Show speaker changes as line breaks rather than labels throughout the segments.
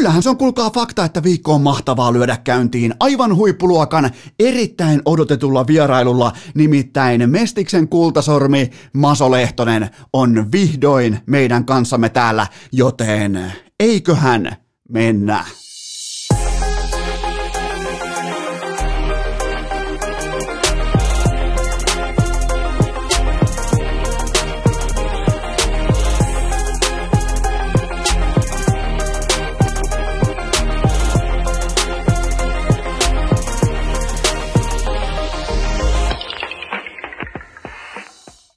kyllähän se on kuulkaa fakta, että viikko on mahtavaa lyödä käyntiin aivan huippuluokan erittäin odotetulla vierailulla, nimittäin Mestiksen kultasormi Maso Lehtonen on vihdoin meidän kanssamme täällä, joten eiköhän mennä.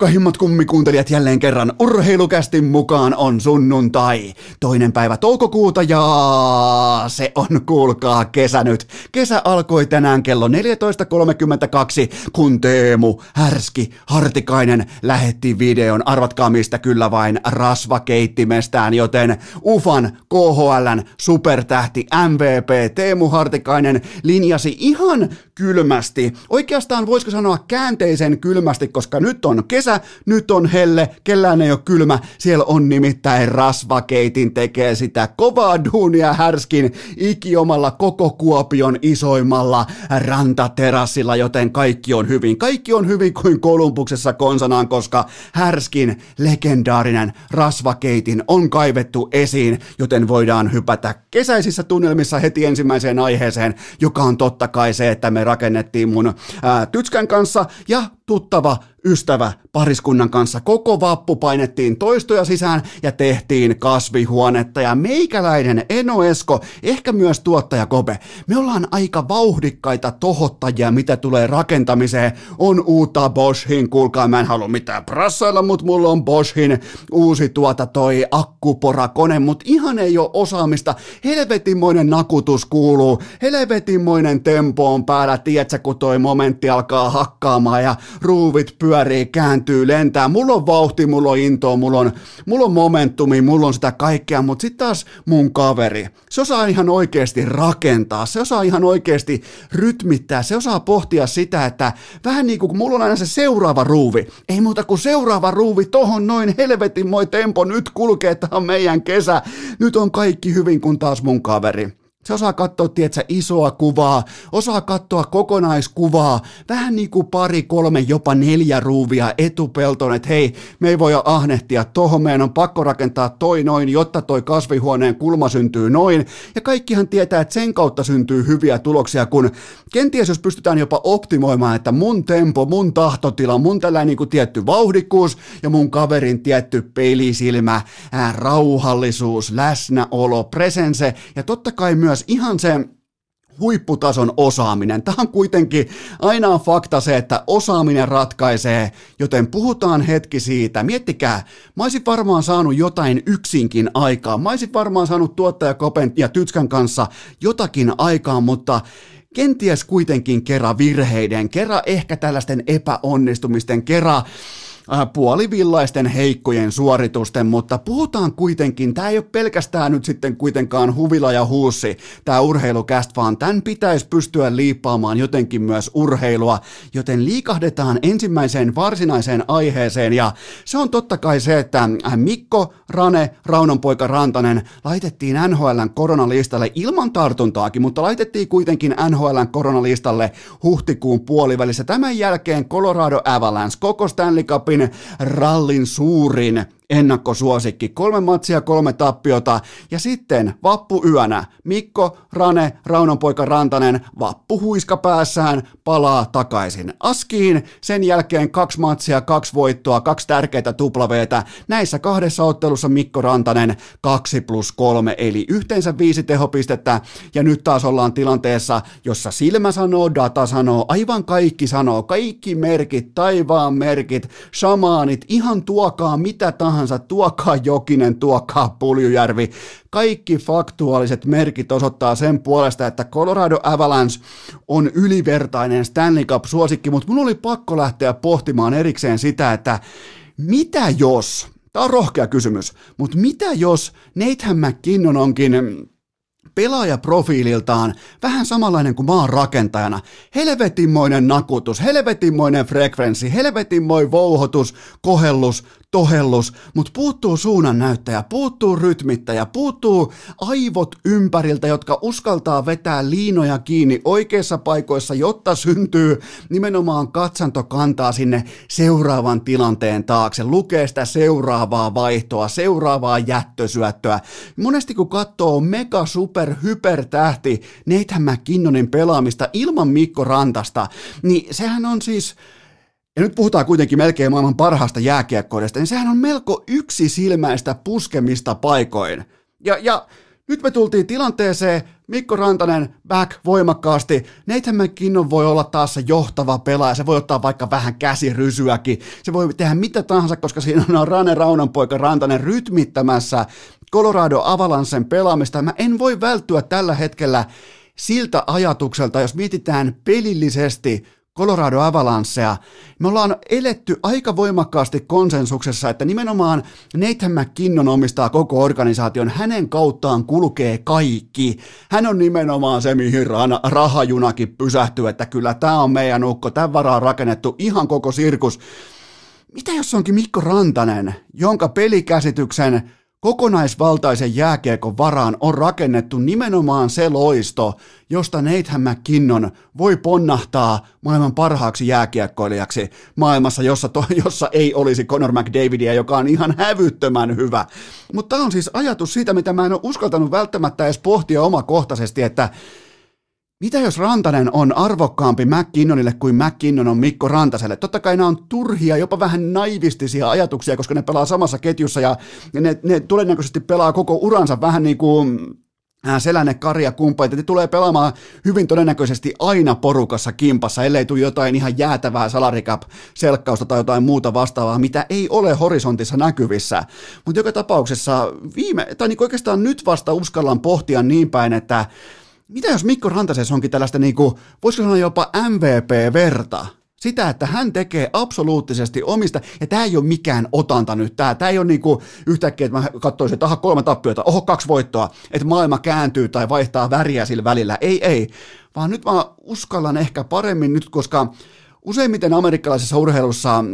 rakkahimmat kummikuuntelijat jälleen kerran urheilukästin mukaan on sunnuntai. Toinen päivä toukokuuta ja se on kuulkaa kesä nyt. Kesä alkoi tänään kello 14.32 kun Teemu Härski Hartikainen lähetti videon. Arvatkaa mistä kyllä vain rasvakeittimestään, joten UFAN KHLn supertähti MVP Teemu Hartikainen linjasi ihan kylmästi. Oikeastaan voisiko sanoa käänteisen kylmästi, koska nyt on kesä, nyt on helle, kellään ei ole kylmä. Siellä on nimittäin rasvakeitin tekee sitä kovaa duunia härskin ikiomalla koko Kuopion isoimmalla rantaterassilla, joten kaikki on hyvin. Kaikki on hyvin kuin Kolumbuksessa konsanaan, koska härskin legendaarinen rasvakeitin on kaivettu esiin, joten voidaan hypätä kesäisissä tunnelmissa heti ensimmäiseen aiheeseen, joka on totta kai se, että me rakennettiin mun ää, tytskän kanssa ja tuttava ystävä pariskunnan kanssa. Koko vappu painettiin toistoja sisään ja tehtiin kasvihuonetta. Ja meikäläinen Eno Esko, ehkä myös tuottaja Kobe, me ollaan aika vauhdikkaita tohottajia, mitä tulee rakentamiseen. On uutta Boschin, kuulkaa, mä en halua mitään prassailla, mutta mulla on Boschin uusi tuota toi akkuporakone, mutta ihan ei ole osaamista. Helvetinmoinen nakutus kuuluu, helvetinmoinen tempo on päällä, tiedätkö, kun toi momentti alkaa hakkaamaan ja ruuvit pyörii, kääntyy, lentää. Mulla on vauhti, mulla on intoa, mulla on, mulla on momentumi, mulla on sitä kaikkea, mutta sitten taas mun kaveri, se osaa ihan oikeasti rakentaa, se osaa ihan oikeasti rytmittää, se osaa pohtia sitä, että vähän niin kuin mulla on aina se seuraava ruuvi, ei muuta kuin seuraava ruuvi tohon noin helvetin moi tempo, nyt kulkee, tämä on meidän kesä, nyt on kaikki hyvin kun taas mun kaveri. Se osaa katsoa, tietsä, isoa kuvaa, osaa katsoa kokonaiskuvaa, vähän niin kuin pari, kolme, jopa neljä ruuvia etupeltoon, että hei, me ei voi ahnehtia tohon, meidän on pakko rakentaa toi noin, jotta toi kasvihuoneen kulma syntyy noin, ja kaikkihan tietää, että sen kautta syntyy hyviä tuloksia, kun kenties jos pystytään jopa optimoimaan, että mun tempo, mun tahtotila, mun tällainen niin kuin tietty vauhdikkuus ja mun kaverin tietty pelisilmä, ää, rauhallisuus, läsnäolo, presense, ja totta kai myös myös ihan se huipputason osaaminen. Tämä on kuitenkin aina on fakta se, että osaaminen ratkaisee, joten puhutaan hetki siitä. Miettikää, mä olisin varmaan saanut jotain yksinkin aikaa. Mä olisin varmaan saanut tuottaja Kopen ja Tytskän kanssa jotakin aikaa, mutta kenties kuitenkin kerran virheiden, kerran ehkä tällaisten epäonnistumisten, kerran puolivillaisten heikkojen suoritusten, mutta puhutaan kuitenkin, tämä ei ole pelkästään nyt sitten kuitenkaan huvila ja huussi, tämä urheilukäst, vaan tämän pitäisi pystyä liippaamaan jotenkin myös urheilua, joten liikahdetaan ensimmäiseen varsinaiseen aiheeseen, ja se on totta kai se, että äh, Mikko Rane, Raunonpoika Rantanen, laitettiin NHLn koronalistalle ilman tartuntaakin, mutta laitettiin kuitenkin NHLn koronalistalle huhtikuun puolivälissä. Tämän jälkeen Colorado Avalanche, koko Stanley Cupin rallin suurin ennakkosuosikki. Kolme matsia, kolme tappiota ja sitten vappuyönä Mikko, Rane, Raunonpoika Rantanen, vappuhuiska päässään palaa takaisin Askiin. Sen jälkeen kaksi matsia, kaksi voittoa, kaksi tärkeitä tuplaveetä. Näissä kahdessa ottelussa Mikko Rantanen 2 plus 3 eli yhteensä viisi tehopistettä ja nyt taas ollaan tilanteessa, jossa silmä sanoo, data sanoo, aivan kaikki sanoo, kaikki merkit, taivaan merkit, shamaanit, ihan tuokaa mitä tahansa tahansa, tuokaa Jokinen, tuokaa Puljujärvi, kaikki faktuaaliset merkit osoittaa sen puolesta, että Colorado Avalanche on ylivertainen Stanley Cup-suosikki, mutta mun oli pakko lähteä pohtimaan erikseen sitä, että mitä jos, tämä on rohkea kysymys, mutta mitä jos Nathan McKinnon onkin pelaajaprofiililtaan vähän samanlainen kuin maan rakentajana. Helvetinmoinen nakutus, helvetinmoinen frekvenssi, helvetinmoinen vouhotus, kohellus, tohellus, mutta puuttuu suunnannäyttäjä, puuttuu rytmittäjä, puuttuu aivot ympäriltä, jotka uskaltaa vetää liinoja kiinni oikeissa paikoissa, jotta syntyy nimenomaan katsanto kantaa sinne seuraavan tilanteen taakse, lukee sitä seuraavaa vaihtoa, seuraavaa jättösyöttöä. Monesti kun katsoo mega super hyper tähti Nathan McKinnonin pelaamista ilman Mikko Rantasta, niin sehän on siis ja nyt puhutaan kuitenkin melkein maailman parhaasta jääkiekkoidesta, niin sehän on melko yksisilmäistä puskemista paikoin. Ja, ja nyt me tultiin tilanteeseen, Mikko Rantanen back voimakkaasti, Nathan McKinnon voi olla taas se johtava pelaaja, se voi ottaa vaikka vähän käsirysyäkin, se voi tehdä mitä tahansa, koska siinä on Rane Raunanpoika Rantanen rytmittämässä Colorado Avalancen pelaamista. Mä en voi välttyä tällä hetkellä siltä ajatukselta, jos mietitään pelillisesti Colorado Avalancea. Me ollaan eletty aika voimakkaasti konsensuksessa, että nimenomaan Nathan McKinnon omistaa koko organisaation, hänen kauttaan kulkee kaikki. Hän on nimenomaan se, mihin rahajunakin pysähtyy, että kyllä tämä on meidän ukko, tämän varaa rakennettu ihan koko sirkus. Mitä jos onkin Mikko Rantanen, jonka pelikäsityksen Kokonaisvaltaisen jääkiekon varaan on rakennettu nimenomaan se loisto, josta Nathan McKinnon voi ponnahtaa maailman parhaaksi jääkiekkoilijaksi maailmassa, jossa, to, jossa ei olisi Conor McDavidia, joka on ihan hävyttömän hyvä. Mutta tämä on siis ajatus siitä, mitä mä en ole uskaltanut välttämättä edes pohtia omakohtaisesti, että mitä jos Rantanen on arvokkaampi McKinnonille kuin McKinnon on Mikko Rantaselle? Totta kai nämä on turhia, jopa vähän naivistisia ajatuksia, koska ne pelaa samassa ketjussa ja ne, ne todennäköisesti pelaa koko uransa vähän niin kuin äh, Selänne, Kari ja kumppanit, ne tulee pelaamaan hyvin todennäköisesti aina porukassa kimpassa, ellei tule jotain ihan jäätävää salarikap selkkausta tai jotain muuta vastaavaa, mitä ei ole horisontissa näkyvissä. Mutta joka tapauksessa viime, tai niin oikeastaan nyt vasta uskallan pohtia niin päin, että mitä jos Mikko Rantases onkin tällaista, niin kuin, voisiko sanoa jopa MVP-verta? Sitä, että hän tekee absoluuttisesti omista, ja tämä ei ole mikään otanta nyt, tämä, tämä ei ole niin kuin yhtäkkiä, että mä katsoisin, että aha, kolme tappiota, oho, kaksi voittoa, että maailma kääntyy tai vaihtaa väriä sillä välillä. Ei, ei, vaan nyt mä uskallan ehkä paremmin nyt, koska Useimmiten amerikkalaisessa urheilussa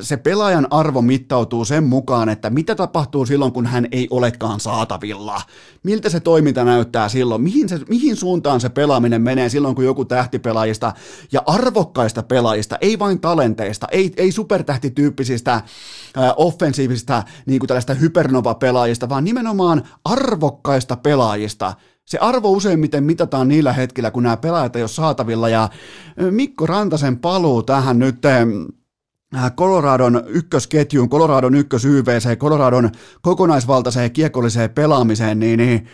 se pelaajan arvo mittautuu sen mukaan, että mitä tapahtuu silloin, kun hän ei olekaan saatavilla. Miltä se toiminta näyttää silloin, mihin, se, mihin suuntaan se pelaaminen menee silloin, kun joku tähtipelaajista ja arvokkaista pelaajista, ei vain talenteista, ei, ei supertähtityyppisistä äh, offensiivisista niin kuin tällaista hypernova-pelaajista, vaan nimenomaan arvokkaista pelaajista – se arvo useimmiten mitataan niillä hetkillä, kun nämä pelaajat ei ole saatavilla, ja Mikko Rantasen paluu tähän nyt Coloradon ykkösketjuun, Coloradon ykkös YVC, Coloradon kokonaisvaltaiseen kiekolliseen pelaamiseen, niin, niin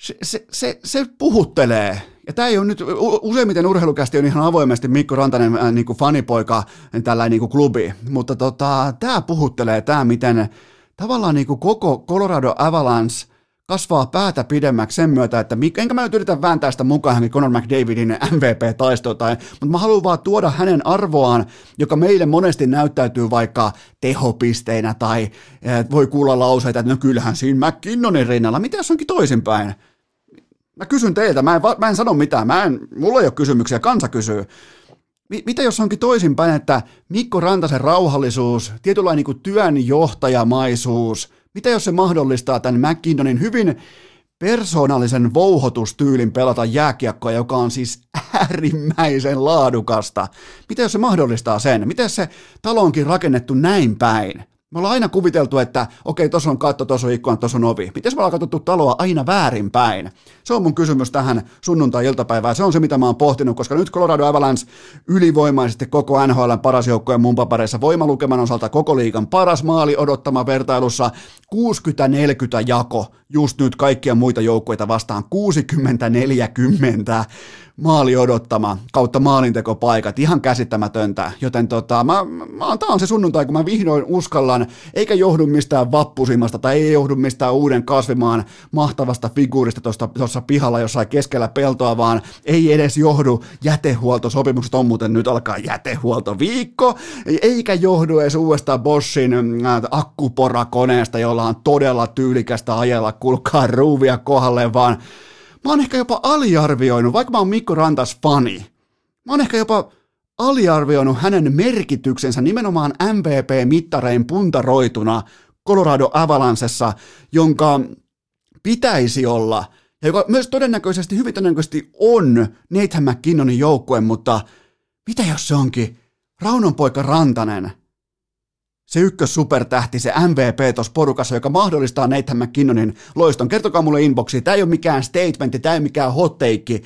se, se, se, se puhuttelee. Ja tämä ei ole nyt, useimmiten urheilukästi on ihan avoimesti Mikko Rantanen äh, niin kuin fanipoika, tällainen niin kuin klubi, mutta tota, tämä puhuttelee, tämä miten tavallaan niin kuin koko Colorado Avalanche kasvaa päätä pidemmäksi sen myötä, että enkä mä nyt yritä vääntää sitä mukaan Conor McDavidin MVP-taistoa, tai, mutta mä haluan vaan tuoda hänen arvoaan, joka meille monesti näyttäytyy vaikka tehopisteinä, tai eh, voi kuulla lauseita, että no kyllähän siinä McKinnonin rinnalla, mitä jos onkin toisinpäin? Mä kysyn teiltä, mä en, mä en sano mitään, mä en, mulla ei ole kysymyksiä, kansa kysyy. Mitä jos onkin toisinpäin, että Mikko Rantasen rauhallisuus, tietynlainen niin työnjohtajamaisuus, mitä jos se mahdollistaa tämän McKinnonin hyvin persoonallisen vouhotustyylin pelata jääkiekkoa, joka on siis äärimmäisen laadukasta. Mitä jos se mahdollistaa sen? Miten se talo onkin rakennettu näin päin? Me ollaan aina kuviteltu, että okei, tuossa on katto, tuossa on ikkuna, tuossa on ovi. Miten me ollaan katsottu taloa aina väärinpäin? Se on mun kysymys tähän sunnuntai-iltapäivään. Se on se, mitä mä oon pohtinut, koska nyt Colorado Avalanche ylivoimaisesti koko NHL paras joukkojen mun papereissa voimalukeman osalta koko liigan paras maali odottama vertailussa 60-40 jako just nyt kaikkia muita joukkueita vastaan 60-40 maali odottama kautta maalintekopaikat, ihan käsittämätöntä, joten tota, mä, mä, tää on se sunnuntai, kun mä vihdoin uskallan, eikä johdu mistään vappusimasta tai ei johdu mistään uuden kasvimaan mahtavasta figuurista tuossa pihalla jossain keskellä peltoa, vaan ei edes johdu jätehuoltosopimukset, on muuten nyt alkaa jätehuoltoviikko, eikä johdu edes uudesta Boschin äh, akkuporakoneesta, jolla on todella tyylikästä ajella, kulkaa ruuvia kohdalle, vaan mä oon ehkä jopa aliarvioinut, vaikka mä oon Mikko Rantas fani, mä oon ehkä jopa aliarvioinut hänen merkityksensä nimenomaan MVP-mittarein puntaroituna Colorado Avalancessa, jonka pitäisi olla, ja joka myös todennäköisesti, hyvin todennäköisesti on Nathan McKinnonin joukkue, mutta mitä jos se onkin Raunon poika Rantanen, se ykkös supertähti, se MVP tuossa porukassa, joka mahdollistaa Nathan McKinnonin loiston. Kertokaa mulle inboxiin, tämä ei ole mikään statementti, tämä ei ole mikään hot take,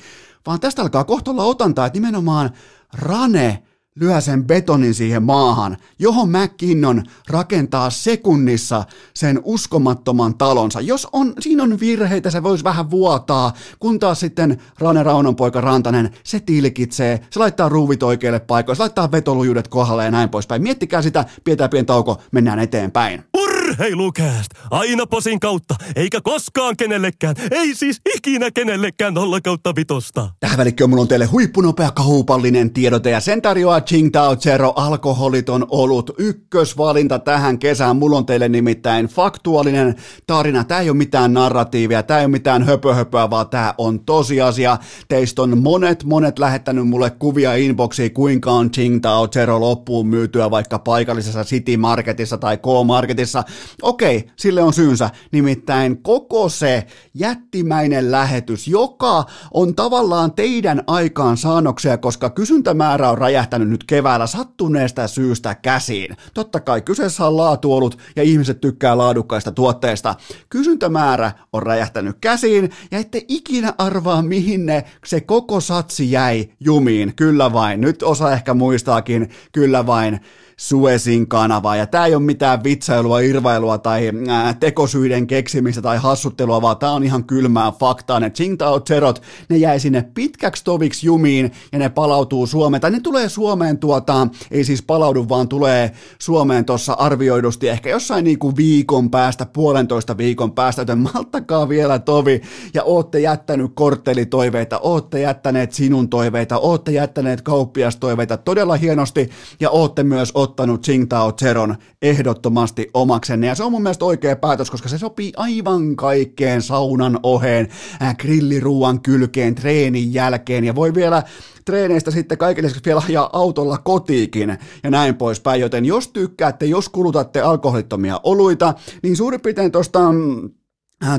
vaan tästä alkaa kohta olla otantaa, että nimenomaan Rane lyö sen betonin siihen maahan, johon McKinnon rakentaa sekunnissa sen uskomattoman talonsa. Jos on, siinä on virheitä, se voisi vähän vuotaa, kun taas sitten Rane Raunon poika Rantanen, se tilkitsee, se laittaa ruuvit oikeille paikoille, se laittaa vetolujuudet kohdalle ja näin poispäin. Miettikää sitä, pidetään pieni tauko, mennään eteenpäin.
Urheilukääst! Aina posin kautta, eikä koskaan kenellekään, ei siis ikinä kenellekään nolla kautta vitosta.
Tähän välikköön mulla on teille huippunopea kaupallinen tiedote ja sen tarjoaa Qingdao Zero alkoholiton olut. Ykkösvalinta tähän kesään. Mulla on teille nimittäin faktuaalinen tarina. Tää ei ole mitään narratiivia, tää ei ole mitään höpöhöpöä, vaan tää on tosiasia. Teistä on monet, monet lähettänyt mulle kuvia inboxiin, kuinka on Qingdao Zero loppuun myytyä vaikka paikallisessa City Marketissa tai K-Marketissa. Okei, sille on syynsä. Nimittäin koko se jättimäinen lähetys, joka on tavallaan teidän aikaan saannoksia, koska kysyntämäärä on räjähtänyt nyt keväällä sattuneesta syystä käsiin. Totta kai kyseessä on laatuolut ja ihmiset tykkää laadukkaista tuotteista. Kysyntämäärä on räjähtänyt käsiin ja ette ikinä arvaa mihin ne se koko satsi jäi jumiin. Kyllä vain. Nyt osa ehkä muistaakin. Kyllä vain. Suesin kanavaa. Ja tämä ei ole mitään vitsailua, irvailua tai ää, tekosyiden keksimistä tai hassuttelua, vaan tämä on ihan kylmää faktaa. Ne Tsingtao Zerot, ne jäi sinne pitkäksi toviksi jumiin ja ne palautuu Suomeen. Tai ne tulee Suomeen tuota, ei siis palaudu, vaan tulee Suomeen tuossa arvioidusti ehkä jossain niinku viikon päästä, puolentoista viikon päästä, joten malttakaa vielä tovi ja ootte jättänyt korttelitoiveita, ootte jättäneet sinun toiveita, ootte jättäneet kauppiastoiveita todella hienosti ja ootte myös ottanut Tsingtao Zeron ehdottomasti omaksenne. Ja se on mun mielestä oikea päätös, koska se sopii aivan kaikkeen saunan oheen, äh, grilliruuan kylkeen, treenin jälkeen ja voi vielä treeneistä sitten lisäksi vielä ajaa autolla kotiikin ja näin poispäin. Joten jos tykkäätte, jos kulutatte alkoholittomia oluita, niin suurin piirtein tuosta Äh,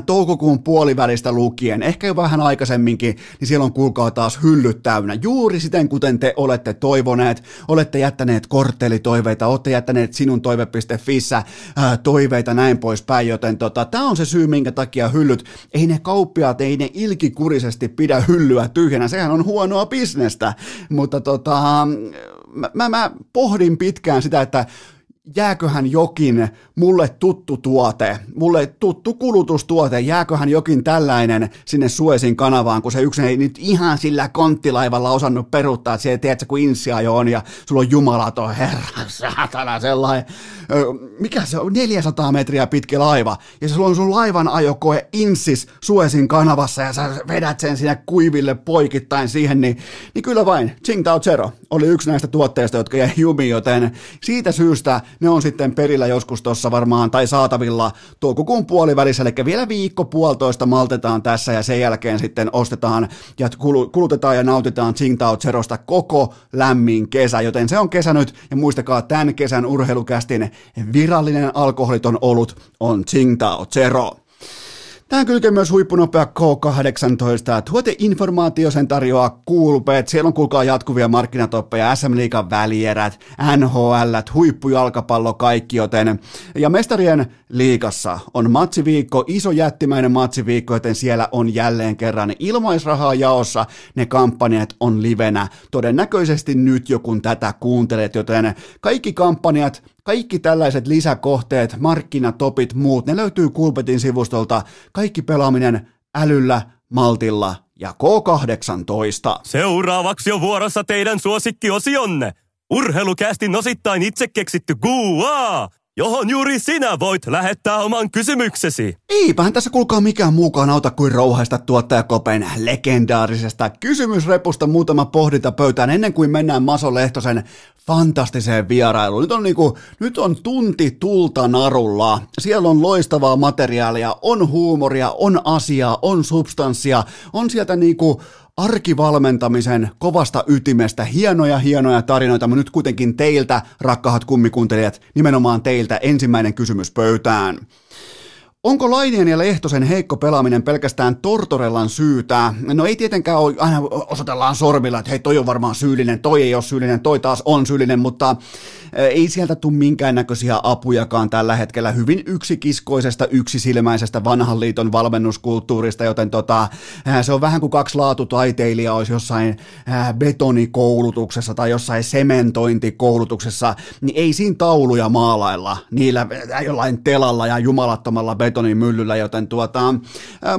toukokuun puolivälistä lukien, ehkä jo vähän aikaisemminkin, niin siellä on kuulkaa taas hyllyt täynnä. Juuri siten, kuten te olette toivoneet, olette jättäneet korttelitoiveita, olette jättäneet sinun toive.fissä ää, äh, toiveita näin poispäin, joten tota, tämä on se syy, minkä takia hyllyt, ei ne kauppiaat, ei ne ilkikurisesti pidä hyllyä tyhjänä, sehän on huonoa bisnestä, mutta tota, mä, mä pohdin pitkään sitä, että jääköhän jokin mulle tuttu tuote, mulle tuttu kulutustuote, jääköhän jokin tällainen sinne Suesin kanavaan, kun se yksin ei nyt ihan sillä konttilaivalla osannut peruuttaa, että siellä tiedätkö, kun insia jo on ja sulla on jumalaton herra, saatana sellainen, mikä se on, 400 metriä pitkä laiva, ja sulla on sun laivan ajokoe insis Suesin kanavassa, ja sä vedät sen sinne kuiville poikittain siihen, niin, niin kyllä vain, Tsingtao Zero oli yksi näistä tuotteista, jotka jäi jumiin, joten siitä syystä ne on sitten perillä joskus tuossa varmaan, tai saatavilla toukokuun puolivälissä, eli vielä viikko puolitoista maltetaan tässä, ja sen jälkeen sitten ostetaan ja kulutetaan ja nautitaan Tsingtao Zerosta koko lämmin kesä, joten se on kesä nyt, ja muistakaa tämän kesän urheilukästin virallinen alkoholiton olut on Tsingtao Zero. Tähän kylkee myös huippunopea K18. Tuoteinformaatio sen tarjoaa Coolbet. Siellä on kuulkaa jatkuvia markkinatoppeja, SM Liigan välierät, NHL, huippujalkapallo, kaikki joten. Ja mestarien liikassa on matsiviikko, iso jättimäinen matsiviikko, joten siellä on jälleen kerran ilmaisrahaa jaossa. Ne kampanjat on livenä. Todennäköisesti nyt jo kun tätä kuuntelet, joten kaikki kampanjat kaikki tällaiset lisäkohteet, markkinatopit, muut, ne löytyy Kulpetin sivustolta. Kaikki pelaaminen älyllä, maltilla ja K18.
Seuraavaksi on vuorossa teidän suosikkiosionne. Urheilukästin osittain itse keksitty Guaa! Johon juuri sinä voit lähettää oman kysymyksesi.
Eipähän tässä kuulkaa mikään muukaan auta kuin rouhaista tuottajakopen legendaarisesta kysymysrepusta muutama pohdinta pöytään ennen kuin mennään Maso Lehtosen fantastiseen vierailuun. Nyt on, niinku, nyt on tunti tulta narulla. Siellä on loistavaa materiaalia, on huumoria, on asiaa, on substanssia, on sieltä niinku arkivalmentamisen kovasta ytimestä. Hienoja, hienoja tarinoita, mutta nyt kuitenkin teiltä, rakkahat kummikuuntelijat, nimenomaan teiltä ensimmäinen kysymys pöytään. Onko Lainien ja Lehtosen heikko pelaaminen pelkästään Tortorellan syytä? No ei tietenkään ole, aina osoitellaan sormilla, että hei toi on varmaan syyllinen, toi ei ole syyllinen, toi taas on syyllinen, mutta ei sieltä tule minkäännäköisiä apujakaan tällä hetkellä hyvin yksikiskoisesta, yksisilmäisestä vanhan liiton valmennuskulttuurista, joten tota, se on vähän kuin kaksi laatutaiteilijaa olisi jossain betonikoulutuksessa tai jossain sementointikoulutuksessa, niin ei siinä tauluja maalailla niillä jollain telalla ja jumalattomalla betonimyllyllä, joten tuota,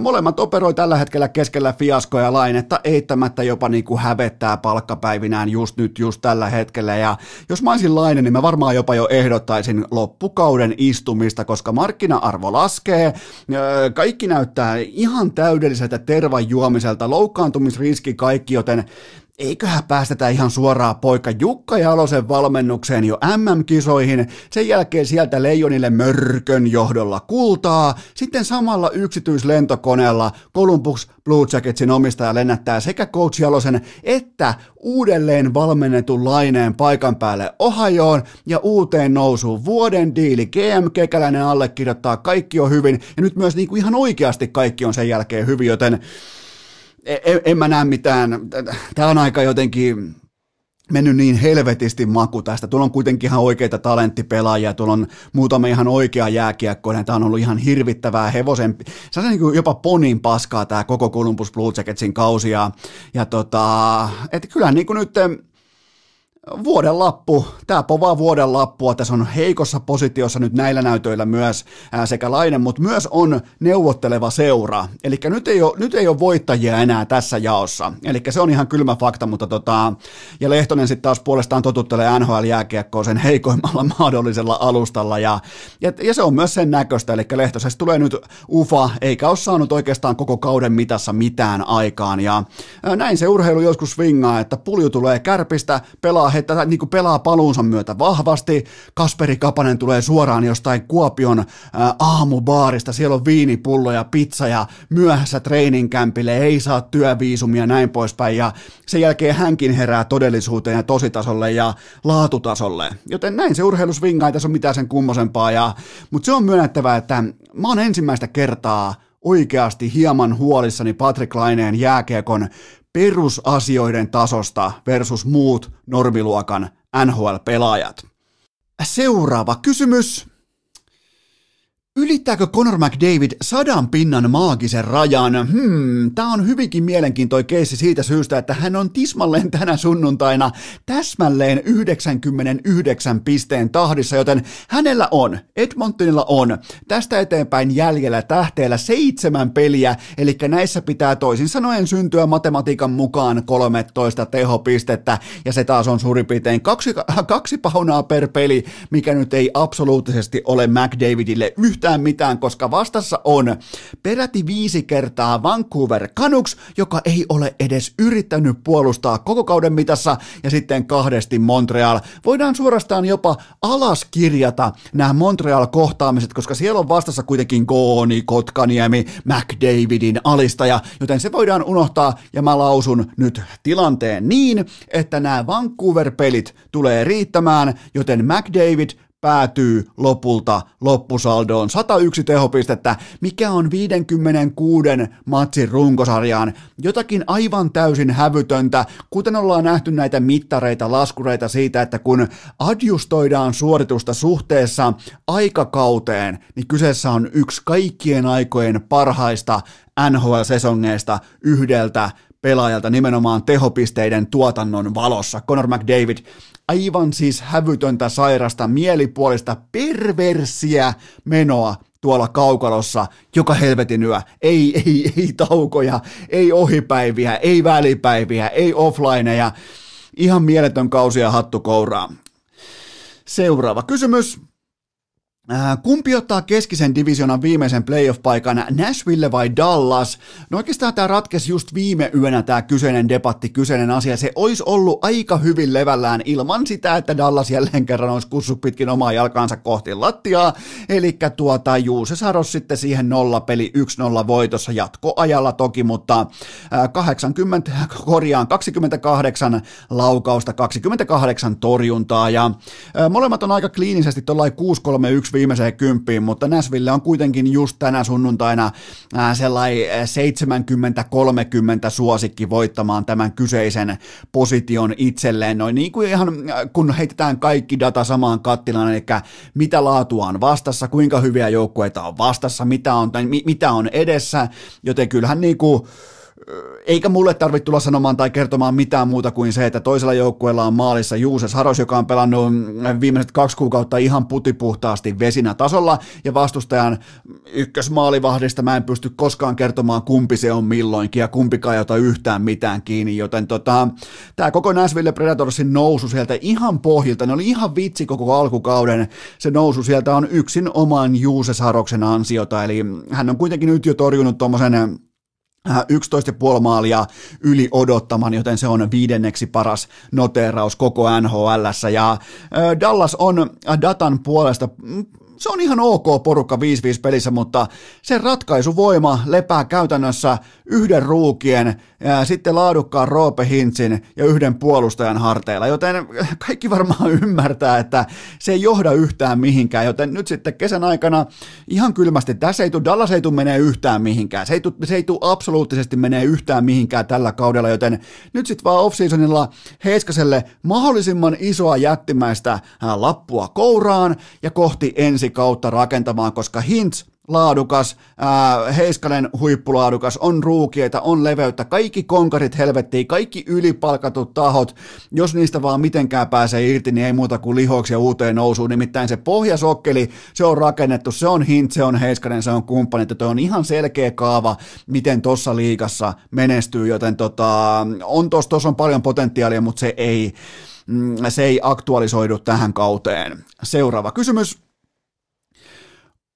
molemmat operoi tällä hetkellä keskellä fiaskoja lainetta, eittämättä jopa niin kuin hävettää palkkapäivinään just nyt, just tällä hetkellä, ja jos mä olisin lainen, niin mä varmaan jopa jo ehdottaisin loppukauden istumista, koska markkina-arvo laskee, kaikki näyttää ihan täydelliseltä tervan juomiselta, loukkaantumisriski kaikki, joten eiköhän päästetä ihan suoraan poika Jukka Jalosen valmennukseen jo MM-kisoihin, sen jälkeen sieltä Leijonille mörkön johdolla kultaa, sitten samalla yksityislentokoneella Columbus Blue Jacketsin omistaja lennättää sekä Coach Jalosen että uudelleen valmennetun laineen paikan päälle Ohajoon. Ja uuteen nousuun vuoden diili. GM Kekäläinen allekirjoittaa, kaikki on hyvin. Ja nyt myös niin kuin ihan oikeasti kaikki on sen jälkeen hyvin, joten en, en mä näe mitään, tämä on aika jotenkin mennyt niin helvetisti maku tästä. Tuolla on kuitenkin ihan oikeita talenttipelaajia, tuolla on muutama ihan oikea jääkiekkoinen, tämä on ollut ihan hirvittävää hevosen, se on niin kuin jopa ponin paskaa tämä koko Columbus Blue Jacketsin kausi, ja, ja tota, et kyllä niin kuin nyt vuoden lappu, tämä povaa vuoden lappua, tässä on heikossa positiossa nyt näillä näytöillä myös sekä Lainen, mutta myös on neuvotteleva seura, eli nyt ei, nyt ei ole voittajia enää tässä jaossa, eli se on ihan kylmä fakta, mutta tota, ja Lehtonen sitten taas puolestaan totuttelee NHL-jääkiekkoon sen heikoimmalla mahdollisella alustalla, ja, ja, ja se on myös sen näköistä, eli Lehtosesta tulee nyt ufa, eikä ole saanut oikeastaan koko kauden mitassa mitään aikaan, ja näin se urheilu joskus swingaa, että pulju tulee kärpistä, pelaa he tätä niin pelaa paluunsa myötä vahvasti. Kasperi Kapanen tulee suoraan jostain Kuopion ää, aamubaarista, siellä on viinipullo ja pizza ja myöhässä treeninkämpille, ei saa työviisumia ja näin poispäin. Ja sen jälkeen hänkin herää todellisuuteen ja tositasolle ja laatutasolle. Joten näin se urheilu swingaa, ei tässä ole mitään sen kummosempaa. Ja, mutta se on myönnettävä, että mä oon ensimmäistä kertaa oikeasti hieman huolissani Patrick Laineen jääkiekon perusasioiden tasosta versus muut normiluokan NHL-pelaajat. Seuraava kysymys. Ylittääkö Conor McDavid sadan pinnan maagisen rajan? Hmm, tämä on hyvinkin mielenkiintoinen keissi siitä syystä, että hän on tismalleen tänä sunnuntaina täsmälleen 99 pisteen tahdissa, joten hänellä on, Edmontonilla on, tästä eteenpäin jäljellä tähteellä seitsemän peliä, eli näissä pitää toisin sanoen syntyä matematiikan mukaan 13 tehopistettä, ja se taas on suurin piirtein kaksi, kaksi paunaa per peli, mikä nyt ei absoluuttisesti ole McDavidille yhtä yhtään mitään, koska vastassa on peräti viisi kertaa Vancouver Canucks, joka ei ole edes yrittänyt puolustaa koko kauden mitassa, ja sitten kahdesti Montreal. Voidaan suorastaan jopa alaskirjata nämä Montreal-kohtaamiset, koska siellä on vastassa kuitenkin Gooni, Kotkaniemi, McDavidin alistaja, joten se voidaan unohtaa, ja mä lausun nyt tilanteen niin, että nämä Vancouver-pelit tulee riittämään, joten McDavid päätyy lopulta loppusaldoon 101 tehopistettä, mikä on 56 matsin runkosarjaan. Jotakin aivan täysin hävytöntä, kuten ollaan nähty näitä mittareita, laskureita siitä, että kun adjustoidaan suoritusta suhteessa aikakauteen, niin kyseessä on yksi kaikkien aikojen parhaista NHL-sesongeista yhdeltä pelaajalta nimenomaan tehopisteiden tuotannon valossa. Conor McDavid aivan siis hävytöntä, sairasta, mielipuolista, perversiä menoa tuolla kaukalossa joka helvetin yö. Ei, ei, ei taukoja, ei ohipäiviä, ei välipäiviä, ei offlineja. Ihan mieletön kausia hattukouraa. Seuraava kysymys. Äh, kumpi ottaa keskisen divisionan viimeisen playoff-paikan, Nashville vai Dallas? No oikeastaan tämä ratkesi just viime yönä tämä kyseinen debatti, kyseinen asia. Se olisi ollut aika hyvin levällään ilman sitä, että Dallas jälleen kerran olisi kussut pitkin omaa jalkaansa kohti lattiaa. Eli tuota, Juuse Saros sitten siihen nollapeli 1-0 voitossa jatkoajalla toki, mutta 80, äh, korjaan 28 laukausta, 28 torjuntaa ja äh, molemmat on aika kliinisesti tuollain 6-3-1 viimeiseen kymppiin, mutta Näsville on kuitenkin just tänä sunnuntaina sellainen 70-30 suosikki voittamaan tämän kyseisen position itselleen. Noin niin kuin ihan kun heitetään kaikki data samaan kattilaan, eli mitä laatua on vastassa, kuinka hyviä joukkueita on vastassa, mitä on, mitä on edessä, joten kyllähän niin kuin eikä mulle tarvitse tulla sanomaan tai kertomaan mitään muuta kuin se, että toisella joukkueella on maalissa Juuses Haros, joka on pelannut viimeiset kaksi kuukautta ihan putipuhtaasti vesinä tasolla, ja vastustajan ykkösmaalivahdista mä en pysty koskaan kertomaan, kumpi se on milloinkin, ja kumpikaan ei ota yhtään mitään kiinni, joten tota, tämä koko Nashville Predatorsin nousu sieltä ihan pohjilta, ne oli ihan vitsi koko alkukauden, se nousu sieltä on yksin oman Juuses Haroksen ansiota, eli hän on kuitenkin nyt jo torjunut tuommoisen 11,5 maalia yli odottaman, joten se on viidenneksi paras noteeraus koko NHL. Ja Dallas on datan puolesta se on ihan ok porukka 5-5 pelissä, mutta sen ratkaisuvoima lepää käytännössä yhden ruukien, ja sitten laadukkaan Roope Hintsin ja yhden puolustajan harteilla, joten kaikki varmaan ymmärtää, että se ei johda yhtään mihinkään, joten nyt sitten kesän aikana ihan kylmästi, tässä ei tule, Dallas ei tule menee yhtään mihinkään, se ei tule, se ei tule absoluuttisesti menee yhtään mihinkään tällä kaudella, joten nyt sitten vaan offseasonilla Heiskaselle mahdollisimman isoa jättimäistä lappua kouraan ja kohti ensi kautta rakentamaan, koska Hintz laadukas, ää, Heiskanen huippulaadukas, on ruukieita, on leveyttä, kaikki konkarit helvettiin, kaikki ylipalkatut tahot, jos niistä vaan mitenkään pääsee irti, niin ei muuta kuin lihoiksi ja uuteen nousuun, nimittäin se pohjasokkeli, se on rakennettu, se on Hint, se on Heiskanen, se on kumppani, että on ihan selkeä kaava, miten tuossa liigassa menestyy, joten tota, on tuossa tos on paljon potentiaalia, mutta se ei, mm, se ei aktualisoidu tähän kauteen. Seuraava kysymys.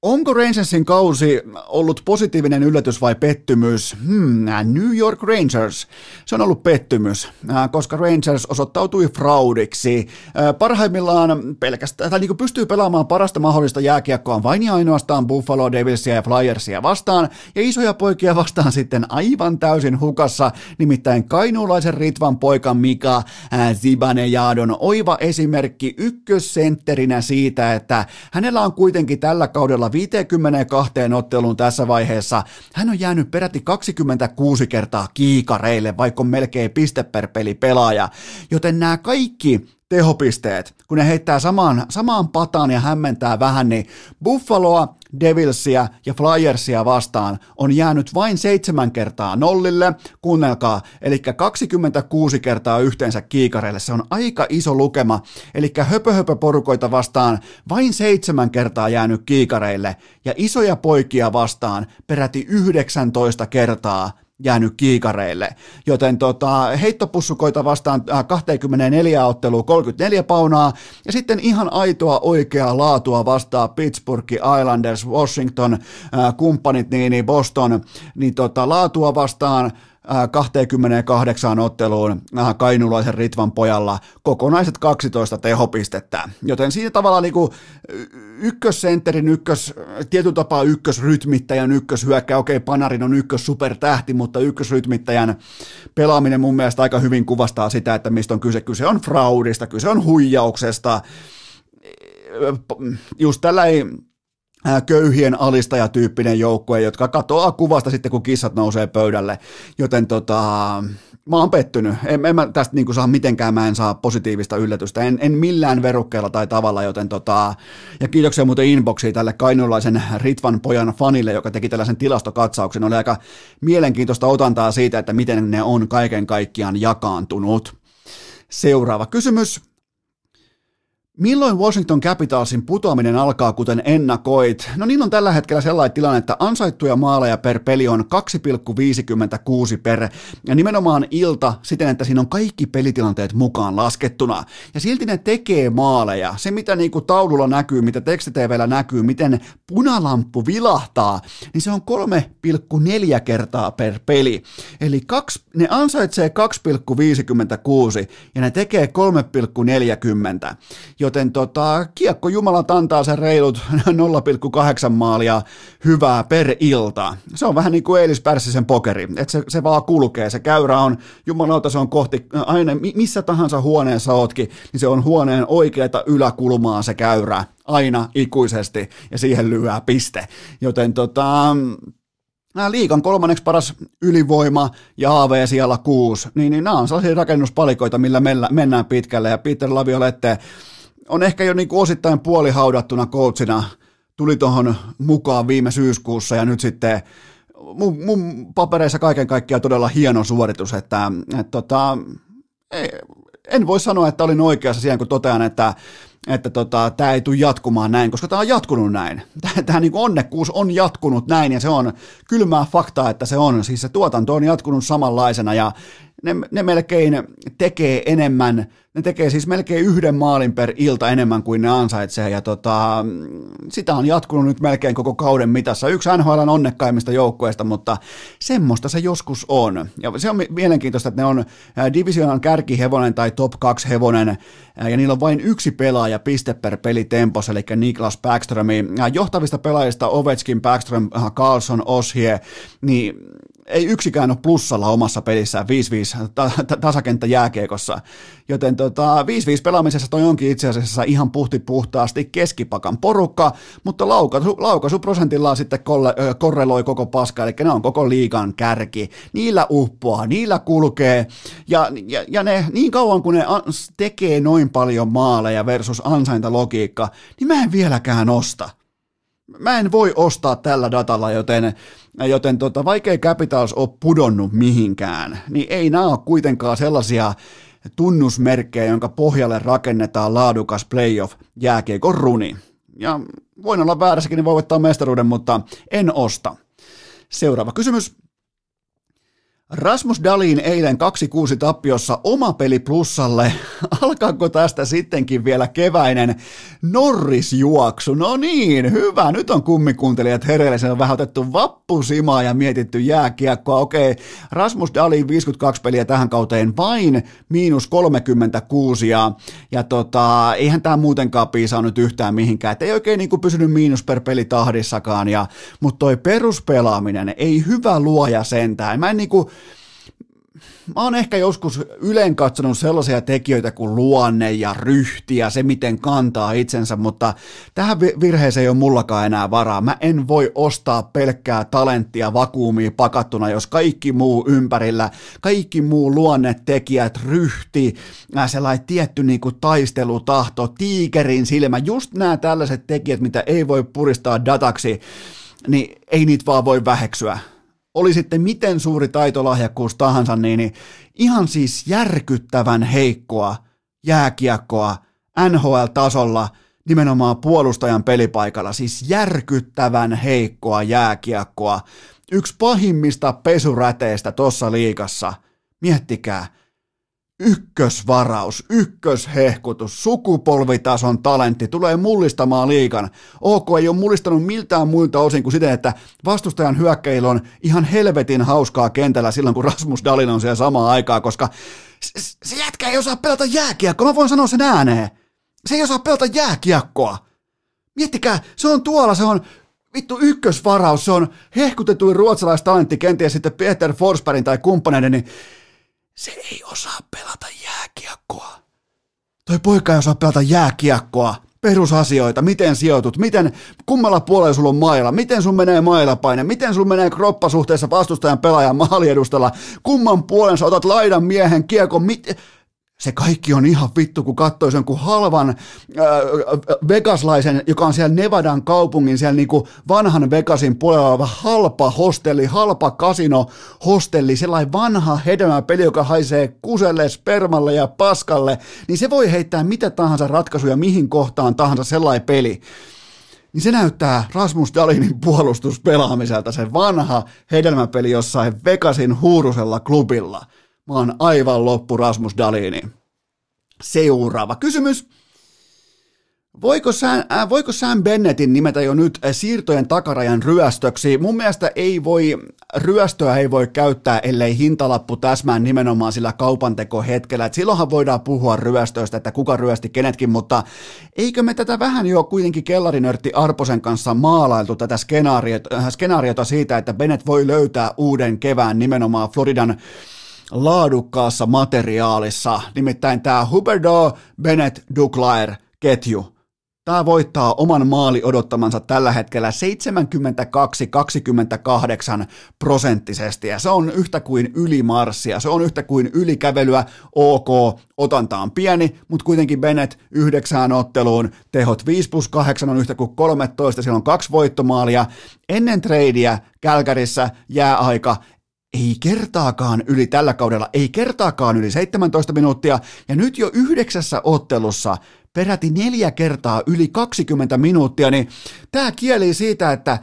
Onko Rangersin kausi ollut positiivinen yllätys vai pettymys? Hmm, New York Rangers. Se on ollut pettymys, äh, koska Rangers osoittautui fraudiksi. Äh, parhaimmillaan pelkästään, tai niin pystyy pelaamaan parasta mahdollista jääkiekkoa vain ja ainoastaan Buffalo Devilsia ja Flyersia vastaan, ja isoja poikia vastaan sitten aivan täysin hukassa, nimittäin kainuulaisen Ritvan poika Mika äh, Zibanejadon oiva esimerkki ykkössentterinä siitä, että hänellä on kuitenkin tällä kaudella 52 otteluun tässä vaiheessa. Hän on jäänyt peräti 26 kertaa kiikareille, vaikka on melkein piste per peli pelaaja. Joten nämä kaikki tehopisteet, kun ne heittää samaan, samaan pataan ja hämmentää vähän, niin Buffaloa, Devilsia ja Flyersia vastaan on jäänyt vain seitsemän kertaa nollille, kuunnelkaa, eli 26 kertaa yhteensä kiikareille, se on aika iso lukema, eli höpö-höpö-porukoita vastaan. Vain seitsemän kertaa jäänyt kiikareille, ja isoja poikia vastaan peräti 19 kertaa jäänyt kiikareille. Joten tota, heittopussukoita vastaan 24 äh, ottelua 34 paunaa ja sitten ihan aitoa oikeaa laatua vastaa Pittsburgh, Islanders, Washington, äh, kumppanit, niin, niin Boston, niin tota, laatua vastaan 28 otteluun kainulaisen Ritvan pojalla kokonaiset 12 tehopistettä. Joten siinä tavalla niin kuin ykkössentterin ykkös, tietyn tapaa ykkösrytmittäjän ykköshyökkä, okei Panarin on ykkös supertähti, mutta ykkösrytmittäjän pelaaminen mun mielestä aika hyvin kuvastaa sitä, että mistä on kyse. Kyse on fraudista, kyse on huijauksesta. Just tällä ei köyhien alistajatyyppinen joukkue, jotka katoaa kuvasta sitten, kun kissat nousee pöydälle. Joten tota, mä oon pettynyt. En, en mä tästä niin saa mitenkään, mä en saa positiivista yllätystä. En, en millään verukkeella tai tavalla, joten tota, ja kiitoksia muuten inboxiin tälle kainulaisen Ritvan pojan fanille, joka teki tällaisen tilastokatsauksen. Oli aika mielenkiintoista otantaa siitä, että miten ne on kaiken kaikkiaan jakaantunut. Seuraava kysymys. Milloin Washington Capitalsin putoaminen alkaa, kuten ennakoit? No niin on tällä hetkellä sellainen tilanne, että ansaittuja maaleja per peli on 2,56 per, ja nimenomaan ilta siten, että siinä on kaikki pelitilanteet mukaan laskettuna. Ja silti ne tekee maaleja. Se, mitä niin kuin taululla näkyy, mitä tekstitvllä näkyy, miten punalamppu vilahtaa, niin se on 3,4 kertaa per peli. Eli kaksi, ne ansaitsee 2,56 ja ne tekee 3,40 joten tota, kiekko Jumalat antaa sen reilut 0,8 maalia hyvää per ilta. Se on vähän niin kuin Eilis Pärssisen pokeri, että se, se vaan kulkee, se käyrä on, jumalauta se on kohti, aina missä tahansa huoneessa ootkin, niin se on huoneen oikeata yläkulmaa se käyrä, aina ikuisesti, ja siihen lyö piste. Joten tota, liikan kolmanneksi paras ylivoima ja AV siellä kuusi, niin, niin nämä on sellaisia rakennuspalikoita, millä mennään pitkälle, ja Peter Laviolette on ehkä jo niin kuin osittain puolihaudattuna coachina, tuli tuohon mukaan viime syyskuussa ja nyt sitten mun, mun papereissa kaiken kaikkiaan todella hieno suoritus, että et tota, ei, en voi sanoa, että olin oikeassa siihen, kun totean, että että tota, tämä ei tule jatkumaan näin, koska tämä on jatkunut näin. Tämä niin onnekkuus on jatkunut näin ja se on kylmää faktaa, että se on. Siis se tuotanto on jatkunut samanlaisena ja ne, ne melkein tekee enemmän, ne tekee siis melkein yhden maalin per ilta enemmän kuin ne ansaitsee, ja tota, sitä on jatkunut nyt melkein koko kauden mitassa. Yksi NHL onnekkaimmista joukkueista, mutta semmoista se joskus on. Ja se on mielenkiintoista, että ne on divisionan kärkihevonen tai top 2 hevonen, ja niillä on vain yksi pelaaja piste per peli tempos, eli Niklas Backström. Johtavista pelaajista Ovechkin, Backström, Carlson, Oshie, niin ei yksikään ole plussalla omassa pelissään 5-5 ta- ta- tasakenttä jääkiekossa. Joten tota, 5-5 pelaamisessa toi onkin itse asiassa ihan puhti puhtaasti keskipakan porukka, mutta laukaisu, laukaisuprosentillaan sitten kolle, ö, korreloi koko paska, eli ne on koko liigan kärki. Niillä uppoaa, niillä kulkee, ja, ja, ja ne niin kauan kun ne tekee noin paljon maaleja versus ansaintalogiikka, niin mä en vieläkään osta. Mä en voi ostaa tällä datalla, joten joten tota, vaikea Capitals ole pudonnut mihinkään, niin ei nämä ole kuitenkaan sellaisia tunnusmerkkejä, jonka pohjalle rakennetaan laadukas playoff jääkiekon runi. Ja voin olla väärässäkin, niin voi voittaa mestaruuden, mutta en osta. Seuraava kysymys. Rasmus Dalin eilen 2-6 tappiossa oma peli plussalle. Alkaako tästä sittenkin vielä keväinen Norrisjuoksu? No niin, hyvä. Nyt on kummikuuntelijat hereillä. Se on vähän otettu vappusimaa ja mietitty jääkiekkoa. Okei, Rasmus Dalin 52 peliä tähän kauteen vain miinus 36 ja, ja tota, eihän tämä muutenkaan piisaa nyt yhtään mihinkään. Et ei oikein niin pysynyt miinus per peli tahdissakaan. Ja, mutta toi peruspelaaminen, ei hyvä luoja sentään. Mä en niin kuin, mä oon ehkä joskus yleen katsonut sellaisia tekijöitä kuin luonne ja ryhti ja se, miten kantaa itsensä, mutta tähän virheeseen ei ole mullakaan enää varaa. Mä en voi ostaa pelkkää talenttia vakuumiin pakattuna, jos kaikki muu ympärillä, kaikki muu luonnetekijät, ryhti, sellainen tietty niin kuin taistelutahto, tiikerin silmä, just nämä tällaiset tekijät, mitä ei voi puristaa dataksi, niin ei niitä vaan voi väheksyä oli sitten miten suuri taitolahjakkuus tahansa, niin, niin ihan siis järkyttävän heikkoa jääkiekkoa NHL-tasolla nimenomaan puolustajan pelipaikalla, siis järkyttävän heikkoa jääkiekkoa. Yksi pahimmista pesuräteistä tuossa liikassa. Miettikää, ykkösvaraus, ykköshehkutus, sukupolvitason talentti tulee mullistamaan liikan. OK ei ole mullistanut miltään muilta osin kuin siten, että vastustajan hyökkäillä on ihan helvetin hauskaa kentällä silloin, kun Rasmus Dalin on siellä samaan aikaa, koska se jätkä ei osaa pelata jääkiekkoa, mä voin sanoa sen ääneen. Se ei osaa pelata jääkiekkoa. Miettikää, se on tuolla, se on vittu ykkösvaraus, se on hehkutetuin ruotsalaistalentti, kenties sitten Peter Forsbergin tai kumppaneiden, niin se ei osaa pelata jääkiekkoa. Toi poika ei osaa pelata jääkiekkoa. Perusasioita, miten sijoitut, miten, kummalla puolella sulla on mailla, miten sun menee mailapaine, miten sun menee kroppa suhteessa vastustajan pelaajan maaliedustalla, kumman puolen sä otat laidan miehen kiekon, mit... se kaikki on ihan vittu, kun katsoisi jonkun halvan äh, Vegaslaisen, joka on siellä Nevadan kaupungin, siellä niinku vanhan Vegasin puolella oleva halpa hostelli, halpa kasino hostelli, sellainen vanha peli, joka haisee kuselle, spermalle ja paskalle, niin se voi heittää mitä tahansa ratkaisuja mihin kohtaan tahansa sellainen peli niin se näyttää Rasmus Dalinin puolustuspelaamiselta, se vanha hedelmäpeli jossain Vegasin huurusella klubilla. Mä oon aivan loppu Rasmus Dalini. Seuraava kysymys. Voiko Sam, äh, voiko Sam Bennettin nimetä jo nyt äh, siirtojen takarajan ryöstöksi? Mun mielestä ei voi, ryöstöä ei voi käyttää, ellei hintalappu täsmään nimenomaan sillä kaupantekohetkellä. Et silloinhan voidaan puhua ryöstöistä, että kuka ryösti kenetkin, mutta eikö me tätä vähän jo kuitenkin kellarinörtti Arposen kanssa maalailtu tätä skenaariota, äh, skenaariota siitä, että Bennett voi löytää uuden kevään nimenomaan Floridan laadukkaassa materiaalissa, nimittäin tämä Huberdo Bennett Duclair ketju. Tämä voittaa oman maali odottamansa tällä hetkellä 72-28 prosenttisesti. Ja se on yhtä kuin ylimarssia, se on yhtä kuin ylikävelyä, ok, otanta on pieni, mutta kuitenkin Bennett yhdeksään otteluun, tehot 5 plus 8 on yhtä kuin 13, siellä on kaksi voittomaalia, ennen treidiä Kälkärissä jääaika ei kertaakaan yli tällä kaudella, ei kertaakaan yli 17 minuuttia, ja nyt jo yhdeksässä ottelussa peräti neljä kertaa yli 20 minuuttia, niin tämä kieli siitä, että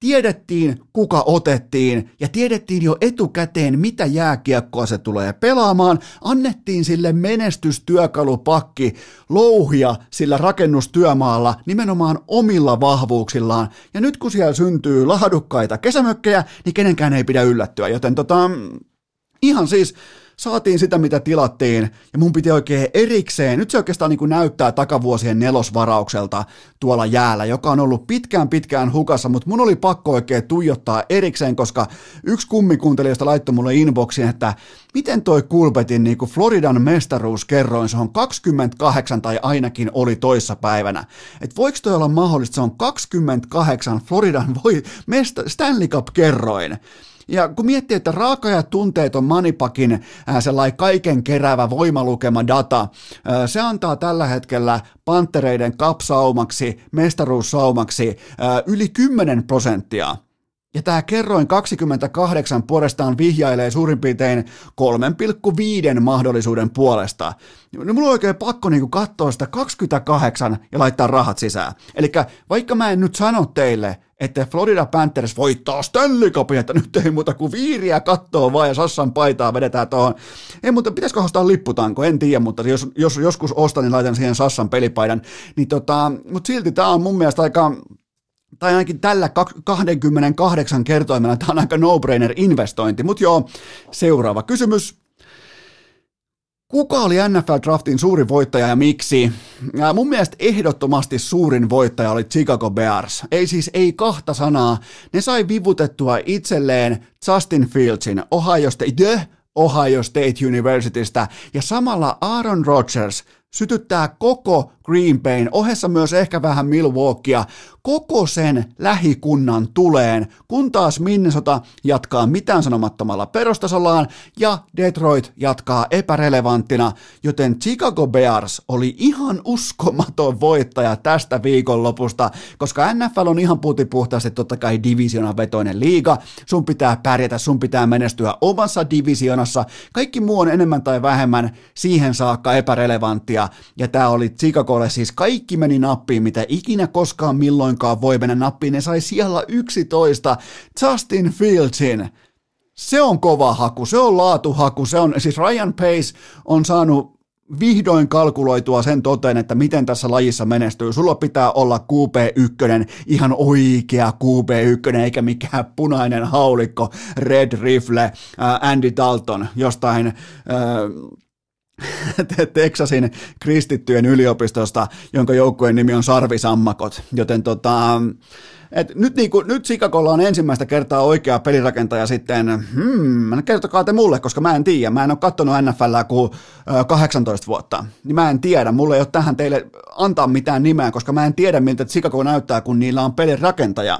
tiedettiin, kuka otettiin, ja tiedettiin jo etukäteen, mitä jääkiekkoa se tulee pelaamaan, annettiin sille menestystyökalupakki louhia sillä rakennustyömaalla nimenomaan omilla vahvuuksillaan, ja nyt kun siellä syntyy laadukkaita kesämökkejä, niin kenenkään ei pidä yllättyä, joten tota, ihan siis saatiin sitä, mitä tilattiin, ja mun piti oikein erikseen, nyt se oikeastaan niin kuin näyttää takavuosien nelosvaraukselta tuolla jäällä, joka on ollut pitkään pitkään hukassa, mutta mun oli pakko oikein tuijottaa erikseen, koska yksi kummikuuntelijoista laittoi mulle inboxiin, että miten toi Kulpetin niin kuin Floridan mestaruus kerroin, se on 28 tai ainakin oli toissa päivänä. Että voiko toi olla mahdollista, se on 28 Floridan voi, mesta, Stanley Cup kerroin. Ja kun miettii, että raaka ja tunteeton Manipakin äh, sellainen kaiken keräävä voimalukema data, se antaa tällä hetkellä Pantereiden kapsaumaksi, mestaruussaumaksi yli 10 prosenttia. Ja tämä kerroin 28 puolestaan vihjailee suurin piirtein 3,5 mahdollisuuden puolesta. Niin mulla on oikein pakko niinku katsoa sitä 28 ja laittaa rahat sisään. Eli vaikka mä en nyt sano teille, että Florida Panthers voittaa Stanley Cupin, että nyt ei muuta kuin viiriä kattoo vaan ja Sassan paitaa vedetään tuohon. Ei, mutta pitäisikö ostaa lipputanko, en tiedä, mutta jos, jos joskus ostan, niin laitan siihen Sassan pelipaidan. Niin tota, mutta silti tämä on mun mielestä aika, tai ainakin tällä 28 kertoimella tämä on aika no-brainer investointi. Mutta joo, seuraava kysymys. Kuka oli NFL Draftin suurin voittaja ja miksi? Mun mielestä ehdottomasti suurin voittaja oli Chicago Bears. Ei siis ei kahta sanaa. Ne sai vivutettua itselleen Justin Fieldsin Ohio State, Ohio State Universitystä ja samalla Aaron Rodgers sytyttää koko Green Bayn, ohessa myös ehkä vähän Milwaukeea, koko sen lähikunnan tuleen, kun taas Minnesota jatkaa mitään sanomattomalla perustasollaan ja Detroit jatkaa epärelevanttina, joten Chicago Bears oli ihan uskomaton voittaja tästä viikonlopusta, koska NFL on ihan putipuhtaasti totta kai divisionan vetoinen liiga, sun pitää pärjätä, sun pitää menestyä omassa divisionassa, kaikki muu on enemmän tai vähemmän siihen saakka epärelevanttia, ja tämä oli Chicagolle siis kaikki meni nappiin, mitä ikinä koskaan milloin kuinkaan voi mennä nappiin, ne sai siellä 11 Justin Fieldsin. Se on kova haku, se on laatuhaku, se on, siis Ryan Pace on saanut vihdoin kalkuloitua sen toteen, että miten tässä lajissa menestyy. Sulla pitää olla QP1, ihan oikea QP1, eikä mikään punainen haulikko, Red Rifle, Andy Dalton, jostain... Äh, Texasin kristittyjen yliopistosta, jonka joukkueen nimi on Sarvisammakot. Joten tota, Et nyt, niin kuin, nyt Chicagolla on ensimmäistä kertaa oikea pelirakentaja sitten, hmm, kertokaa te mulle, koska mä en tiedä, mä en ole katsonut NFLää kuin 18 vuotta, niin mä en tiedä, mulle ei ole tähän teille antaa mitään nimeä, koska mä en tiedä, miltä Chicago näyttää, kun niillä on pelirakentaja.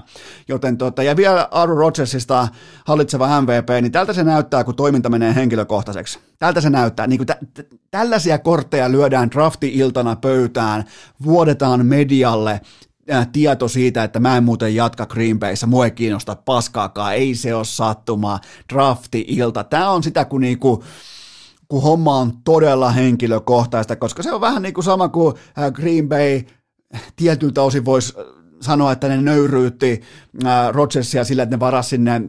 Joten tota, ja vielä Aaron Rodgersista hallitseva MVP, niin tältä se näyttää, kun toiminta menee henkilökohtaiseksi. Tältä se näyttää. Niin kuin tä- tä- tällaisia kortteja lyödään drafti-iltana pöytään, vuodetaan medialle, tieto siitä, että mä en muuten jatka Green Bayssä, mua ei kiinnosta paskaakaan, ei se ole sattumaa, drafti-ilta. Tämä on sitä, kun niinku, kun homma on todella henkilökohtaista, koska se on vähän niin kuin sama kuin äh, Green Bay tietyltä osin voisi sanoa, että ne nöyryytti äh, Rodgersia sillä, että ne varasi sinne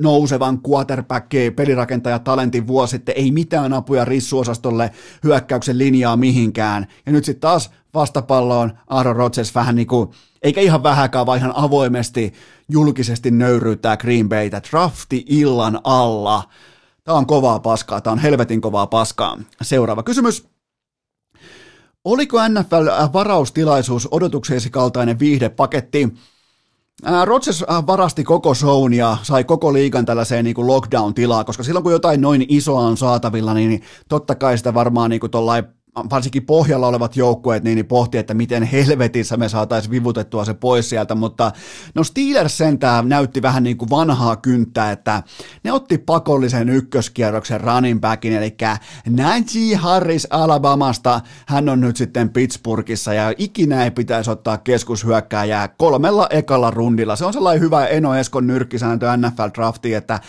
nousevan quarterback, pelirakentaja talentin vuosi sitten, ei mitään apuja rissuosastolle hyökkäyksen linjaa mihinkään. Ja nyt sitten taas vastapalloon Aaron Rodgers vähän niin kuin, eikä ihan vähäkään, vaan ihan avoimesti julkisesti nöyryyttää Green Baytä drafti illan alla. Tämä on kovaa paskaa, tämä on helvetin kovaa paskaa. Seuraava kysymys. Oliko NFL-varaustilaisuus odotuksesi kaltainen viihdepaketti? Rodgers varasti koko shown ja sai koko liigan tällaiseen niin lockdown-tilaa, koska silloin kun jotain noin isoa on saatavilla, niin totta kai sitä varmaan niin kuin varsinkin pohjalla olevat joukkueet niin, niin pohti, että miten helvetissä me saataisiin vivutettua se pois sieltä, mutta no Steelers sentään näytti vähän niin kuin vanhaa kynttää, että ne otti pakollisen ykköskierroksen running backin, eli Najee Harris Alabamasta, hän on nyt sitten Pittsburghissa ja ikinä ei pitäisi ottaa keskushyökkääjää kolmella ekalla rundilla. Se on sellainen hyvä Eno Eskon nyrkkisääntö NFL-draftiin, että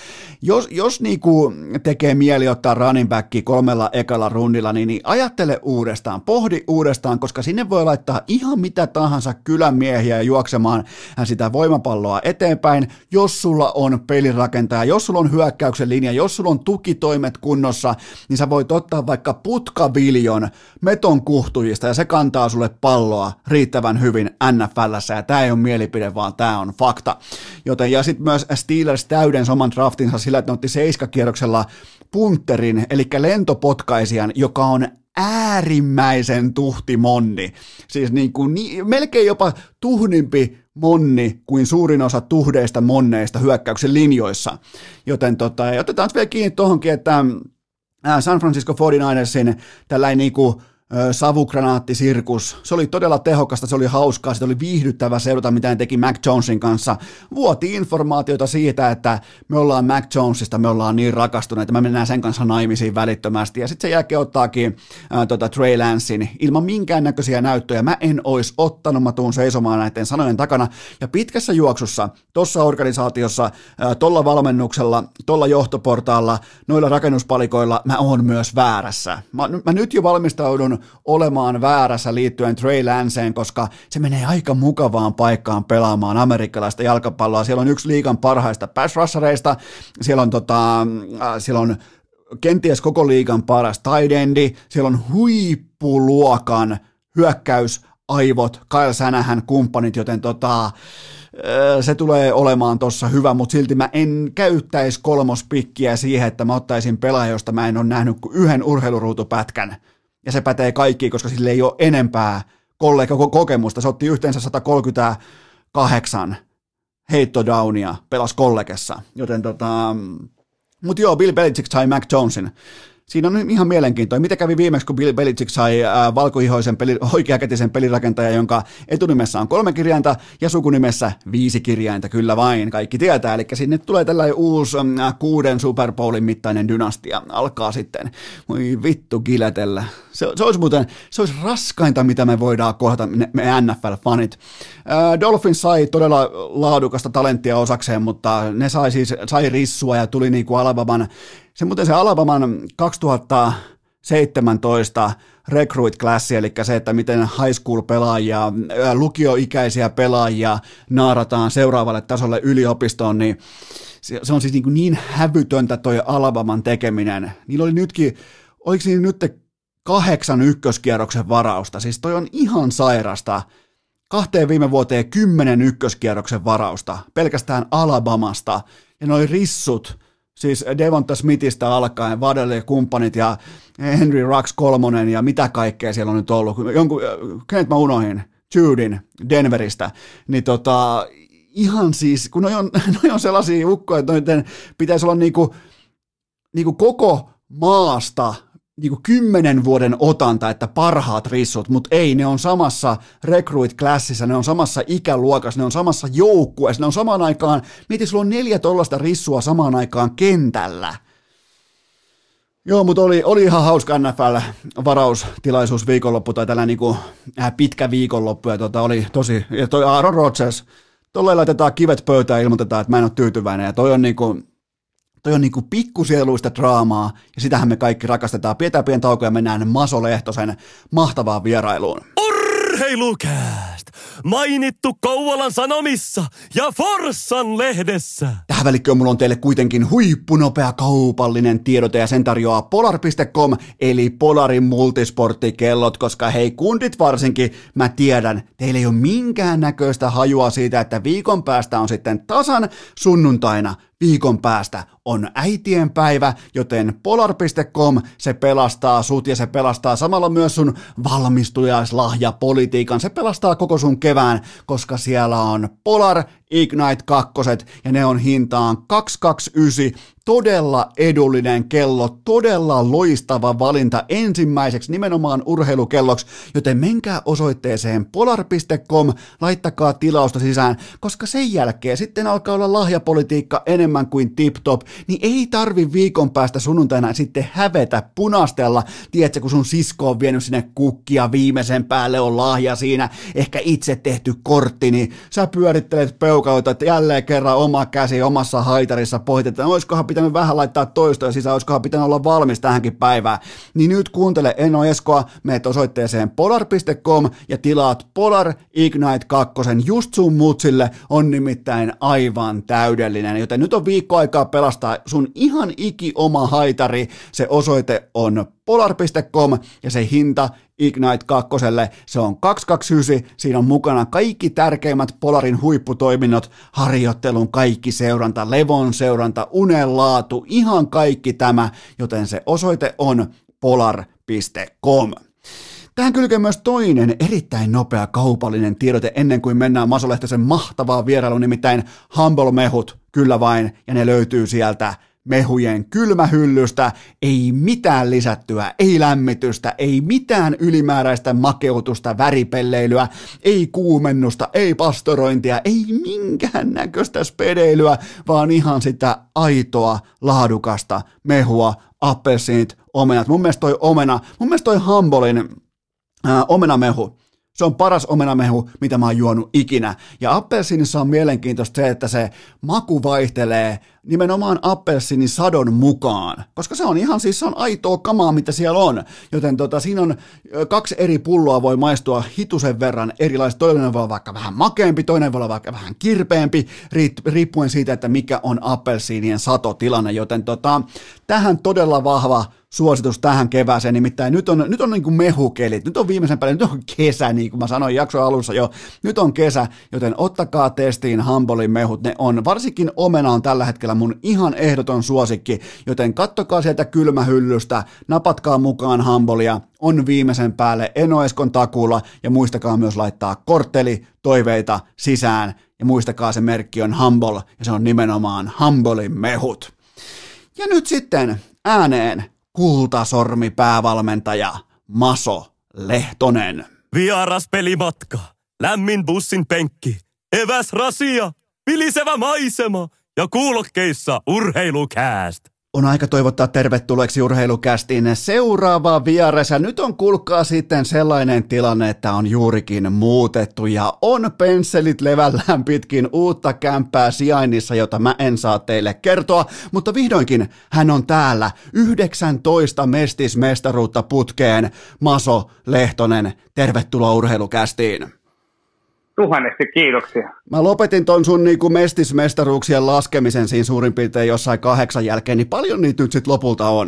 jos, jos niinku tekee mieli ottaa running backi kolmella ekalla rundilla, niin, niin ajattele ajattele uudestaan, pohdi uudestaan, koska sinne voi laittaa ihan mitä tahansa kylämiehiä juoksemaan sitä voimapalloa eteenpäin, jos sulla on pelirakentaja, jos sulla on hyökkäyksen linja, jos sulla on tukitoimet kunnossa, niin sä voit ottaa vaikka putkaviljon meton kuhtujista ja se kantaa sulle palloa riittävän hyvin NFLssä ja tämä ei ole mielipide, vaan tämä on fakta. Joten ja sitten myös Steelers täyden oman draftinsa sillä, että ne otti seiskakierroksella punterin, eli lentopotkaisijan, joka on äärimmäisen tuhti monni. Siis niin kuin, niin, melkein jopa tuhnimpi monni kuin suurin osa tuhdeista monneista hyökkäyksen linjoissa. Joten tota, otetaan vielä kiinni tuohonkin, että San Francisco 49ersin tällainen niin kuin savukranaattisirkus. Se oli todella tehokasta, se oli hauskaa, se oli viihdyttävä seurata, mitä ne teki Mac Jonesin kanssa. Vuoti informaatiota siitä, että me ollaan Mac Jonesista, me ollaan niin rakastuneita, me mennään sen kanssa naimisiin välittömästi. Ja sitten sen jälkeen ottaakin ää, tota Trey Lancein ilman minkäännäköisiä näyttöjä. Mä en ois ottanut, mä tuun seisomaan näiden sanojen takana. Ja pitkässä juoksussa, tuossa organisaatiossa, tuolla valmennuksella, tuolla johtoportaalla, noilla rakennuspalikoilla mä oon myös väärässä. Mä, mä nyt jo valmistaudun olemaan väärässä liittyen Trey Lanceen, koska se menee aika mukavaan paikkaan pelaamaan amerikkalaista jalkapalloa. Siellä on yksi liigan parhaista pass rushereista, siellä on, tota, äh, siellä on kenties koko liigan paras tight endi, siellä on huippuluokan hyökkäys, aivot, Kyle Sänähän kumppanit, joten tota, äh, se tulee olemaan tossa hyvä, mutta silti mä en käyttäisi kolmospikkiä siihen, että mä ottaisin pelaaja, josta mä en ole nähnyt kuin yhden urheiluruutupätkän ja se pätee kaikkiin, koska sille ei ole enempää kollega kokemusta. Se otti yhteensä 138 heittodownia, pelas kollegessa, joten tota, mutta joo, Bill Belichick sai Mac Jonesin. Siinä on ihan mielenkiintoinen. Mitä kävi viimeksi, kun Bill Belichick sai äh, valkoihoisen peli, oikeakätisen pelirakentajan, jonka etunimessä on kolme kirjainta ja sukunimessä viisi kirjainta, kyllä vain, kaikki tietää. Eli sinne tulee tällainen uusi äh, kuuden Super Bowlin mittainen dynastia, alkaa sitten. Voi vittu kiletellä. Se, se olisi muuten, se olisi raskainta, mitä me voidaan kohdata, me, me NFL-fanit. Äh, Dolphins sai todella laadukasta talenttia osakseen, mutta ne sai siis, sai rissua ja tuli niin kuin Alabaman se muuten se Alabaman 2017 recruit classi, eli se, että miten high school pelaajia, lukioikäisiä pelaajia naarataan seuraavalle tasolle yliopistoon, niin se on siis niin, niin hävytöntä toi Alabaman tekeminen. Niillä oli nytkin, oliko siinä nyt kahdeksan ykköskierroksen varausta, siis toi on ihan sairasta. Kahteen viime vuoteen kymmenen ykköskierroksen varausta, pelkästään Alabamasta, ja noi rissut, Siis Devonta Smithistä alkaen, Vadelle ja kumppanit ja Henry Rux kolmonen ja mitä kaikkea siellä on nyt ollut. Jonkun, kenet mä unohin? Judin Denveristä, niin tota, ihan siis, kun noi on, noi on sellaisia ukkoja, että noiden pitäisi olla niinku, niinku koko maasta niinku kymmenen vuoden otanta, että parhaat rissut, mutta ei, ne on samassa recruit-klassissa, ne on samassa ikäluokassa, ne on samassa joukkueessa, ne on samaan aikaan, mieti, sulla on neljä tollasta rissua samaan aikaan kentällä. Joo, mutta oli, oli ihan hauska NFL-varaustilaisuus viikonloppu tai tällä äh, pitkä viikonloppu ja tota, oli tosi, ja toi Aaron Rodgers, Tuolle laitetaan kivet pöytään ja ilmoitetaan, että mä en ole tyytyväinen. Ja toi on niinku, toi on niinku pikkusieluista draamaa, ja sitähän me kaikki rakastetaan. Pidetään pieni tauko ja mennään Maso Lehtosen mahtavaan vierailuun.
Urheilukääst! Mainittu Kouvolan Sanomissa ja Forssan lehdessä.
Tähän välikköön mulla on teille kuitenkin huippunopea kaupallinen tiedote ja sen tarjoaa polar.com eli Polarin multisporttikellot, koska hei kundit varsinkin, mä tiedän, teillä ei ole minkään näköistä hajua siitä, että viikon päästä on sitten tasan sunnuntaina viikon päästä on äitien päivä, joten polar.com se pelastaa sut ja se pelastaa samalla myös sun valmistujaislahjapolitiikan. Se pelastaa koko sun kevään, koska siellä on Polar Ignite 2 ja ne on hintaan 229 todella edullinen kello, todella loistava valinta ensimmäiseksi nimenomaan urheilukelloksi, joten menkää osoitteeseen polar.com, laittakaa tilausta sisään, koska sen jälkeen sitten alkaa olla lahjapolitiikka enemmän kuin tip-top, niin ei tarvi viikon päästä sunnuntaina sitten hävetä, punastella, tiedätkö, kun sun sisko on vienyt sinne kukkia viimeisen päälle on lahja siinä, ehkä itse tehty kortti, niin sä pyörittelet peukaloita, että jälleen kerran oma käsi omassa haitarissa pohditaan, olisikohan pitänyt vähän laittaa toistoja sisään, olisikohan pitänyt olla valmis tähänkin päivään. Niin nyt kuuntele Eno Eskoa, meet osoitteeseen polar.com ja tilaat Polar Ignite 2 just sun mutsille, on nimittäin aivan täydellinen. Joten nyt on viikko aikaa pelastaa sun ihan iki oma haitari. Se osoite on polar.com ja se hinta Ignite 2, se on 229, siinä on mukana kaikki tärkeimmät Polarin huipputoiminnot, harjoittelun kaikki seuranta, levon seuranta, unen laatu, ihan kaikki tämä, joten se osoite on polar.com. Tähän kylkee myös toinen erittäin nopea kaupallinen tiedote ennen kuin mennään Masolehtosen mahtavaa vierailuun, nimittäin Humble Mehut, kyllä vain, ja ne löytyy sieltä mehujen kylmähyllystä, ei mitään lisättyä, ei lämmitystä, ei mitään ylimääräistä makeutusta, väripelleilyä, ei kuumennusta, ei pastorointia, ei minkään näköistä spedeilyä, vaan ihan sitä aitoa, laadukasta mehua, appelsiinit, omenat. Mun mielestä toi omena, mun mielestä toi Hambolin ää, omenamehu, se on paras omenamehu, mitä mä oon juonut ikinä. Ja appelsiinissa on mielenkiintoista se, että se maku vaihtelee nimenomaan appelsiinin sadon mukaan, koska se on ihan siis se on aitoa kamaa, mitä siellä on. Joten tota, siinä on kaksi eri pulloa voi maistua hitusen verran erilaiset. Toinen voi olla vaikka vähän makeampi, toinen voi olla vaikka vähän kirpeämpi, riippuen siitä, että mikä on appelsiinien satotilanne. Joten tota, tähän todella vahva suositus tähän kevääseen, nimittäin nyt on, nyt on niin kuin mehukelit, nyt on viimeisen päälle, nyt on kesä, niin kuin mä sanoin jakson alussa jo, nyt on kesä, joten ottakaa testiin Hambolin mehut, ne on, varsinkin omena on tällä hetkellä mun ihan ehdoton suosikki, joten kattokaa sieltä kylmähyllystä, napatkaa mukaan Hambolia, on viimeisen päälle Enoeskon takulla ja muistakaa myös laittaa kortteli toiveita sisään ja muistakaa se merkki on Humble ja se on nimenomaan Humbolin mehut. Ja nyt sitten ääneen kultasormi päävalmentaja Maso Lehtonen.
Vieras pelimatka, lämmin bussin penkki, eväs rasia, vilisevä maisema ja kuulokkeissa urheilukääst.
On aika toivottaa tervetulleeksi urheilukästiin seuraava vieras. Ja nyt on kulkaa sitten sellainen tilanne, että on juurikin muutettu ja on pensselit levällään pitkin uutta kämppää sijainnissa, jota mä en saa teille kertoa. Mutta vihdoinkin hän on täällä 19 mestismestaruutta putkeen. Maso Lehtonen, tervetuloa urheilukästiin
tuhannesti kiitoksia.
Mä lopetin ton sun niinku mestismestaruuksien laskemisen siinä suurin piirtein jossain kahdeksan jälkeen, niin paljon niitä nyt sitten lopulta on?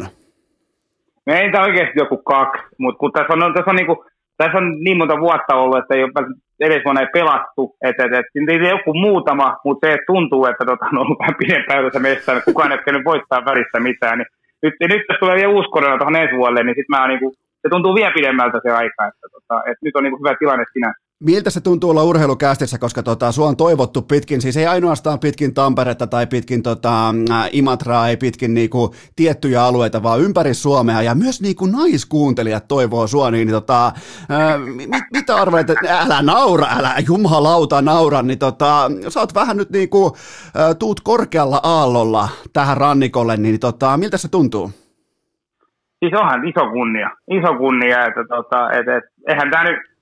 No ei tämä oikeasti joku kaksi, mutta kun tässä on, tässä on, niinku, tässä on niin monta vuotta ollut, että ei ole edes vuonna ei pelattu, että et, et, et, joku muutama, mutta se tuntuu, että tota, on ollut vähän pidempään tässä että kukaan ei ole voittaa väristä mitään, niin nyt, nyt jos tulee vielä uusi korona tuohon ensi vuodelle, niin sit mä niinku, se tuntuu vielä pidemmältä se aika, että, tota, että nyt on niinku hyvä tilanne sinä.
Miltä se tuntuu olla urheilukästissä, koska tota, sua on toivottu pitkin, siis ei ainoastaan pitkin Tamperetta tai pitkin tota, äh, Imatraa, ei pitkin niinku, tiettyjä alueita, vaan ympäri Suomea ja myös niinku, naiskuuntelijat toivoo sua, niin tota, ää, mit, mitä arvelet, älä naura, älä jumalauta naura, niin tota, sä oot vähän nyt niinku, ää, tuut korkealla aallolla tähän rannikolle, niin tota, miltä se tuntuu?
Siis onhan iso kunnia, iso kunnia, että tota, et, et, eihän tämä nyt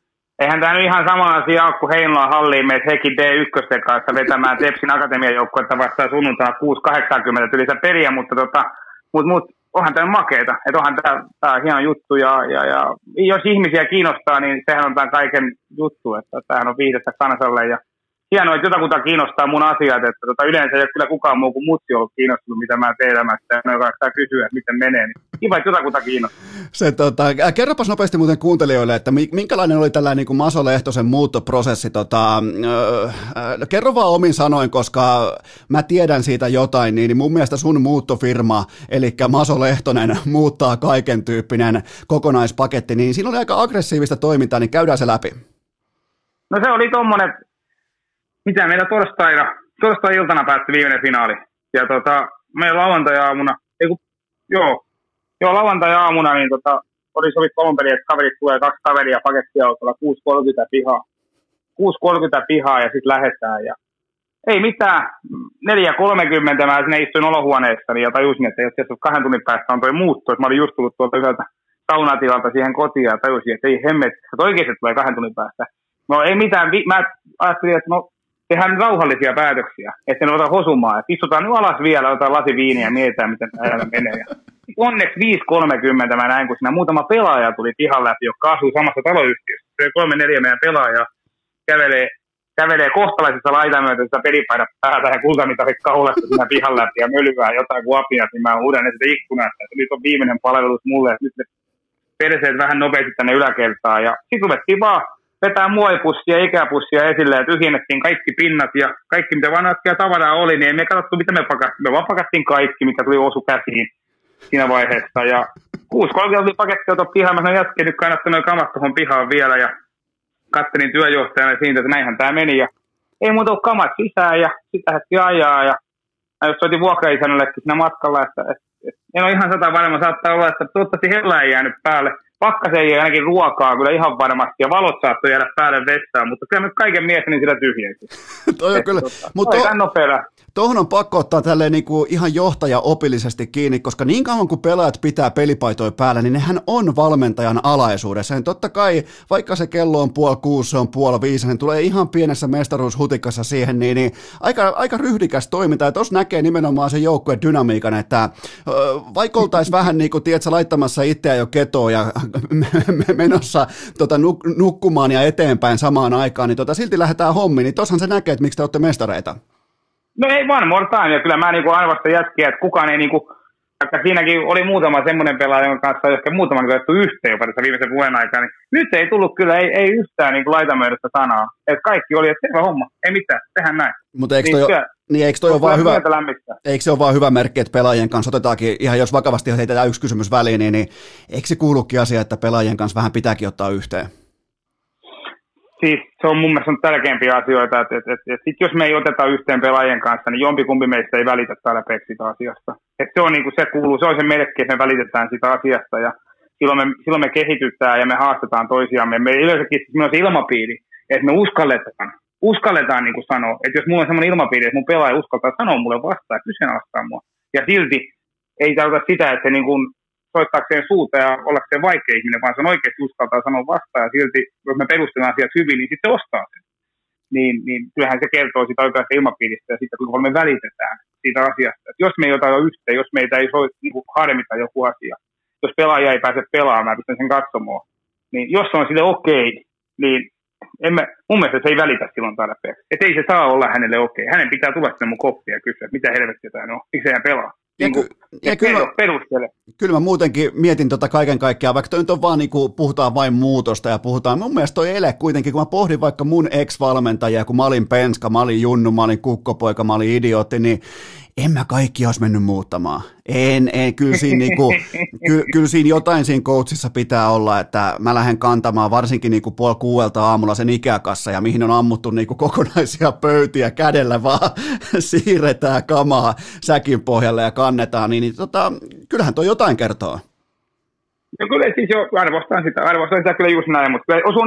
eihän tämä nyt ihan sama asia ole, kun Heinolan halliin meitä hekin D1 kanssa vetämään Tepsin akatemian joukkuetta vastaan sunnuntaina 6-80 yli periä, mutta tota, mut, mut, onhan tämä makeeta, että onhan tämä, tämä hieno juttu ja, ja, ja, jos ihmisiä kiinnostaa, niin sehän on tämän kaiken juttu, että tämähän on viihdettä kansalle ja hienoa, että jotakuta kiinnostaa mun asiat, että tota, yleensä ei ole kyllä kukaan muu kuin mutsi ollut kiinnostunut, mitä mä teen elämästä, ja ne saa kysyä, että miten menee, niin kiva, että jotakuta kiinnostaa.
Se, tota, kerropas nopeasti muuten kuuntelijoille, että minkälainen oli tällainen niin kuin Maso Lehtosen muuttoprosessi, tota, äh, kerro vaan omin sanoin, koska mä tiedän siitä jotain, niin mun mielestä sun muuttofirma, eli Maso Lehtonen muuttaa kaiken tyyppinen kokonaispaketti, niin siinä oli aika aggressiivista toimintaa, niin käydään se läpi.
No se oli tuommoinen mitä meillä torstaina, torstai-iltana päättyi viimeinen finaali. Ja tota, meillä lauantai-aamuna, ei kun, joo, joo, lauantai-aamuna, niin tota, oli sovittu alun perin, että kaverit tulee kaksi kaveria pakettiautolla, 6.30 pihaa. 6.30 pihaa ja sitten lähdetään. Ja ei mitään, 4.30 mä sinne istuin olohuoneessani ja tajusin, että jos tässä kahden tunnin päästä on toi muutto, että mä olin just tullut tuolta yhdeltä saunatilalta siihen kotiin ja tajusin, että ei hemmet, että oikeasti tulee kahden tunnin päästä. No ei mitään, mä ajattelin, että no tehdään rauhallisia päätöksiä, että ne ota hosumaan. Että istutaan nyt alas vielä, otetaan lasi viiniä ja mietitään, miten tämä menee. Ja onneksi 5.30 mä näin, kun siinä muutama pelaaja tuli pihan läpi, joka asuu samassa taloyhtiössä. Se kolme neljä meidän pelaajaa kävelee, kävelee kohtalaisessa laitamyötä sitä pelipaidat päätä ja kultamitarit kaulasta siinä pihan läpi ja mölyvää jotain kuin apinat, niin mä huudan sitä ikkunasta, että nyt on viimeinen palvelus mulle, että nyt ne perseet vähän nopeasti tänne yläkertaan. Ja sitten ruvettiin vaan vetää muovipussia ja ikäpussia esille ja tyhjennettiin kaikki pinnat ja kaikki mitä vanhaskia tavaraa oli, niin me katsottu mitä me pakattiin. Me vaan pakattiin kaikki, mikä tuli osu käsiin siinä vaiheessa. Ja 6.30 oli paketti oto pihaan, mä sanoin jätkin, nyt kannattaa noin kamat tuohon pihaan vielä. Ja kattelin työjohtajana siitä, että näinhän tämä meni. Ja ei muuta ole kamat sisään ja sitä hetki ajaa. Ja mä just soitin vuokraisännöllekin siinä matkalla, että, että, että en ole ihan sata varma, saattaa olla, että toivottavasti hella ei jäänyt päälle pakkaseen ei ainakin ruokaa kyllä ihan varmasti, ja valot saattoi jäädä päälle vessaan, mutta kyllä me kaiken mies niin sitä tyhjensi.
toi on kyllä, tota, mutta to, Tuohon on pakko ottaa tälleen niin kuin ihan johtaja opillisesti kiinni, koska niin kauan kuin pelaajat pitää pelipaitoja päällä, niin nehän on valmentajan alaisuudessa. Ja totta kai, vaikka se kello on puoli kuusi, se on puoli viisi, niin tulee ihan pienessä mestaruushutikassa siihen, niin, niin aika, aika ryhdikäs toiminta. Ja tuossa näkee nimenomaan se joukkueen dynamiikan, että vaikka oltaisiin vähän niin kuin, tiedätkö, laittamassa itseä jo ketoa ja menossa tota, nuk- nukkumaan ja eteenpäin samaan aikaan, niin tota, silti lähdetään hommiin, niin tossahan se näkee, että miksi te olette mestareita.
No ei vaan more time, ja kyllä mä niinku arvostan jätkiä, että kukaan ei niinku, vaikka siinäkin oli muutama semmoinen pelaaja, jonka kanssa on ehkä muutaman otettu yhteen jopa tässä viimeisen vuoden aikana, niin nyt ei tullut kyllä, ei, ei yhtään niin laitamöydöstä sanaa. Että kaikki oli, että selvä homma, ei mitään, tehdään näin.
Mutta eikö niin toi, niin, niin eikö toi ole vaan hyvä, eikö se ole vaan hyvä merkki, että pelaajien kanssa otetaankin, ihan jos vakavasti heitetään yksi kysymys väliin, niin, niin eikö se kuulukin asia, että pelaajien kanssa vähän pitääkin ottaa yhteen?
Siis se on mun mielestä tärkeimpiä asioita, että, että, että, että sit jos me ei oteta yhteen pelaajien kanssa, niin jompikumpi meistä ei välitä täällä siitä asiasta. Että se on niin kuin se kuuluu, se on se merkki, että me välitetään sitä asiasta ja silloin me, silloin me kehitytään ja me haastetaan toisiamme. Me yleensäkin siis on se ilmapiiri, että me uskalletaan, uskalletaan niin kuin sanoa, että jos mulla on sellainen ilmapiiri, että mun pelaaja uskaltaa sanoa mulle vastaan ja kyseenalaistaa mua, ja silti ei tarkoita sitä, että se niin kuin soittaakseen suuta ja ollakseen vaikea ihminen, vaan se on oikeasti uskaltaa sanoa vastaan ja silti, jos me perustellaan asiat hyvin, niin sitten ostaa sen. Niin, niin kyllähän se kertoo siitä oikeasta ilmapiiristä ja siitä, kuinka me välitetään siitä asiasta. Et jos me ei ota yhteen, jos meitä ei soi, niin harmita joku asia, jos pelaaja ei pääse pelaamaan, pistän sen katsomaan, niin jos on sille okei, okay, niin en mä, mun mielestä se ei välitä silloin tarpeeksi. Että ei se saa olla hänelle okei. Okay. Hänen pitää tulla sinne mun koppia ja kysyä, mitä helvettiä tämä on, miksi hän pelaa. Niin kuin, ky- ja kyllä, perustele.
kyllä mä muutenkin mietin tota kaiken kaikkiaan, vaikka toi nyt on vaan niin kuin, puhutaan vain muutosta ja puhutaan, mun mielestä toi ele kuitenkin, kun mä pohdin vaikka mun ex-valmentajia, kun mä olin penska, mä olin junnu, mä olin kukkopoika, mä olin idiootti, niin en mä kaikki olisi mennyt muuttamaan. En, en kyllä, siinä niinku, ky, kyllä siinä jotain siinä coachissa pitää olla, että mä lähden kantamaan varsinkin niinku puoli kuuelta aamulla sen ikäkassa ja mihin on ammuttu niinku kokonaisia pöytiä kädellä vaan siirretään kamaa säkin pohjalle ja kannetaan, niin, niin tota, kyllähän toi jotain kertoo.
No kyllä siis jo arvostan sitä, arvostan sitä kyllä just näin, mutta osuu,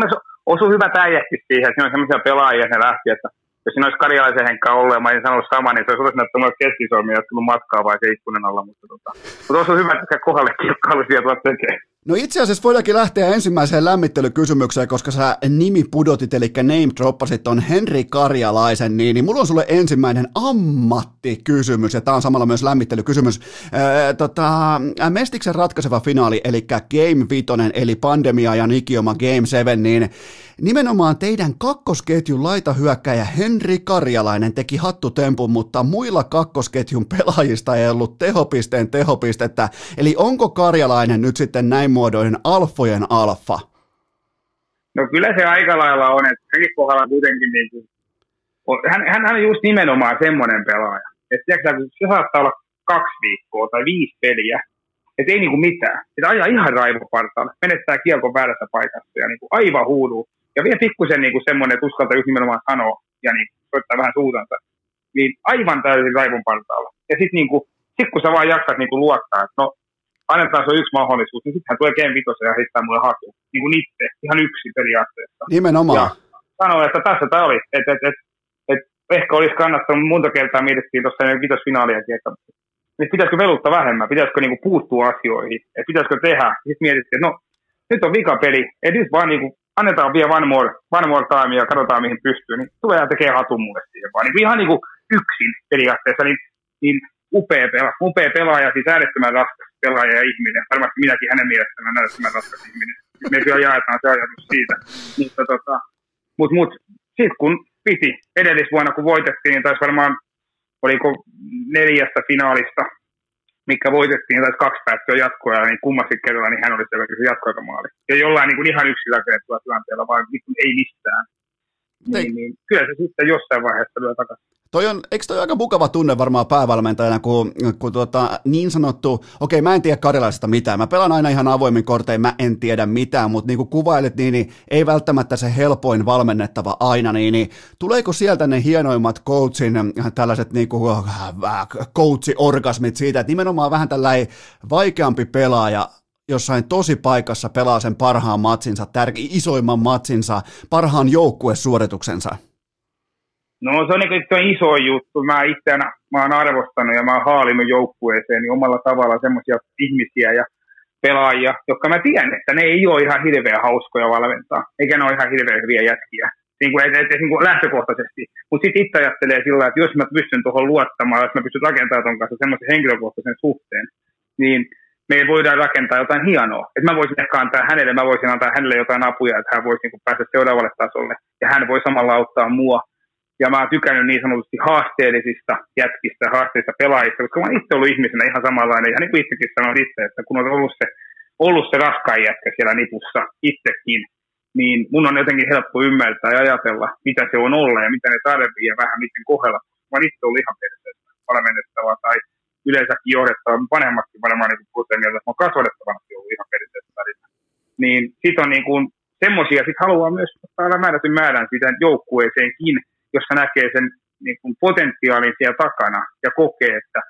osuu hyvä täijäkin siihen, siinä on sellaisia pelaajia, ne lähti, että jos siinä olisi karjalaisen Henkka ollut ja mä olisin sanonut sama, niin se olisi mulle keskisormia, jos tullut matkaa vai se ikkunan alla. Mutta, tota, mutta olisi hyvä, että kohdalle kilpailu sieltä tekee.
No itse asiassa voidaankin lähteä ensimmäiseen lämmittelykysymykseen, koska sä nimi pudotit, eli name droppasit on Henri Karjalaisen, niin, niin mulla on sulle ensimmäinen ammattikysymys, ja tämä on samalla myös lämmittelykysymys. Ää, tota, Mestiksen ratkaiseva finaali, eli Game 5, eli Pandemia ja Nikioma Game 7, niin Nimenomaan teidän kakkosketjun laitahyökkäjä Henri Karjalainen teki hattutempun, mutta muilla kakkosketjun pelaajista ei ollut tehopisteen tehopistettä. Eli onko Karjalainen nyt sitten näin muodoinen alfojen alfa?
No kyllä se aika lailla on, että hänkin kohdalla kuitenkin niin kuin, hän, hän, on just nimenomaan semmoinen pelaaja. Että tiedätkö, se saattaa olla kaksi viikkoa tai viisi peliä, että ei niinku mitään. Että ajaa ihan raivopartaalle, menettää kielko väärässä paikassa ja niinku aivan huuduu ja vielä pikkusen niin kuin semmoinen, että uskaltaa just nimenomaan sanoa ja niin soittaa vähän suutansa, niin aivan täysin raivon partaalla. Ja sitten niin kuin, sit kun sä vaan jaksat niin kuin luottaa, että no annetaan se yksi mahdollisuus, niin sitten hän tulee Game Vitosen ja heittää mulle hatu. Niin kuin itse, ihan yksi periaatteessa.
Nimenomaan. Ja
sanoi, että tässä tämä oli. Että et, et, et, ehkä olisi kannattanut, monta kertaa mietittiin tuossa vitosfinaaliakin, että että pitäisikö velutta vähemmän, pitäisikö niinku puuttua asioihin, että pitäisikö tehdä. Sitten mietittiin, että no nyt on vikapeli, että nyt vaan niinku annetaan vielä one more, one more time ja katsotaan mihin pystyy, niin tulee ja tekee hatun mulle siihen vaan. Niin ihan niin kuin yksin periaatteessa, niin, niin upea, pela, upea pelaaja, siis äärettömän raskas pelaaja ja ihminen. Varmasti minäkin hänen mielestään äärettömän raskas ihminen. Me kyllä jaetaan se ajatus siitä. Mutta tota, mut, mut, sitten kun piti edellisvuonna, kun voitettiin, niin taisi varmaan, oliko neljästä finaalista mikä voitettiin, tai kaksi päättöä jatkoa, niin kummaskin kerralla niin hän oli se, joka jatkoaikamaali. Ja jollain niin kuin ihan yksin rakennetulla tilanteella, vaan niin ei mistään. Niin, niin, kyllä se sitten jossain vaiheessa lyö takaisin.
Toi on, eikö toi aika mukava tunne varmaan päävalmentajana, kun, kun tuota, niin sanottu, okei mä en tiedä Karjalaisesta mitään, mä pelaan aina ihan avoimin kortein, mä en tiedä mitään, mutta niin kuin kuvailet, niin, niin ei välttämättä se helpoin valmennettava aina, niin, niin tuleeko sieltä ne hienoimmat coachin tällaiset niin kuin, äh, coachi-orgasmit siitä, että nimenomaan vähän tällainen vaikeampi pelaaja jossain tosi paikassa pelaa sen parhaan matsinsa, tär- isoimman matsinsa, parhaan joukkuesuorituksensa?
No se on niin se on iso juttu. Mä itse mä oon arvostanut ja mä oon haalinut joukkueeseen niin omalla tavalla semmoisia ihmisiä ja pelaajia, jotka mä tiedän, että ne ei ole ihan hirveän hauskoja valmentaa, eikä ne ole ihan hirveän hyviä jätkiä. Niin kuin, et, et, niin kuin lähtökohtaisesti. Mutta sitten itse ajattelee sillä että jos mä pystyn tuohon luottamaan, jos mä pystyn rakentamaan ton kanssa semmoisen henkilökohtaisen suhteen, niin me voidaan rakentaa jotain hienoa. Että mä voisin ehkä antaa hänelle, mä voisin antaa hänelle jotain apuja, että hän voisi niin päästä seuraavalle tasolle. Ja hän voi samalla auttaa mua ja mä oon tykännyt niin sanotusti haasteellisista jätkistä, haasteellisista pelaajista, koska mä oon itse ollut ihmisenä ihan samanlainen. Ja niin kuin itsekin sanoin itse, että kun on ollut se, ollut se raskain jätkä siellä nipussa itsekin, niin mun on jotenkin helppo ymmärtää ja ajatella, mitä se on olla ja mitä ne tarvii ja vähän miten kohdella. Mä oon itse ollut ihan perseestä valmennettava tai yleensäkin johdettava, vanhemmatkin varmaan niin puhutaan mieltä, että mä oon kasvatettavanakin ollut ihan perseestä Niin sit on niin kuin semmoisia, sit haluaa myös määrätyn määrän siitä joukkueeseenkin, jossa näkee sen niin kuin potentiaalin siellä takana ja kokee, että,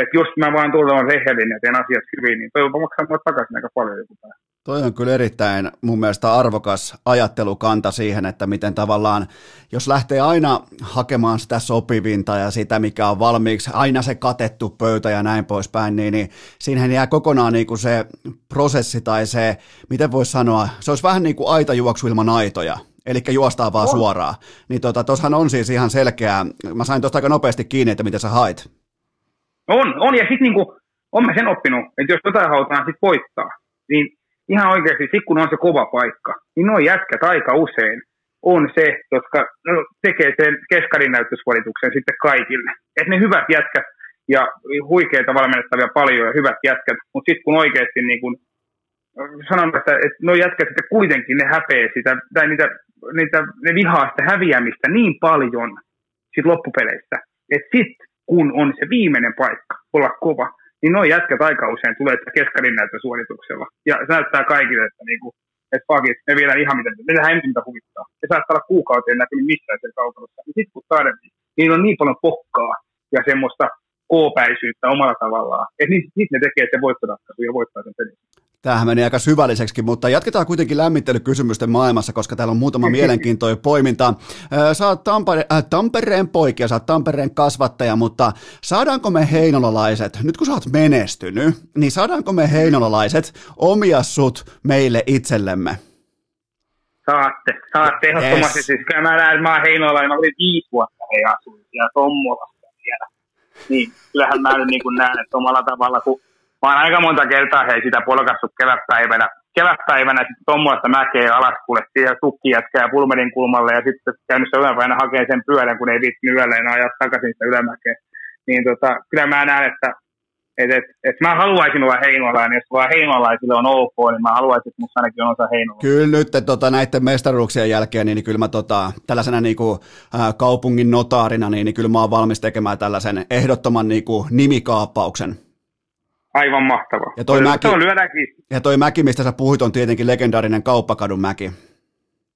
että jos mä vaan tulen rehellinen ja teen asiat hyvin, niin toivon maksaa mulle takaisin aika paljon joku päivä.
Toi on kyllä erittäin mun mielestä arvokas ajattelukanta siihen, että miten tavallaan, jos lähtee aina hakemaan sitä sopivinta ja sitä, mikä on valmiiksi, aina se katettu pöytä ja näin poispäin, niin, niin siinähän jää kokonaan niin kuin se prosessi tai se, miten voisi sanoa, se olisi vähän niin kuin aitajuoksu ilman aitoja eli juostaa vaan on. suoraan. Niin tota, tossahan on siis ihan selkeää, mä sain tuosta aika nopeasti kiinni, että mitä sä hait.
On, on ja sitten niinku, on mä sen oppinut, että jos jotain halutaan sitten voittaa, niin ihan oikeasti, sit kun on se kova paikka, niin nuo jätkät aika usein on se, jotka no, tekee sen keskarin näytösvalituksen sitten kaikille. Että ne hyvät jätkät ja huikeita valmennettavia paljon ja hyvät jätkät, mutta sitten kun oikeasti niin kun, sanon, että, että nuo jätkät sitten kuitenkin ne häpeä sitä, tai niitä niitä, ne vihaa sitä häviämistä niin paljon sit loppupeleissä, että sitten kun on se viimeinen paikka olla kova, niin noin jätkät aika usein tulee keskarin suorituksella. Ja se näyttää kaikille, että niinku, että pakit, me vielä ihan mitä, me tehdään ensin mitä huvittaa. Ja saattaa olla kuukauteen näkynyt missään siellä kaukalossa. Ja sitten kun tarvii, niin on niin paljon pokkaa ja semmoista koopäisyyttä omalla tavallaan, että niin, niin ne tekee se voittoratkaisu ja voittaa sen pelin.
Tämähän meni aika syvälliseksi, mutta jatketaan kuitenkin lämmittelykysymysten maailmassa, koska täällä on muutama mielenkiintoinen poiminta. Sä oot Tampere, äh, Tampereen poikia, sä oot Tampereen kasvattaja, mutta saadaanko me heinolalaiset, nyt kun sä oot menestynyt, niin saadaanko me heinolalaiset omia sut meille itsellemme?
Saatte, saatte ehdottomasti. Yes. Siis kyllä mä näen, mä oon heinolainen, mä olin viisi vuotta he asuin siellä Tommolassa vielä. Niin, kyllähän mä nyt niin näen, että omalla tavalla, kun mä oon aika monta kertaa hei sitä polkassut kevätpäivänä, kevätpäivänä sitten tuommoista mäkeä alas kuule siihen tukki ja pulmerin kulmalle ja sitten käynyt se yläpäivänä hakee sen pyörän, kun ei viittinyt yöllä enää ajaa takaisin sitä ylämäkeä. Niin tota, kyllä mä näen, että et, et, et mä haluaisin olla heinolainen, jos vaan heinolaisille on ok, niin mä haluaisin, että musta ainakin on osa heinolainen.
Kyllä nyt tota, näiden mestaruuksien jälkeen, niin, niin kyllä mä tota, tällaisena niin kuin, ä, kaupungin notaarina, niin, niin kyllä mä oon valmis tekemään tällaisen ehdottoman niin kuin, nimikaappauksen.
Aivan mahtava.
Ja toi, mäki, ja toi mäki, mistä sä puhuit, on tietenkin legendaarinen kauppakadun mäki.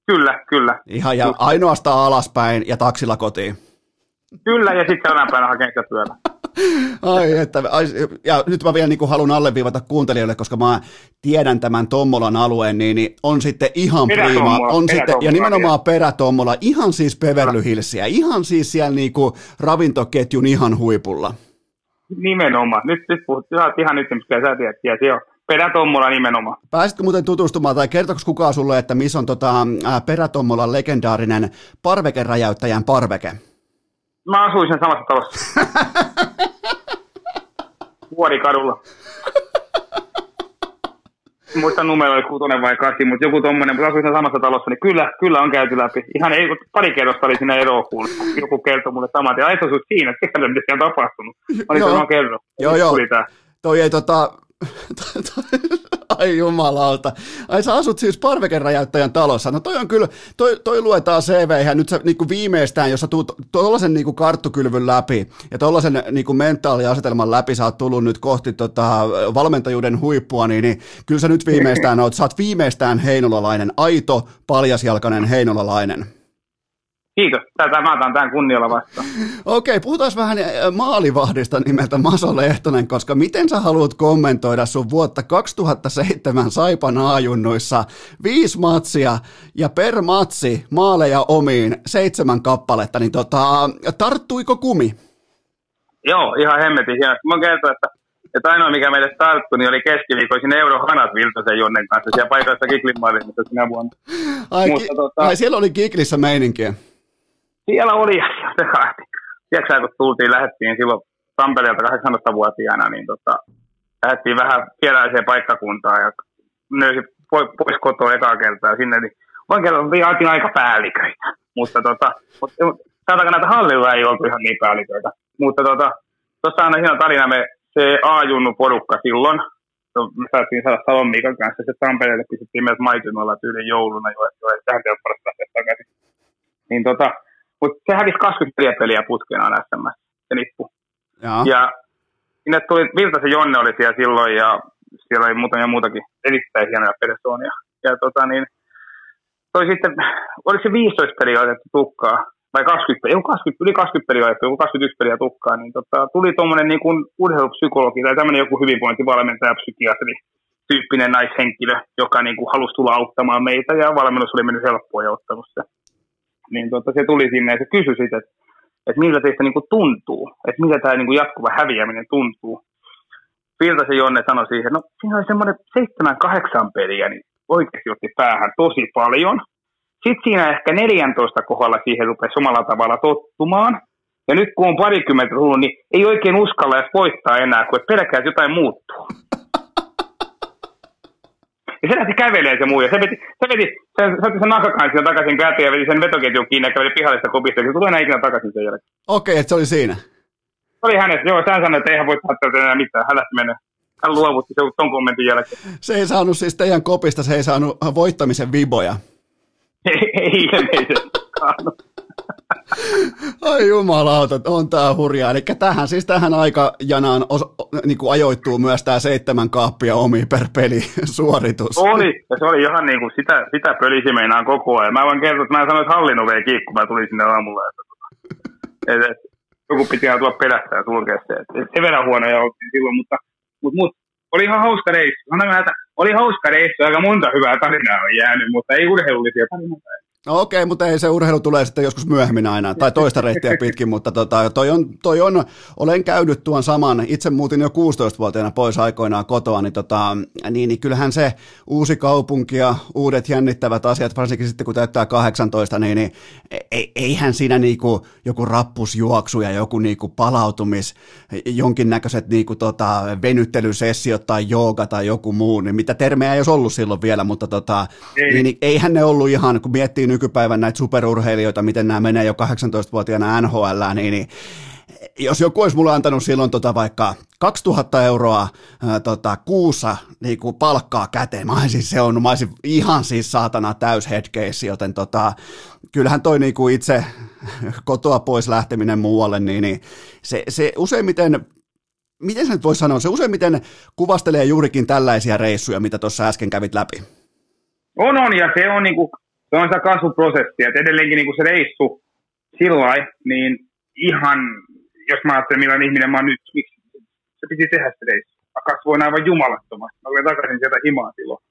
Kyllä, kyllä.
Ihan ja ainoastaan alaspäin ja taksilla kotiin.
Kyllä, ja sitten jonain päivänä sitä työllä.
Ai, että, ja nyt mä vielä niin haluan alleviivata kuuntelijoille, koska mä tiedän tämän Tommolan alueen, niin, niin on sitten ihan prima, on sitten, ja nimenomaan perätommola, ihan siis Beverly ihan siis siellä niin kuin ravintoketjun ihan huipulla.
Nimenomaan. Nyt, nyt puhut, ihan nyt, mikä sä tiedät, ja se on Perätommola nimenomaan.
Pääsitkö muuten tutustumaan, tai kertoiko kukaan sulle, että missä on tota, Perätommolan legendaarinen parvekeräjäyttäjän parveke?
Mä asuin sen samassa talossa. Vuorikadulla. Muista numero oli kutonen vai kasi, mutta joku tommonen, mutta asuin samassa talossa, niin kyllä, kyllä on käyty läpi. Ihan ei, pari kerrosta oli siinä eroa Joku kertoi mulle samat, ja ei se siinä, että mitä siellä on tapahtunut. Mä olin sanon kerro.
Joo, joo. Toi ei tota, Ai jumalauta. Ai sä asut siis parvekeräjäyttäjän talossa. No toi on kyllä, toi, toi luetaan CV ihan nyt sä niin viimeistään, jos sä tuut tuollaisen niin karttukylvyn läpi ja tuollaisen niin mentaaliasetelman läpi sä oot tullut nyt kohti tota, valmentajuuden huippua, niin, niin kyllä sä nyt viimeistään oot, sä oot viimeistään heinolalainen, aito, paljasjalkainen heinolalainen.
Kiitos. Tätä mä otan tämän kunnialla vastaan.
Okei, puhutaan vähän äh, maalivahdista nimeltä Maso Lehtonen, koska miten sä haluat kommentoida sun vuotta 2007 Saipan aajunnuissa viisi matsia ja per matsi maaleja omiin seitsemän kappaletta, niin tota, tarttuiko kumi?
Joo, ihan hemmetin hienosti. Mä kertoin, että, että ainoa mikä meille tarttui, niin oli keskiviikkoisin Eurohanat Viltosen Jonnen kanssa siellä paikallista Kiklin maalissa sinä vuonna.
Ai, Mutta, ki- tota... ai siellä oli Kiklissä meininkiä
siellä oli lähti. Tiedätkö kun tultiin, lähdettiin silloin Tampereelta 18-vuotiaana, niin tota, lähdettiin vähän vieraiseen paikkakuntaan ja löysin pois kotoa ekaa kertaa sinne, niin oikein vietiin aika päälliköitä. Mutta tota, mutta, näitä hallilla ei oltu ihan niin päälliköitä. Mutta tota, tuossa on hieno tarina, me se A-junnu porukka silloin, me saatiin saada Salon Miikan kanssa, se Tampereelle pistettiin meidät maitonolla tyylin jouluna, jo, jo tähän teoparasta takaisin. Niin tota, mutta se hävisi 24 peliä putkeen aina SMS, se nippu. Ja, ja sinne tuli, Virtasen Jonne oli siellä silloin ja siellä oli muutamia muutakin erittäin hienoja persoonia. Ja tota niin, toi sitten, oliko se 15 peliä otettu tukkaa, vai 20 peliä, 20, yli 20 peliä otettu, joku 21 peliä tukkaa, niin tota, tuli tuommoinen niin kuin urheilupsykologi tai tämmöinen joku hyvinvointivalmentaja, psykiatri, tyyppinen naishenkilö, joka niin kuin halusi tulla auttamaan meitä ja valmennus oli mennyt helppoa ja ottanut se niin tuota, se tuli sinne ja se kysyi sitten, että, että miltä teistä niin kuin tuntuu, että miltä tämä niin kuin jatkuva häviäminen tuntuu. Virtasen Jonne sanoi siihen, no siinä oli semmoinen seitsemän, kahdeksan peliä, niin oikeasti otti päähän tosi paljon. Sitten siinä ehkä 14 kohdalla siihen rupesi omalla tavalla tottumaan. Ja nyt kun on parikymmentä tullut, niin ei oikein uskalla edes voittaa enää, kun pelkää, että jotain muuttuu. Ja se lähti kävelemään se muu. Ja se veti, se veti se, se otti sen nakakansin takaisin käteen ja veti sen vetoketjun kiinni ja käveli pihallista kopista. Se tuli enää ikinä takaisin sen jälkeen.
Okei, okay, että se oli siinä.
Se oli hänestä, joo. Hän sanoi, että eihän voi saattaa enää mitään. Hän lähti mennä. Hän luovutti se ton kommentin jälkeen.
Se ei saanut siis teidän kopista, se ei saanut voittamisen viboja.
ei, ei ilmeisesti saanut.
Ai jumalauta, on tää hurjaa. Eli tähän siis tähän aikajanaan os, niin kuin ajoittuu myös tämä seitsemän kaappia omi per peli suoritus.
Oli, ja se oli ihan niin kuin sitä, sitä pölisi meinaan koko ajan. Mä voin kertoa, että mä sanoin, että hallin oveen kun mä tulin sinne aamulla. Että, että, että joku piti tulla perästä ja sulkea se. Että sen verran huonoja oltiin silloin, mutta, mutta, mutta oli ihan hauska reissu. Sanoin, että oli hauska reissu, aika monta hyvää tarinaa on jäänyt, mutta ei urheilullisia tarinoita.
No okei, mutta ei se urheilu tulee sitten joskus myöhemmin aina, tai toista reittiä pitkin, mutta tota, toi, on, toi on, olen käynyt tuon saman, itse muutin jo 16-vuotiaana pois aikoinaan kotoa, niin, tota, niin, niin kyllähän se uusi kaupunki ja uudet jännittävät asiat, varsinkin sitten kun täyttää 18, niin, niin eihän siinä niinku joku rappusjuoksu ja joku niinku palautumis, jonkinnäköiset niinku tota, venyttelysessiot tai jooga tai joku muu, niin mitä termejä ei olisi ollut silloin vielä, mutta tota, ei. Niin, niin, eihän ne ollut ihan, kun miettii nykypäivän näitä superurheilijoita, miten nämä menee jo 18-vuotiaana NHL, niin, niin jos joku olisi mulle antanut silloin tota vaikka 2000 euroa ää, tota, kuussa niin kuin palkkaa käteen, mä olisin se on, mä olisin ihan siis saatana täys headcase, joten tota, kyllähän toi niin kuin itse kotoa pois lähteminen muualle, niin, niin se, se useimmiten miten se nyt voisi sanoa, se useimmiten kuvastelee juurikin tällaisia reissuja, mitä tuossa äsken kävit läpi.
On, on, ja se on niin kuin se on sitä kasvuprosessia, että edelleenkin niin kuin se reissu sillä niin ihan, jos mä ajattelen millainen ihminen mä oon nyt, miksi se piti tehdä se reissu. Mä kasvoin aivan jumalattomasti. Mä olin takaisin sieltä himaa silloin.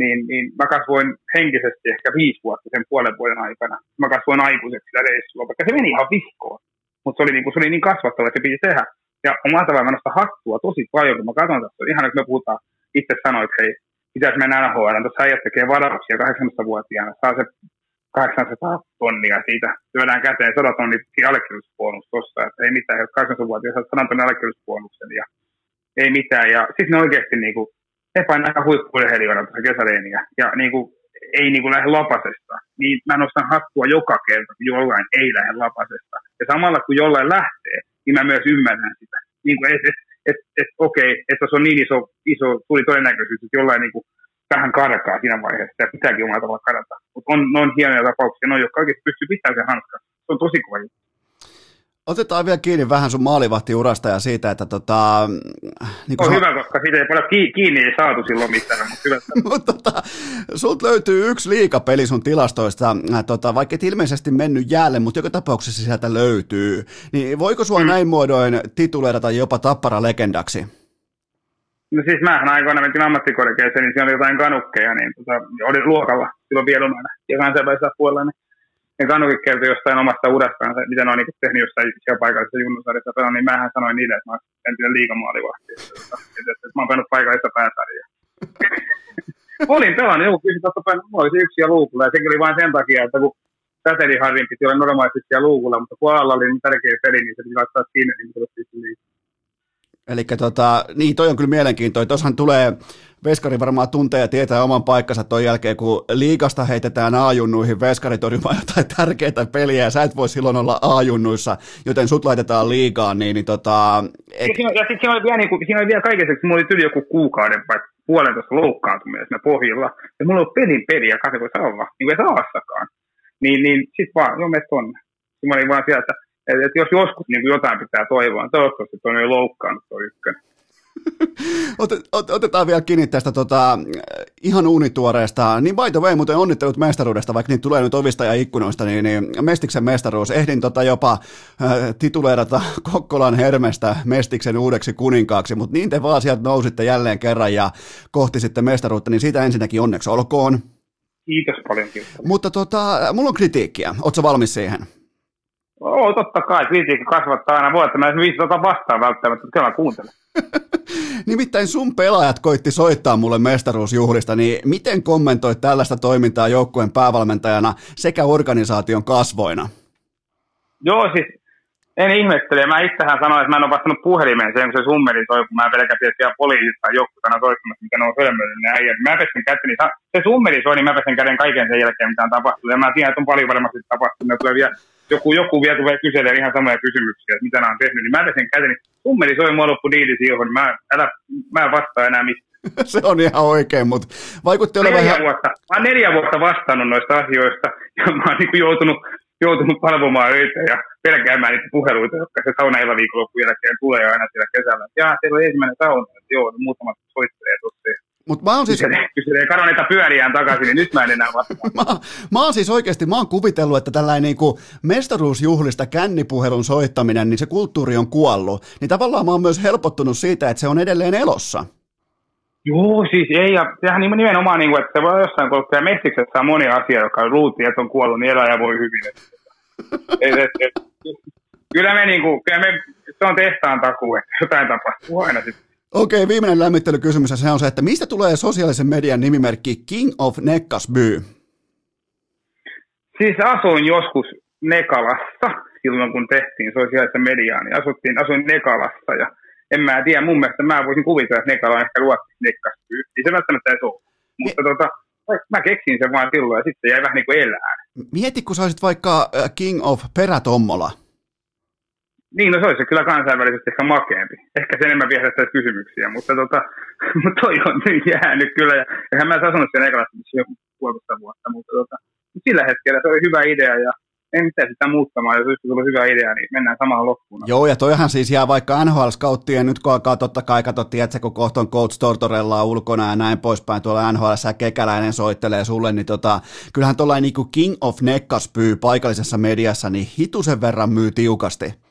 Niin, niin mä kasvoin henkisesti ehkä viisi vuotta sen puolen vuoden aikana. Mä kasvoin aikuiseksi sitä reissua, vaikka se meni ihan vihkoon. Mutta se oli, niin kuin, se oli niin kasvattava, että se piti tehdä. Ja on tavalla mä nostan hattua tosi paljon, kun mä katson tästä. Ihan että me puhutaan, itse sanoit, hei, pitäisi mennä NHL. Tuossa äijät tekee varauksia 18-vuotiaana, saa se 800 tonnia siitä, syödään käteen 100 tonnia allekirjoitusbonus tuossa, että ei mitään, jos 18-vuotiaana saa 100 tonnia allekirjoitusbonuksen ja ei mitään. Ja sitten ne oikeasti niin kuin, ne painaa aika huippuurheilijoina tuossa kesäreeniä ja niin kuin, ei niin kuin lähde lapasesta. Niin mä nostan hattua joka kerta, kun jollain ei lähde lapasesta. Ja samalla kun jollain lähtee, niin mä myös ymmärrän sitä. Niin kuin, et, et, että et, okei, että se on niin iso, iso tuli todennäköisyys, että jollain niin kuin, vähän karkaa siinä vaiheessa ja pitääkin omalla tavalla kadata. Mutta on, on hienoja tapauksia, ne jotka oikeasti pystyy pitämään sen hanskan. Se on tosi kova
Otetaan vielä kiinni vähän sun maalivahtiurasta ja siitä, että tota...
Niin on hyvä, koska siitä ei paljon kiinni ei saatu silloin mitään, mutta hyvä.
mutta tota, sulta löytyy yksi liikapeli sun tilastoista, äh, tota, vaikka et ilmeisesti mennyt jäälle, mutta joka tapauksessa sieltä löytyy. Niin voiko sua mm. näin muodoin tituleerata jopa tappara legendaksi?
No siis mähän aikoina mentiin ammattikorkeeseen, niin siinä oli jotain kanukkeja, niin tota, oli luokalla silloin Vielumäällä ja kansainvälisellä puolella, niin ne kanukit kertoi jostain omasta urastaan, mitä ne on niin tehnyt jossain siellä paikallisessa junnusarjassa pelaa, niin mähän sanoin niille, että mä oon entinen liikamaalivahti. Että, että, että, mä oon pelannut paikallista pääsarjaa. Olin pelannut, joku kysyi totta kai, mulla oli se yksi ja luukulla, ja sekin oli vain sen takia, että kun Säteliharrin piti olla normaalisti siellä luukulla, mutta kun alalla oli niin tärkeä peli, niin se piti laittaa sinne, niin tulisi liikaa.
Eli tota, niin toi on kyllä mielenkiintoinen. Tuossahan tulee, Veskari varmaan tuntee ja tietää oman paikkansa ton jälkeen, kun liikasta heitetään A-junnuihin Veskari torjumaan jotain tärkeää peliä, ja sä et voi silloin olla A-junnuissa, joten sut laitetaan liigaan, niin, niin tota...
Et... Ja, siinä, ja sitten siinä oli vielä, niin kuin, siinä oli vielä kaikessa, mulla oli tyli joku kuukauden vai puolentoista loukkaantumista pohjilla, ja mulla oli pelin peli, ja katso, kun olla, niin kuin ei saassakaan. Niin, niin sit vaan, joo, me tonne. Mä olin vaan sieltä, et, et jos joskus niin kuin jotain pitää toivoa, niin toivottavasti on jo loukkaannut tuo ykkönen.
Otetaan vielä kiinni tästä tota, ihan uunituoreesta. Niin by the way, muuten onnittelut mestaruudesta, vaikka niitä tulee nyt ovista ja ikkunoista, niin, niin Mestiksen mestaruus. Ehdin tota jopa äh, tituleerata Kokkolan Hermestä Mestiksen uudeksi kuninkaaksi, mutta niin te vaan sieltä nousitte jälleen kerran ja kohti sitten mestaruutta, niin siitä ensinnäkin onneksi olkoon.
Kiitos paljon. Kiitos.
Mutta tota, mulla on kritiikkiä. Oletko valmis siihen?
Oo, totta kai, kritiikki kasvattaa aina vuotta. Mä en viisi tota vastaan välttämättä, mutta kyllä mä kuuntelen.
Nimittäin sun pelaajat koitti soittaa mulle mestaruusjuhlista, niin miten kommentoit tällaista toimintaa joukkueen päävalmentajana sekä organisaation kasvoina?
Joo, siis en ihmettele. Mä itsehän sanoin, että mä en ole vastannut puhelimeen sen, kun se summeri toi, kun mä pelkästään siellä poliisista tai joukkueena soittamassa, mitä ne on hölmöillyt ne äijät. Mä pesin käteni, se summeri soi, niin mä pesin käden kaiken sen jälkeen, mitä on tapahtunut. Ja mä tiedän, että on paljon varmasti tapahtunut. Ne tulee vielä joku, joku vielä tulee kyselemään ihan samoja kysymyksiä, että mitä nämä on tehnyt, niin mä pesen käteni, summeli soi mua loppu diili siihen, mä, älä, mä en vastaa enää mistä.
Se on ihan oikein, mutta vaikutti olevan
neljä ihan... Vuotta, mä oon neljä vuotta vastannut noista asioista, ja mä oon niin joutunut joutunut palvomaan öitä ja pelkäämään niitä puheluita, jotka se sauna viikonloppujen jälkeen tulee aina siellä kesällä. Ja siellä on ensimmäinen sauna, että joo, muutamat soittelee tuossa.
Mut mä oon siis...
Kyselee, kyselee pyöriään takaisin, niin nyt mä en enää vastaa.
mä, mä oon siis oikeasti, mä oon kuvitellut, että tällainen niinku mestaruusjuhlista kännipuhelun soittaminen, niin se kulttuuri on kuollut. Niin tavallaan mä oon myös helpottunut siitä, että se on edelleen elossa.
Joo, siis ei, ja sehän nimenomaan, niin kuin, että se voi jossain kuluttaa Messiksessä on moni asia, joka luultiin, että on kuollut, niin elää ja voi hyvin. et, et, et, kyllä me, niin kuin, kyllä me, se on tehtaan takuu, että jotain tapahtuu aina sitten.
Okei, viimeinen lämmittelykysymys, ja se on se, että mistä tulee sosiaalisen median nimimerkki King of Nekkasby?
Siis asuin joskus Nekalassa, silloin kun tehtiin sosiaalisen mediaa, niin asuttiin, asuin Nekalassa, ja en mä tiedä, mun mielestä mä voisin kuvitella, että Nekala on ehkä ruotsiksi Nekkasby. Ei se välttämättä edes ole. Mutta tota, mä keksin sen vaan silloin, ja sitten jäi vähän niin kuin elää.
Mieti, kun sä olisit vaikka äh, King of Perätommola.
Niin, no se olisi kyllä kansainvälisesti ehkä makeampi. Ehkä se enemmän viehdettäisiin kysymyksiä, mutta tota, toi on nyt jäänyt kyllä. Ja eihän mä asunut sen ekalassa joku puolesta vuotta, mutta tota, sillä hetkellä se oli hyvä idea ja en mitään sitä muuttamaan, jos olisi tullut hyvä idea, niin mennään samaan loppuun.
Joo, ja toihan siis jää vaikka nhl scouttien nyt kun alkaa totta kai katsottiin, että kun kohta on Coach Tortorella ulkona ja näin poispäin, tuolla NHL kekäläinen soittelee sulle, niin tota, kyllähän tuollainen niin King of Neckaspyy paikallisessa mediassa, niin hitusen verran myy tiukasti.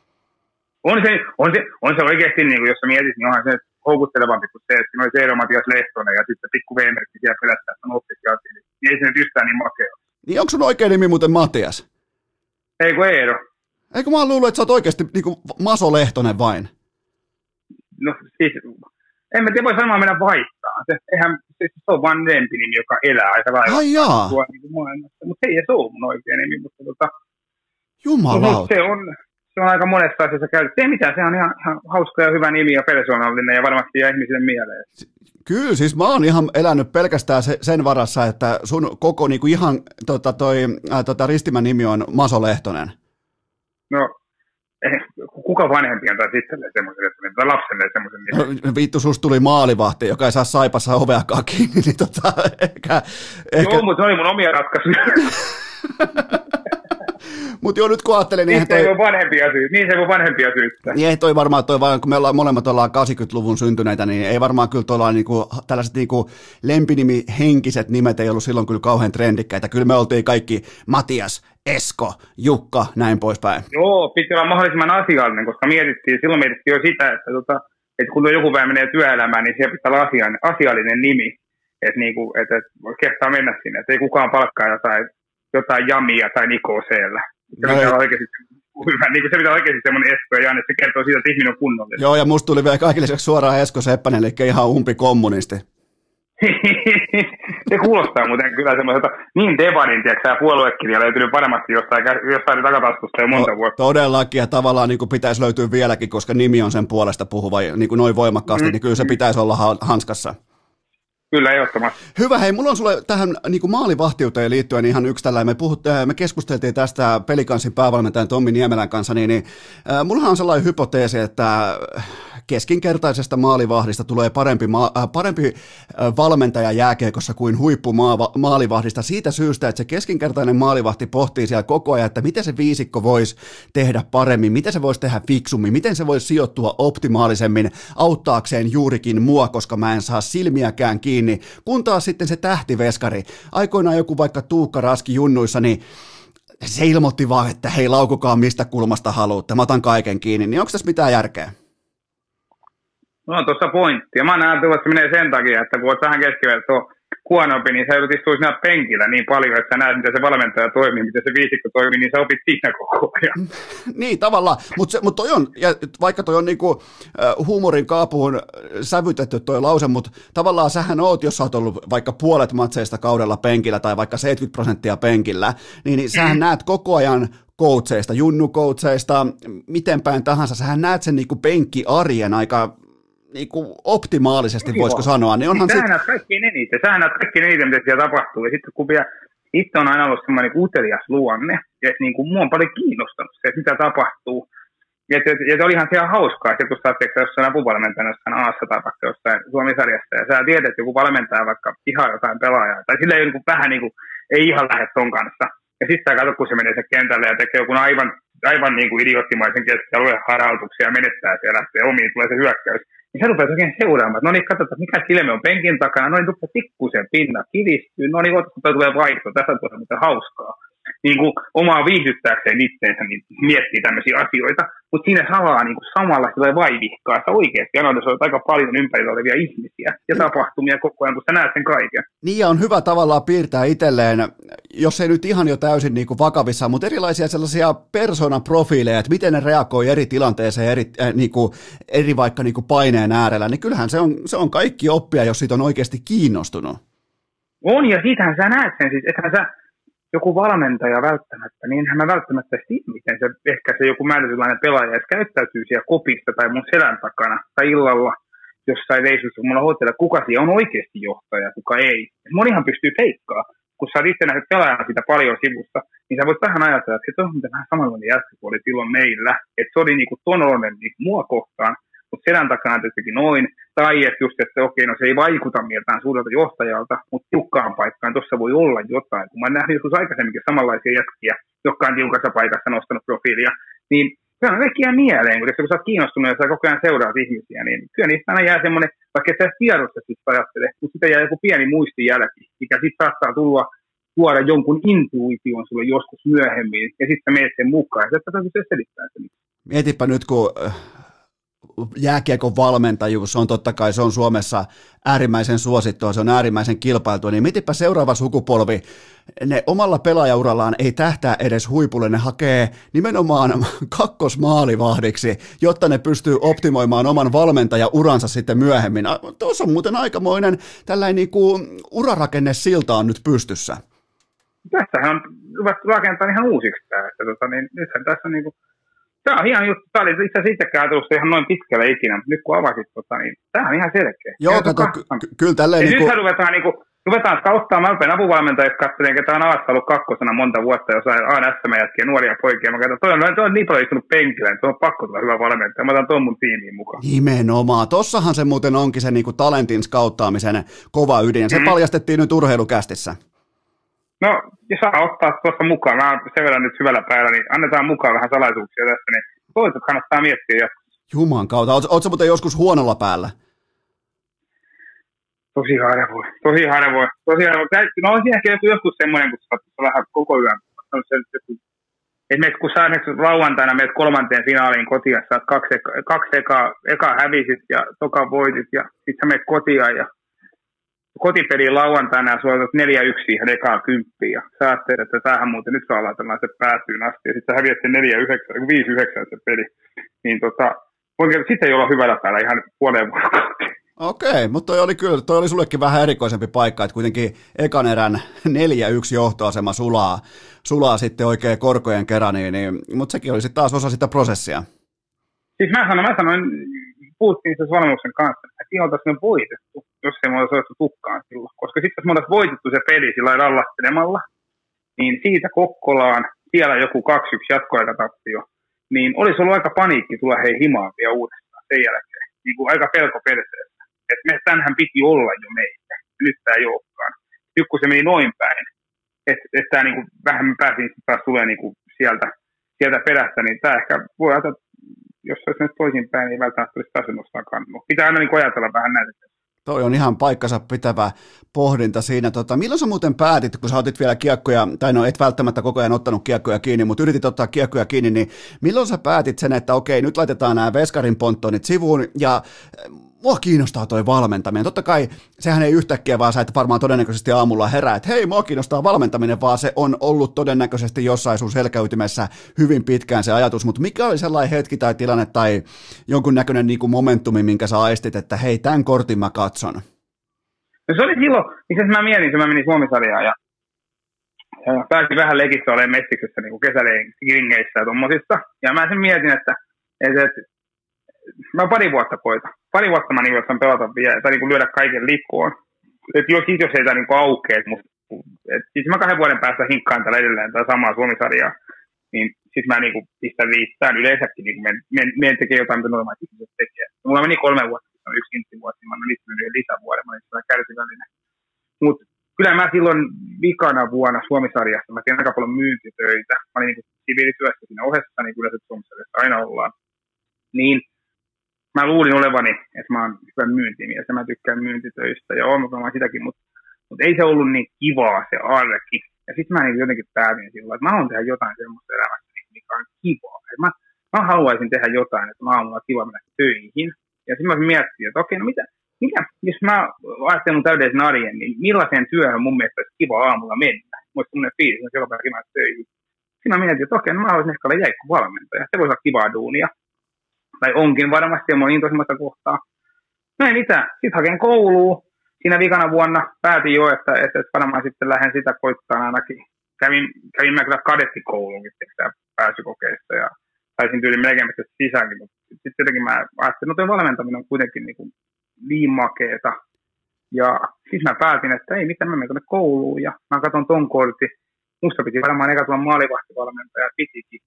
On se, on se, on se oikeasti, niin kuin, jos sä mietit, niin onhan se houkuttelevampi kuin se, että siinä oli Eero Matias Lehtonen ja sitten pikku V-merkki siellä perässä, että on oppisijaksi, niin ei se nyt yhtään niin makea.
Niin onko sun oikein nimi muuten Matias?
Ei kun Eero.
Eikö mä luullut, että sä oot oikeasti niin kuin Maso Lehtonen vain?
No siis, en mä tiedä, voi sanoa mennä vaihtaa. Se, eihän, se, se on vain lempinimi, joka elää aika lailla.
Ai jaa.
Niin mutta ei se ole mun oikein nimi, mutta tota,
Jumalauta.
Se on, se on aika monessa asiassa käytetty. Ei mitään, se on ihan, ihan hauska ja hyvä nimi ja persoonallinen ja varmasti jää ihmisille mieleen.
Kyllä, siis mä oon ihan elänyt pelkästään sen varassa, että sun koko niinku ihan tota, toi, ää, tota, ristimän nimi on Maso Lehtonen.
No, eh, kuka vanhempi antaa itselleen semmoisen, tai lapselle semmoisen nimen?
No, vittu, susta tuli maalivahti, joka ei saa saipassa oveakaan kiinni, niin tota, ehkä,
ehkä... Joo, mutta se oli mun omia ratkaisuja.
Mutta joo, nyt kun ajattelin...
Niin, toi... se voi vanhempia syy. niin se voi vanhempia syyttää.
Niin ei toi varmaan, toi vaan, kun me ollaan, molemmat ollaan 80-luvun syntyneitä, niin ei varmaan kyllä tuolla niinku, tällaiset niinku lempinimi henkiset nimet ei ollut silloin kyllä kauhean trendikkäitä. Kyllä me oltiin kaikki Matias, Esko, Jukka, näin poispäin.
Joo, piti olla mahdollisimman asiallinen, koska mietittiin, silloin mietittiin jo sitä, että, tota, että kun joku päivä menee työelämään, niin siellä pitää olla asiallinen, asiallinen nimi, että, niinku, että, että kehtaa mennä sinne, että ei kukaan palkkaa jotain, jotain jamia tai nikoseella. Se oikeasti hyvä. Niin kuin se pitää oikeasti semmoinen Esko ja Janne, se kertoo siitä, että ihminen on kunnollinen.
Joo, ja musta tuli vielä kaikille suoraan Esko Seppänen, eli ihan umpi kommunisti.
se kuulostaa muuten kyllä semmoiselta niin devanin, tiedätkö, puoluekirja löytynyt paremmasti jostain, jostain takataskusta jo monta vuotta.
Todellakin, ja tavallaan niin kuin pitäisi löytyä vieläkin, koska nimi on sen puolesta puhuva niin kuin noin voimakkaasti, mm. niin kyllä se pitäisi olla hanskassa.
Kyllä, ehdottomasti.
Hyvä, hei, mulla on sulle tähän niin kuin maalivahtiuteen liittyen ihan yksi tällainen. Me, puhut, äh, me keskusteltiin tästä pelikansin päävalmentajan Tommi Niemelän kanssa, niin, niin äh, mullahan on sellainen hypoteesi, että keskinkertaisesta maalivahdista tulee parempi, ma- äh, parempi äh, valmentaja jääkeikossa kuin huippumaalivahdista siitä syystä, että se keskinkertainen maalivahti pohtii siellä koko ajan, että miten se viisikko voisi tehdä paremmin, miten se voisi tehdä fiksummin, miten se voisi sijoittua optimaalisemmin auttaakseen juurikin mua, koska mä en saa silmiäkään kiinni, kun taas sitten se tähtiveskari, aikoinaan joku vaikka Tuukka Raski junnuissa, niin se ilmoitti vaan, että hei laukukaa mistä kulmasta haluatte, mä otan kaiken kiinni, niin onko tässä mitään järkeä?
No on tuossa pointti. Ja mä näen, että se menee sen takia, että kun olet vähän keskiverto huonompi, niin sä joudut istua siinä penkillä niin paljon, että sä näet, miten se valmentaja toimii, miten se viisikko toimii, niin sä opit siinä koko ajan.
niin, tavallaan. Mutta mut toi on, ja vaikka toi on niinku, huumorin kaapuun sävytetty toi lause, mutta tavallaan sähän oot, jos sä oot ollut vaikka puolet matseista kaudella penkillä tai vaikka 70 prosenttia penkillä, niin, niin sähän mm. näet koko ajan coacheista, junnukoutseista, miten päin tahansa, sähän näet sen niinku penkkiarjen aika niin kuin optimaalisesti, Joo. voisiko sanoa, niin onhan
se... Näet kaikkein eniten, sä näet kaikkein eniten, mitä siellä tapahtuu, ja sitten kun vielä itse on aina ollut semmoinen niin utelias luonne, ja että niin kuin, mua on paljon kiinnostanut se, että mitä tapahtuu, ja, ja, ja se oli ihan siellä hauskaa, että kun sä oot jossain apuvalmentajana jossain Aassa tai vaikka jossain Suomi-sarjassa, ja sä tiedät, että joku valmentaja vaikka ihan jotain pelaajaa, tai sillä ei niin kuin, vähän niin kuin, ei ihan lähde ton kanssa, Ja sitten sä katsot, kun se menee se kentälle ja tekee joku aivan, aivan niin kuin idioottimaisen keskialueen harautuksia ja menettää siellä, lähtee omiin, tulee se hyökkäys. Niin sä rupeat oikein seuraamaan, no niin, katsotaan, mikä kilme on penkin takana, no niin, rupeaa pikkusen pinna, kiristyy, no niin, tulee vaihto, tässä tulee mitään hauskaa niin kuin omaa viihdyttääkseen itseensä, niin miettii tämmöisiä asioita, mutta siinä salaa niin kuin samalla tulee vaivihkaa, että oikeasti analysoit aika paljon ympärillä olevia ihmisiä ja mm. tapahtumia koko ajan, kun sä näet sen kaiken.
Niin ja on hyvä tavallaan piirtää itselleen, jos ei nyt ihan jo täysin niin kuin vakavissa, mutta erilaisia sellaisia persoonaprofiileja, että miten ne reagoi eri tilanteeseen, eri, äh, niin kuin, eri vaikka niin kuin paineen äärellä, niin kyllähän se on, se on kaikki oppia, jos siitä on oikeasti kiinnostunut.
On, ja siitähän sä näet sen, siis, ethän sä, joku valmentaja välttämättä, niin hän mä välttämättä tiedä, miten se, ehkä se joku määrätynlainen pelaaja edes käyttäytyy siellä kopista tai mun selän takana tai illalla jossain reissussa, kun mulla hotella, kuka siellä on oikeasti johtaja, kuka ei. Monihan pystyy feikkaa, kun sä oot itse nähnyt pelaajana sitä paljon sivusta, niin sä voit vähän ajatella, että se on vähän samanlainen jätkä kuin oli silloin meillä, että se oli niinku ton niin mua kohtaan, mutta selän takana tietenkin noin, tai että just, että okei, no se ei vaikuta mieltään suurelta johtajalta, mutta tiukkaan paikkaan tuossa voi olla jotain. Kun mä nähnyt joskus aikaisemminkin samanlaisia jätkiä, jotka on tiukassa paikassa nostanut profiilia, niin kyllä ne kaikki jää mieleen, kun, sä oot kiinnostunut ja sä koko ajan seuraat ihmisiä, niin kyllä niistä aina jää semmoinen, vaikka et sä tiedosta sitten ajattele, mutta sitä jää joku pieni muistijälki, mikä sitten saattaa tulla tuoda jonkun intuition sulle joskus myöhemmin, ja sitten menet sen mukaan, ja sitten se selittää sen.
Mietipä nyt, kun jääkiekon valmentajuus on totta kai, se on Suomessa äärimmäisen suosittua, se on äärimmäisen kilpailtua, niin mitipä seuraava sukupolvi, ne omalla pelaajaurallaan ei tähtää edes huipulle, ne hakee nimenomaan kakkosmaalivahdiksi, jotta ne pystyy optimoimaan oman valmentajauransa sitten myöhemmin. Tuossa on muuten aikamoinen tällainen niin kuin urarakenne silta on nyt pystyssä.
Tässähän on rakentaa ihan uusiksi tämä, että tota, niin, nythän tässä on niin kuin Tämä on ihan juttu. Tämä oli itse asiassa itsekään ajatellut ihan noin pitkälle ikinä, mutta nyt kun avasit, tota, niin tämä on ihan selkeä.
Joo, kato, ky- kyllä tälleen...
niin kuin... nyt ruvetaan niin kuin, ruvetaan. Mä rupean apuvalmentajat katselen, ketä on avassa ollut kakkosena monta vuotta, jos on SM jätkiä, nuoria poikia. Mä katson, toi on, toi on niin paljon istunut penkillä, että on pakko tulla hyvä valmentaja. Mä otan tuon mun tiimiin mukaan.
Nimenomaan. Tossahan se muuten onkin se niin kuin talentin skauttaamisen kova ydin, ja se mm. paljastettiin nyt urheilukästissä.
No, jos saa ottaa tuossa mukaan, mä sen verran nyt hyvällä päällä, niin annetaan mukaan vähän salaisuuksia tässä, niin toivottavasti kannattaa miettiä joskus.
Juman kautta. Oletko muuten joskus huonolla päällä?
Tosi harvoin, tosi harvoin, tosi harvoin. No on siinä ehkä joku joskus semmoinen, kun sä vähän koko yön. Esimerkiksi kun sä lauantaina menet kolmanteen finaaliin kotiin, sä kaksi, kaksi eka, eka hävisit ja toka voitit ja sitten sä menet kotiin ja kotipeliin lauantaina ja suotat 4-1 siihen ekaan kymppiin ja sä ajattelet, että tämähän muuten nyt saa laitella se päätyyn asti ja sitten sä häviät sen 4-9, 5-9 se peli. Niin tota, sitten ei olla hyvällä päällä ihan puoleen vuorokauteen.
Okei, mutta toi oli kyllä, toi oli sullekin vähän erikoisempi paikka, että kuitenkin ekan erän 4-1 johtoasema sulaa, sulaa sitten oikein korkojen kerran, niin, niin, mutta sekin oli sitten taas osa sitä prosessia.
Siis mä sanoin, mä sanoin puhuttiin se Salmuksen kanssa, että ihan oltaisiin voitettu, jos ei me olisi otettu tukkaan silloin. Koska sitten jos me oltaisiin voitettu se peli sillä rallastelemalla, niin siitä Kokkolaan, siellä joku 2-1 jatkoaikatappio, niin olisi ollut aika paniikki tulla hei himaan vielä uudestaan sen jälkeen. Niin kuin aika pelko perseessä. Että me, tänhän piti olla jo meitä. Nyt tämä ei olekaan. Nyt kun se meni noin päin, että et tämä niin vähän pääsin taas tulee niin kuin sieltä, sieltä perästä, niin tämä ehkä voi ajatella, jos se olisi nyt toisinpäin, niin välttämättä olisi nostaa kannua. Pitää aina niin ajatella vähän näitä.
Toi on ihan paikkansa pitävä pohdinta siinä. Tota, milloin sä muuten päätit, kun sä otit vielä kiekkoja, tai no et välttämättä koko ajan ottanut kiekkoja kiinni, mutta yritit ottaa kiekkoja kiinni, niin milloin sä päätit sen, että okei, nyt laitetaan nämä veskarin ponttonit sivuun, ja mua kiinnostaa toi valmentaminen. Totta kai sehän ei yhtäkkiä vaan sä et varmaan todennäköisesti aamulla herää, että hei, mua kiinnostaa valmentaminen, vaan se on ollut todennäköisesti jossain sun selkäytimessä hyvin pitkään se ajatus, mutta mikä oli sellainen hetki tai tilanne tai jonkun näköinen niin kuin momentumi, minkä sä aistit, että hei, tämän kortin mä katson?
No se oli silloin, itse mä mietin, että mä menin Suomisarjaan ja, ja pääsin vähän lekissä olemaan Messiksessä niin kesälenkingeissä ja tuommoisissa. Ja mä sen mietin, että, että, että mä pari vuotta koitan. Pari vuotta mä niin jossain pelata vielä, tai niin lyödä kaiken lippuun. Et jos, jos ei tämä niin aukee, että musta, et, siis mä kahden vuoden päästä hinkkaan tällä edelleen tai samaa Suomisarjaa, niin siis mä niin pistän viittään yleensäkin, niin men, men, tekee jotain, mitä normaalit ihmiset tekee. Mulla meni kolme vuotta, se on yksi intti vuotta, niin mä menin yhden lisävuoden, mä olin sitä kärsivällinen. Mutta kyllä mä silloin vikana vuonna Suomisarjassa, mä tein aika paljon myyntitöitä. Mä olin niin siviilityössä siinä ohessa, niin kyllä se Suomisarjassa aina ollaan. Niin mä luulin olevani, että mä oon hyvä myyntimies ja mä tykkään myyntitöistä ja oon mä sitäkin, mutta, mutta ei se ollut niin kivaa se arki. Ja sitten mä niin jotenkin päätin silloin, että mä haluan tehdä jotain semmoista elämässä, mikä on kivaa. Et mä, mä haluaisin tehdä jotain, että mä aamulla kiva mennä töihin. Ja sitten mä mietin, että okei, no mitä, mikä, jos mä ajattelen täydellisen arjen, niin millaiseen työhön mun mielestä olisi kiva aamulla mennä? Muista semmoinen fiilis, että joka päivä töihin. Sitten mä mietin, että okei, no mä haluaisin ehkä olla jäikkuvalmentaja. Se voisi olla kivaa duunia. Tai onkin varmasti, olin intoisimasta kohtaa. No ei mitään. Sitten haken kouluun. Siinä vikana vuonna päätin jo, että, että, varmaan sitten lähden sitä koittaa ainakin. Kävin, kävin mä kyllä kadettikouluunkin pääsykokeissa ja saisin tyyli melkein sisäänkin, mutta sitten jotenkin mä ajattelin, että no valmentaminen on kuitenkin niin kuin niin makeeta. Ja siis mä päätin, että ei mitään, mä menen tuonne kouluun ja mä katson ton kortin. Musta piti varmaan eka tulla maalivahtivalmentaja, pitikin.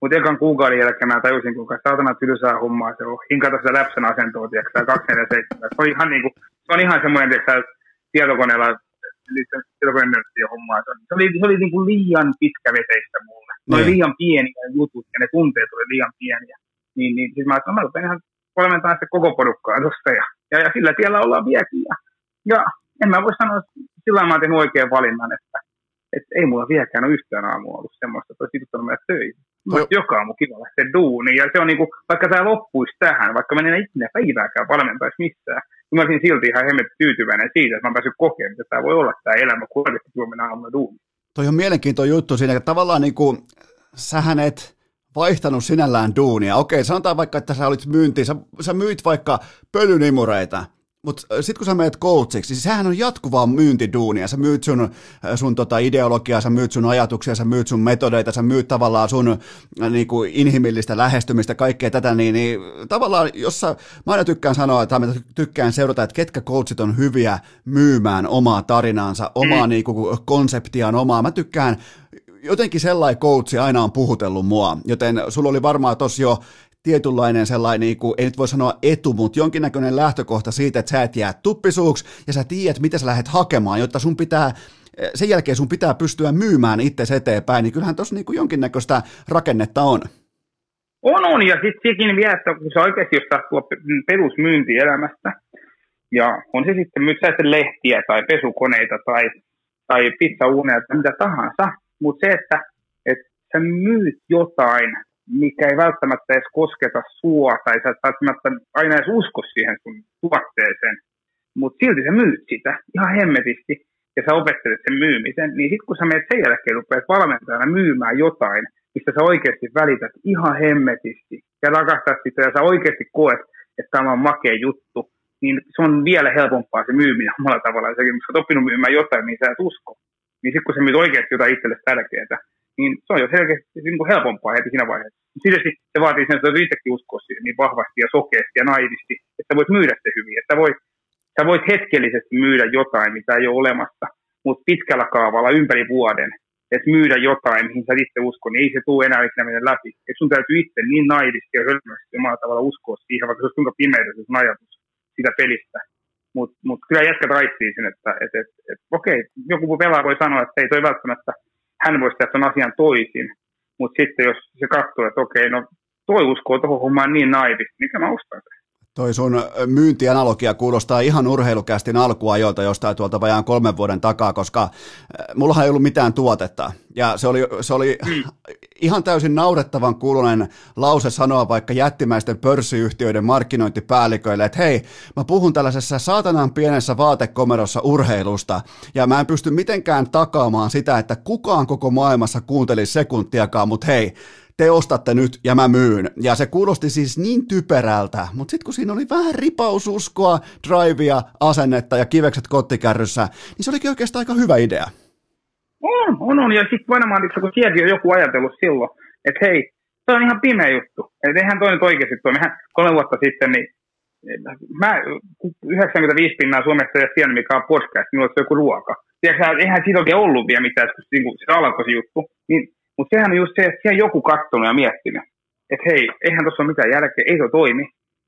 Mutta ekan kuukauden jälkeen mä tajusin, kuinka saatana tylsää hommaa se on. Hinkata sitä läpsän asentoa, tiedätkö, 247. Se on ihan, niinku, se on ihan semmoinen, tiedätkö, tietokoneella tietokoneen hommaa. Se oli, se oli, se oli niinku liian pitkäveteistä mulle. Ne oli niin. liian pieniä jutut ja ne tunteet oli liian pieniä. Niin, niin siis mä ajattelin, että mä rupean ihan valmentaa sitten koko porukkaa tuosta ja, ja, ja, sillä tiellä ollaan viekin. Ja, ja en mä voi sanoa, että sillä mä oon oikean valinnan, että, että ei mulla vieläkään ole yhtään aamua ollut semmoista, että olisi meidät töihin. Mä joka aamu kiva lähteä duuniin. Ja se on niinku, vaikka tämä loppuisi tähän, vaikka mä en ikinä päivääkään valmentaisi missään, niin mä olisin silti ihan hemmet tyytyväinen siitä, että mä oon päässyt kokemaan, että tämä voi olla tämä elämä, kun oikeasti mennä aamulla duuniin.
Toi on mielenkiintoinen juttu siinä, että tavallaan niin kuin, sähän et, vaihtanut sinällään duunia. Okei, sanotaan vaikka, että sä olit myynti, sä, sä myit vaikka pölynimureita, mutta sitten kun sä menet coachiksi, siis sehän on jatkuvaa myyntiduunia. Sä myyt sun, sun tota ideologiaa, sä myyt sun ajatuksia, sä myyt sun metodeita, sä myyt tavallaan sun niinku, inhimillistä lähestymistä, kaikkea tätä, niin, niin tavallaan, jos sä, mä aina tykkään sanoa, että mä tykkään seurata, että ketkä coachit on hyviä myymään omaa tarinaansa, omaa mm. niinku, konseptiaan, omaa. Mä tykkään jotenkin sellainen coachi aina on puhutellut mua, joten sulla oli varmaan tossa jo tietynlainen sellainen, niin kuin, ei nyt voi sanoa etu, mutta jonkinnäköinen lähtökohta siitä, että sä et jää tuppisuuksi ja sä tiedät, mitä sä lähdet hakemaan, jotta sun pitää sen jälkeen sun pitää pystyä myymään itse eteenpäin, niin kyllähän tuossa niin jonkinnäköistä rakennetta on.
On, on, ja sitten sekin vielä, että kun se oikeasti jos tahtuu perusmyynti elämästä, ja on se sitten myyt lehtiä tai pesukoneita tai, tai pizzauuneja tai mitä tahansa, mutta se, että, että sä myyt jotain, mikä ei välttämättä edes kosketa sua, tai sä et välttämättä aina edes usko siihen sun tuotteeseen, mutta silti sä myyt sitä ihan hemmetisti, ja sä opettelet sen myymisen, niin sitten kun sä menet sen jälkeen rupeat valmentajana myymään jotain, mistä sä oikeasti välität ihan hemmetisti, ja rakastat sitä, ja sä oikeasti koet, että tämä on makea juttu, niin se on vielä helpompaa se myyminen omalla tavalla. Säkin, kun sä oot oppinut myymään jotain, niin sä et usko. Niin sitten kun se myyt oikeasti jotain itselle tärkeää, niin se on jo selkeästi niin kuin helpompaa heti siinä vaiheessa. Sitten se vaatii sen, että itsekin uskoa siihen niin vahvasti ja sokeasti ja naivisti, että voit myydä se hyvin. Että voit, sä voit hetkellisesti myydä jotain, mitä ei ole olemassa, mutta pitkällä kaavalla ympäri vuoden, että myydä jotain, mihin sä itse usko, niin ei se tule enää ikinä mennä läpi. Et sun täytyy itse niin naivisti ja hölmösti omalla tavalla uskoa siihen, vaikka se olisi kuinka pimeä se ajatus sitä pelistä, mutta mut kyllä jätkät raittiin sen, että et, et, et, okei, joku pelaa voi sanoa, että ei toi välttämättä, hän voisi tehdä ton asian toisin, mutta sitten jos se katsoo, että okei, no toi uskoo tuohon hommaan niin naivisti, niin mä ostan sen.
Toi sun myyntianalogia kuulostaa ihan urheilukästin alkuajoilta jostain tuolta vajaan kolmen vuoden takaa, koska mullahan ei ollut mitään tuotetta. Ja se oli, se oli mm. ihan täysin naurettavan kuulunen lause sanoa vaikka jättimäisten pörssiyhtiöiden markkinointipäälliköille, että hei, mä puhun tällaisessa saatanan pienessä vaatekomerossa urheilusta, ja mä en pysty mitenkään takaamaan sitä, että kukaan koko maailmassa kuuntelisi sekuntiakaan, mutta hei, te ostatte nyt ja mä myyn. Ja se kuulosti siis niin typerältä, mutta sitten kun siinä oli vähän ripaususkoa, drivea, asennetta ja kivekset kottikärryssä, niin se olikin oikeastaan aika hyvä idea.
On, on, on. Ja sitten varmaan, kun sielläkin on joku ajatellut silloin, että hei, se on ihan pimeä juttu. Että eihän toi nyt oikeasti tuo. Mehän kolme vuotta sitten, niin mä 95 pinnaa Suomessa ja siellä, mikä on podcast, minulla on joku ruoka. Tiedätkö, eihän siitä oikein ollut vielä mitään, kun se alkoi se juttu. Niin mutta sehän on just se, että siellä joku katsonut ja miettinyt, että hei, eihän tuossa ole mitään järkeä, ei se toimi.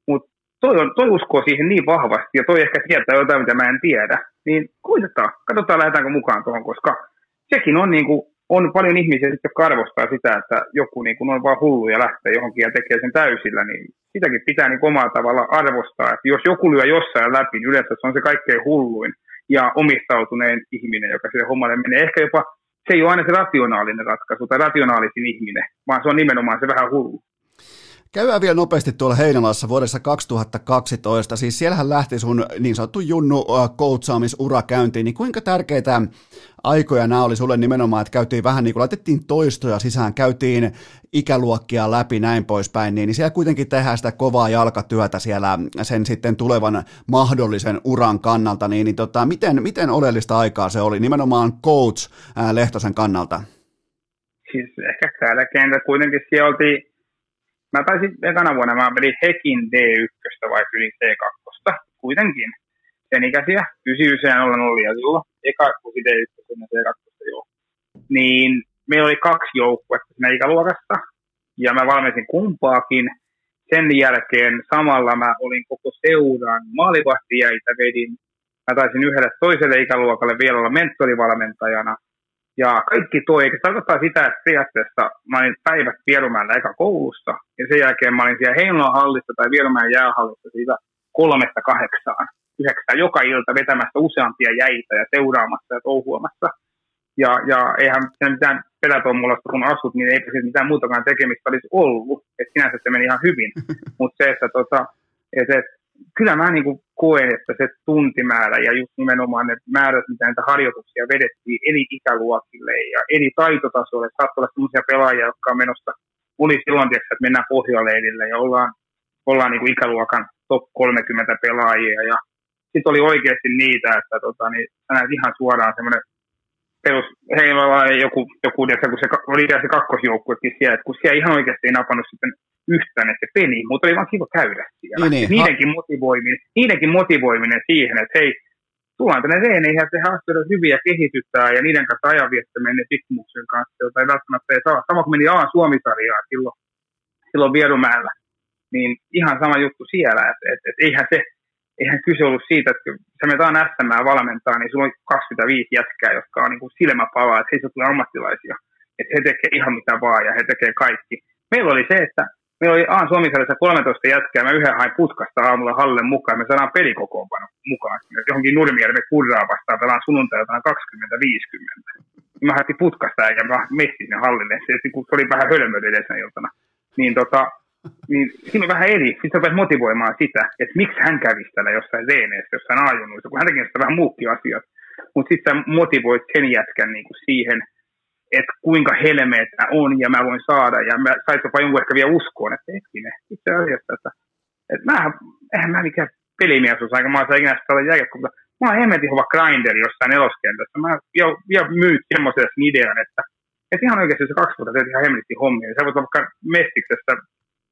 Mutta toi, on, toi uskoo siihen niin vahvasti ja toi ehkä tietää jotain, mitä mä en tiedä, niin koitetaan, katsotaan lähdetäänkö mukaan tuohon, koska sekin on niin kuin, on paljon ihmisiä, jotka arvostaa sitä, että joku niin kuin on vaan hullu ja lähtee johonkin ja tekee sen täysillä, niin sitäkin pitää niin omalla tavalla arvostaa. Että jos joku lyö jossain läpi, niin yleensä se on se kaikkein hulluin ja omistautuneen ihminen, joka sille hommalle menee. Ehkä jopa se ei ole aina se rationaalinen ratkaisu tai rationaalisin ihminen, vaan se on nimenomaan se vähän hullu.
Käydään vielä nopeasti tuolla Heinolassa vuodessa 2012. Siis siellähän lähti sun niin sanottu junnu koutsaamisura käyntiin. Niin kuinka tärkeitä aikoja nämä oli sulle nimenomaan, että käytiin vähän niin kuin laitettiin toistoja sisään, käytiin ikäluokkia läpi näin poispäin, niin, siellä kuitenkin tehdään sitä kovaa jalkatyötä siellä sen sitten tulevan mahdollisen uran kannalta, niin, niin tota, miten, miten oleellista aikaa se oli nimenomaan coach Lehtosen kannalta?
Siis ehkä tärkeintä kuitenkin siellä oltiin Mä taisin ekana vuonna, mä vedin Hekin D1 vai yli C2. Kuitenkin sen ikäisiä, 99 olla nollia silloin, eka vuosi D1 ja C2 joo. Niin meillä oli kaksi joukkuetta siinä ikäluokassa, ja mä valmensin kumpaakin. Sen jälkeen samalla mä olin koko seuran maalivahtiäitä vedin. Mä taisin yhdelle toiselle ikäluokalle vielä olla mentorivalmentajana – ja kaikki toi, eikä se tarkoittaa sitä, että periaatteessa mä olin päivät Vierumäellä eka koulussa, ja sen jälkeen mä olin siellä Heinolan hallissa tai Vierumäen jäähallissa siitä kolmesta kahdeksaan, yhdeksään joka ilta vetämässä useampia jäitä ja seuraamassa ja touhuamassa. Ja, ja eihän se mitään pelätommulasta kun asut, niin eipä se mitään muutakaan tekemistä olisi ollut. Että sinänsä se meni ihan hyvin. Mutta se, että tota, et, et, kyllä mä niin kuin koen, että se tuntimäärä ja just nimenomaan ne määrät, mitä näitä harjoituksia vedettiin eri ikäluokille ja eri taitotasoille. Saattoi olla sellaisia pelaajia, jotka on menossa, oli silloin tietysti, että mennään pohjaleidille ja ollaan, ollaan niin kuin ikäluokan top 30 pelaajia ja sitten oli oikeasti niitä, että tota, niin, näet ihan suoraan semmoinen perus, heillä joku, joku kun se oli se kakkosjoukkuekin siellä, että kun siellä ihan oikeasti ei napannut sitten yhtään se peli, mutta oli vaan kiva käydä siellä. Niin, niin. Niidenkin, motivoiminen, niidenkin motivoiminen siihen, että hei, tullaan tänne reeneihin ja tehdään asioita hyviä kehitytään ja niiden kanssa ajan viettämään ne pikkumuksen kanssa, jota ei välttämättä ei saa. Sama kuin meni A Suomi-sarjaa silloin, silloin Vierumäellä, niin ihan sama juttu siellä, että et, et, eihän se, eihän kyse ollut siitä, että sä menet aina SM valmentaa, niin sulla on 25 jätkää, jotka on niin kuin silmäpalaa, että heistä tulee ammattilaisia. Että he tekee ihan mitä vaan ja he tekee kaikki. Meillä oli se, että Meillä oli Aan suomi 13 jätkää, mä yhden hain putkasta aamulla Hallen mukaan, me saadaan pelikokoonpano mukaan. Johonkin Nurmijärven kurraa vastaan pelaan sunnuntailtana 20-50. Mä haettiin putkasta ja mä messin sinne hallille, se, se oli vähän hölmöitä edellisenä iltana. Niin tota, niin siinä on vähän eri. Sitten sä motivoimaan sitä, että miksi hän kävisi täällä jossain reeneissä, jossain ajunnuissa, kun häntäkin sitä vähän muutti asiat. Mutta sitten motivoit sen jätkän niin kuin siihen, että kuinka helmeetä on ja mä voin saada. Ja mä sait jopa jonkun ehkä vielä uskoon, että hetkinen, itse asiassa, että, että mä, eihän mä mikään pelimies olisi, aika mä oon ikinä sitä jälkeen, mutta mä oon hemmetin hova grinder jossain neloskentässä. Mä jo myyt semmoisen idean, että, että ihan oikeasti se kaksi vuotta teet ihan hemmetin hommia. Sä voit vaikka Mestiksessä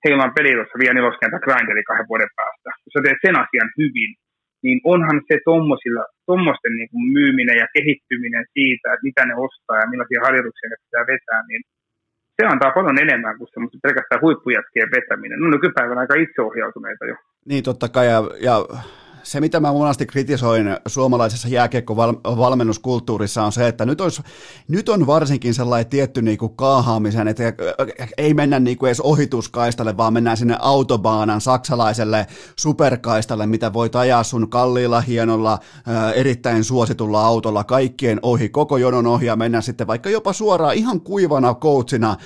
heillä on peli tuossa vielä neloskentä grinderi kahden vuoden päästä. Jos sä teet sen asian hyvin, niin onhan se tuommoisten niin kuin myyminen ja kehittyminen siitä, että mitä ne ostaa ja millaisia harjoituksia ne pitää vetää, niin se antaa paljon enemmän kuin semmoista pelkästään huippujätkien vetäminen. No nykypäivänä aika itseohjautuneita jo.
Niin totta kai, ja, ja se, mitä mä monasti kritisoin suomalaisessa jääkiekkovalmennuskulttuurissa on se, että nyt, olisi, nyt on varsinkin sellainen tietty niin kuin kaahaamisen, että ei mennä niin kuin edes ohituskaistalle, vaan mennään sinne autobaanan saksalaiselle superkaistalle, mitä voit ajaa sun kalliilla, hienolla, erittäin suositulla autolla kaikkien ohi, koko jonon ohi ja mennään sitten vaikka jopa suoraan ihan kuivana coachina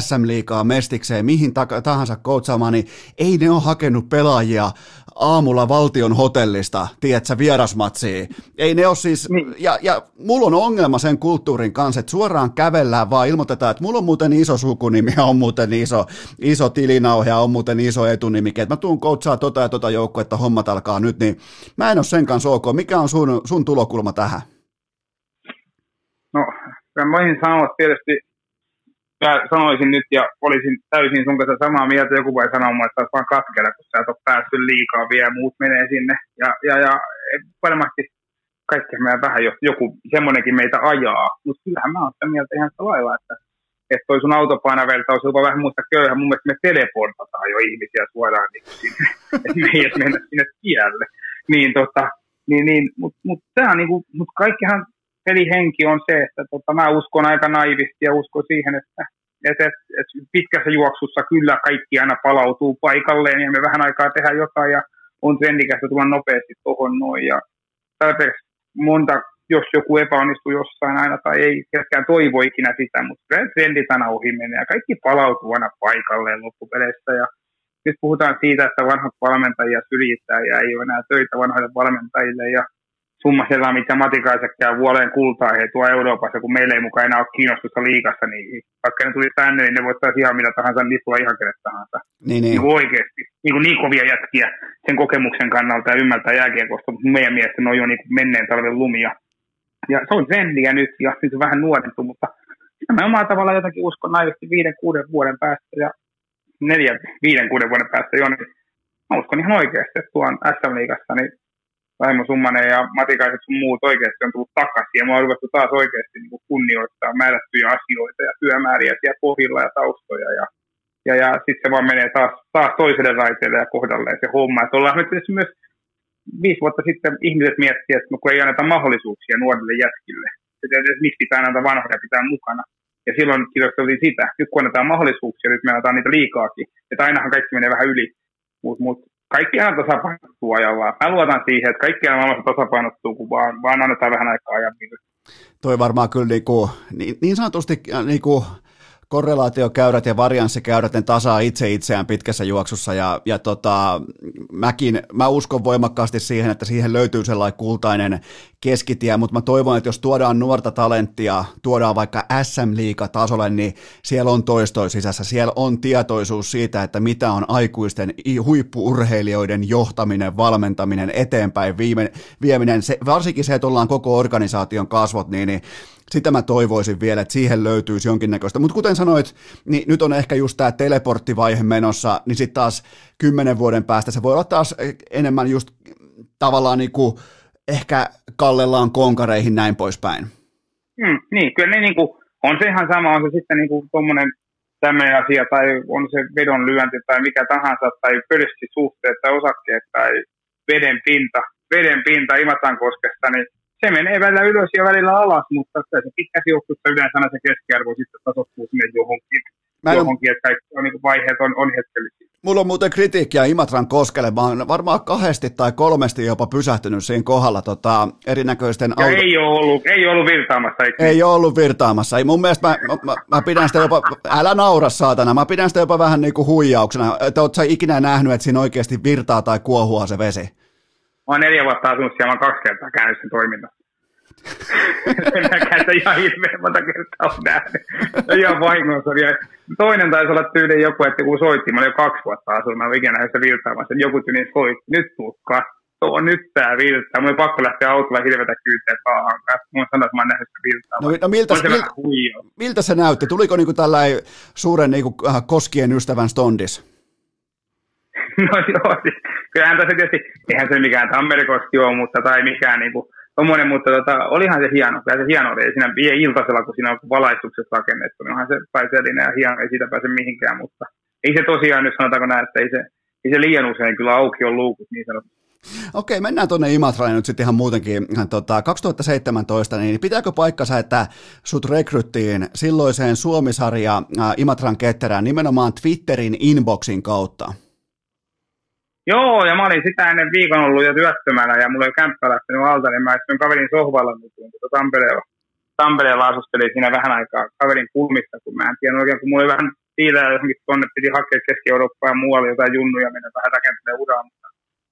SM-liikaa mestikseen, mihin tahansa coachaamaan, niin ei ne ole hakenut pelaajia aamulla valtion hotellista, tiedätkö, vierasmatsiin. Ei ne ole siis, niin. ja, ja mulla on ongelma sen kulttuurin kanssa, että suoraan kävellään vaan ilmoitetaan, että mulla on muuten iso sukunimi, on muuten iso, iso tilinauhe ja on muuten iso etunimi, että mä tuun coachaa tota ja tota joukkoa, että hommat alkaa nyt, niin mä en ole sen kanssa ok. Mikä on sun, sun tulokulma tähän?
No, mä voisin sanoa tietysti mä sanoisin nyt ja olisin täysin sun kanssa samaa mieltä, joku voi sanoa että olet vaan katkella, kun sä et ole päässyt liikaa vielä, muut menee sinne. Ja, ja, ja varmasti kaikki meidän vähän joku semmoinenkin meitä ajaa, mutta kyllähän mä oon sitä mieltä ihan sitä lailla, että että toi sun autopainavertaus jopa vähän muuta köyhä. Mun mielestä me teleportataan jo ihmisiä suoraan niin sinne, että me ei mennä sinne tielle. Niin, tota, niin, niin, mutta mut, mut niinku, mut kaikkihan pelihenki on se, että tota, mä uskon aika naivisti ja uskon siihen, että et, et, et pitkässä juoksussa kyllä kaikki aina palautuu paikalleen ja me vähän aikaa tehdä jotain ja on trendikästä tulla nopeasti tuohon noin. Ja monta, jos joku epäonnistuu jossain aina tai ei keskään toivo ikinä sitä, mutta trendit aina ohi menee ja kaikki palautuu aina paikalleen loppupeleissä. Ja nyt puhutaan siitä, että vanhat valmentajia syrjittää ja ei ole enää töitä vanhoille valmentajille ja summa siellä, mitä Matikaiset käy vuoden kultaa he tuo Euroopassa, kun meillä ei mukaan enää ole kiinnostusta liikassa, niin vaikka ne tuli tänne, niin ne voittaisi ihan mitä tahansa nipulla ihan kenet tahansa.
Niin, niin.
niin oikeasti. Niin, kuin niin kovia jätkiä sen kokemuksen kannalta ja ymmärtää jääkiekosta, mutta meidän mielestä ne on jo niin kuin menneen talven lumia. Ja se on trendiä nyt ja nyt on vähän nuorentu, mutta mä omalla tavalla jotenkin uskon naivisti viiden, kuuden vuoden päästä ja neljän, viiden, kuuden vuoden päästä jo, niin mä uskon ihan oikeasti, että tuon SM-liigassa niin Raimo Summanen ja Matikaiset sun muut oikeasti on tullut takaisin ja mä oon taas oikeasti niin kuin kunnioittaa määrättyjä asioita ja työmääriä siellä pohjilla ja taustoja ja, ja, ja sitten se vaan menee taas, taas toiselle raiteelle ja kohdalleen se homma. Että ollaan me myös viisi vuotta sitten ihmiset miettivät, että kun ei anneta mahdollisuuksia nuorille jätkille, että, miksi pitää näitä vanhoja pitää mukana. Ja silloin kirjoitettiin sitä, nyt kun annetaan mahdollisuuksia, nyt me annetaan niitä liikaakin, että ainahan kaikki menee vähän yli. Mutta mut, kaikki aina tasapainottuu ajallaan. Mä luotan siihen, että kaikki aina maailmassa tasapainottuu, kun vaan, vaan annetaan vähän aikaa ajan
Toi varmaan kyllä niinku, niin, niin sanotusti äh, niinku, korrelaatiokäyrät ja varianssikäyrät, ne tasaa itse itseään pitkässä juoksussa ja, ja tota, mäkin, mä uskon voimakkaasti siihen, että siihen löytyy sellainen kultainen keskitie, mutta mä toivon, että jos tuodaan nuorta talenttia, tuodaan vaikka SM-liigatasolle, niin siellä on toistoi sisässä, siellä on tietoisuus siitä, että mitä on aikuisten huippuurheilijoiden johtaminen, valmentaminen, eteenpäin vieminen, se, varsinkin se, että ollaan koko organisaation kasvot, niin, niin sitä mä toivoisin vielä, että siihen löytyisi jonkinnäköistä. Mutta kuten sanoit, niin nyt on ehkä just tämä teleporttivaihe menossa, niin sitten taas kymmenen vuoden päästä se voi olla taas enemmän just tavallaan niin kuin ehkä kallellaan konkareihin näin poispäin.
Hmm, niin, kyllä ne niin kuin, on se ihan sama, on se sitten niin tuommoinen tämmöinen asia, tai on se vedon lyönti tai mikä tahansa, tai pörssisuhteet tai osakkeet tai veden pinta, veden pinta Imatankoskesta, niin se menee välillä ylös ja välillä alas, mutta se pitkässä juoksussa yleensä aina se keskiarvo sitten tasoittuu sinne johonkin. Mä en... johonkin, että kaikki on, niin vaiheet on, on hetkellisiä.
Mulla on muuten kritiikkiä Imatran koskelle. Mä oon varmaan kahdesti tai kolmesti jopa pysähtynyt siinä kohdalla tota, erinäköisten...
Ja auto... ei, ole ollut, ei ollut virtaamassa. Eikö?
Ei ole ollut virtaamassa. Ei, mun mielestä mä, mä, mä, pidän sitä jopa... Älä naura saatana. Mä pidän sitä jopa vähän niin kuin huijauksena. Että oot sä ikinä nähnyt, että siinä oikeasti virtaa tai kuohua se vesi?
Mä oon neljä vuotta asunut siellä, mä oon kaksi kertaa käynyt sen toiminnassa. en mäkään sitä ihan hirveän monta kertaa ole nähnyt. ihan vahingossa. Toinen taisi olla tyyli joku, että kun soitti, mä olin jo kaksi vuotta asunut, mä olin ikinä nähnyt sitä virtaamassa, joku tyyli soitti, nyt tuu kattoo, nyt tää virtaa. Mun oli pakko lähteä autolla hirveätä kyyteen paahan kanssa. Mun sanoi, että mä oon nähnyt sitä virtaamaan.
No, no miltä, se miltä, miltä, se näytti? Tuliko niinku tällainen suuren niinku, äh, koskien ystävän stondis?
No joo, siis, kyllähän tässä tietysti, eihän se mikään Tammerikoski ole, mutta tai mikään niin kuin, tommoinen, mutta tota, olihan se hieno. Kyllä se hieno oli. Siinä vie iltasella, kun siinä on valaistukset rakennettu, niin onhan se pääseellinen ja hieno, ei siitä pääse mihinkään, mutta ei se tosiaan nyt sanotaanko näin, että ei se, ei se liian usein kyllä auki on luukut niin sanotusti.
Okei, mennään tuonne Imatralle nyt sitten ihan muutenkin. Tota, 2017, niin pitääkö paikkansa, että sut rekryttiin silloiseen Suomisarja äh, Imatran ketterään nimenomaan Twitterin inboxin kautta?
Joo, ja mä olin sitä ennen viikon ollut jo työttömänä ja mulla oli kämppä lähtenyt alta, niin mä istuin kaverin sohvalla niin tuota Tampereella. Tampereella asustelin siinä vähän aikaa kaverin kulmissa, kun mä en tiedä oikein, kun mulla oli vähän siitä johonkin tuonne piti hakea Keski-Eurooppaa ja muualle jotain junnuja mennä vähän rakentamaan uraa, mutta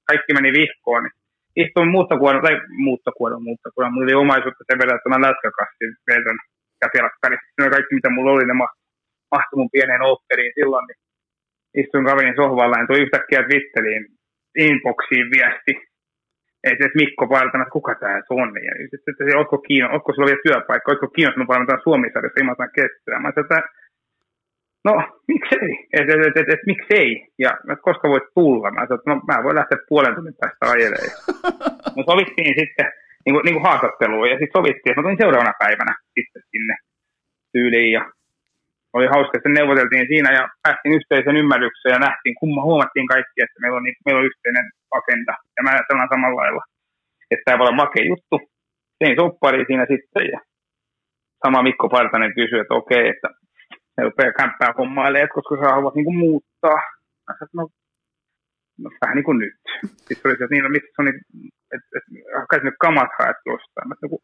kaikki meni vihkoon, niin istuin muuttokuoron, tai muuttokuoron, muuttokuoron, mulla oli omaisuutta sen verran, että mä lätkäkassin verran ja telkkarissa. Kaikki mitä mulla oli, ne mahtui mun pieneen opperiin silloin, niin istuin kaverin sohvalla ja tuli yhtäkkiä Twitteriin inboxiin viesti, että et Mikko Partanen, että kuka tämä on. Ja sitten, että ootko, kiinno, ootko sulla vielä työpaikka, ootko kiinnostunut valmentaa Suomi-sarjassa Imatan kestää. Mä että no miksei, että et, et, et, et, miksei, ja että koska voit tulla. Mä sanoin, että no mä voin lähteä puolen tunnin päästä ajelemaan. Mutta sovittiin sitten niin kuin, niin kuin haastatteluun ja sitten sovittiin, että mä tulin seuraavana päivänä sitten sinne tyyliin ja oli hauska, että neuvoteltiin siinä ja päästiin yhteisen ymmärrykseen ja nähtiin, kumma huomattiin kaikki, että meillä on, meillä on yhteinen agenda. Ja mä ajattelen samalla lailla, että tämä voi olla makea juttu. Tein soppari siinä sitten ja sama Mikko Partanen kysyi, että okei, että ne rupeaa kämppää hommailemaan, että koska sä haluat niin muuttaa. Mä sanoin, no, no, vähän niin kuin nyt. Sitten oli se, että niin, no, miksi se on niin, että, että, että nyt kamat haet jostain. Mä sanoin,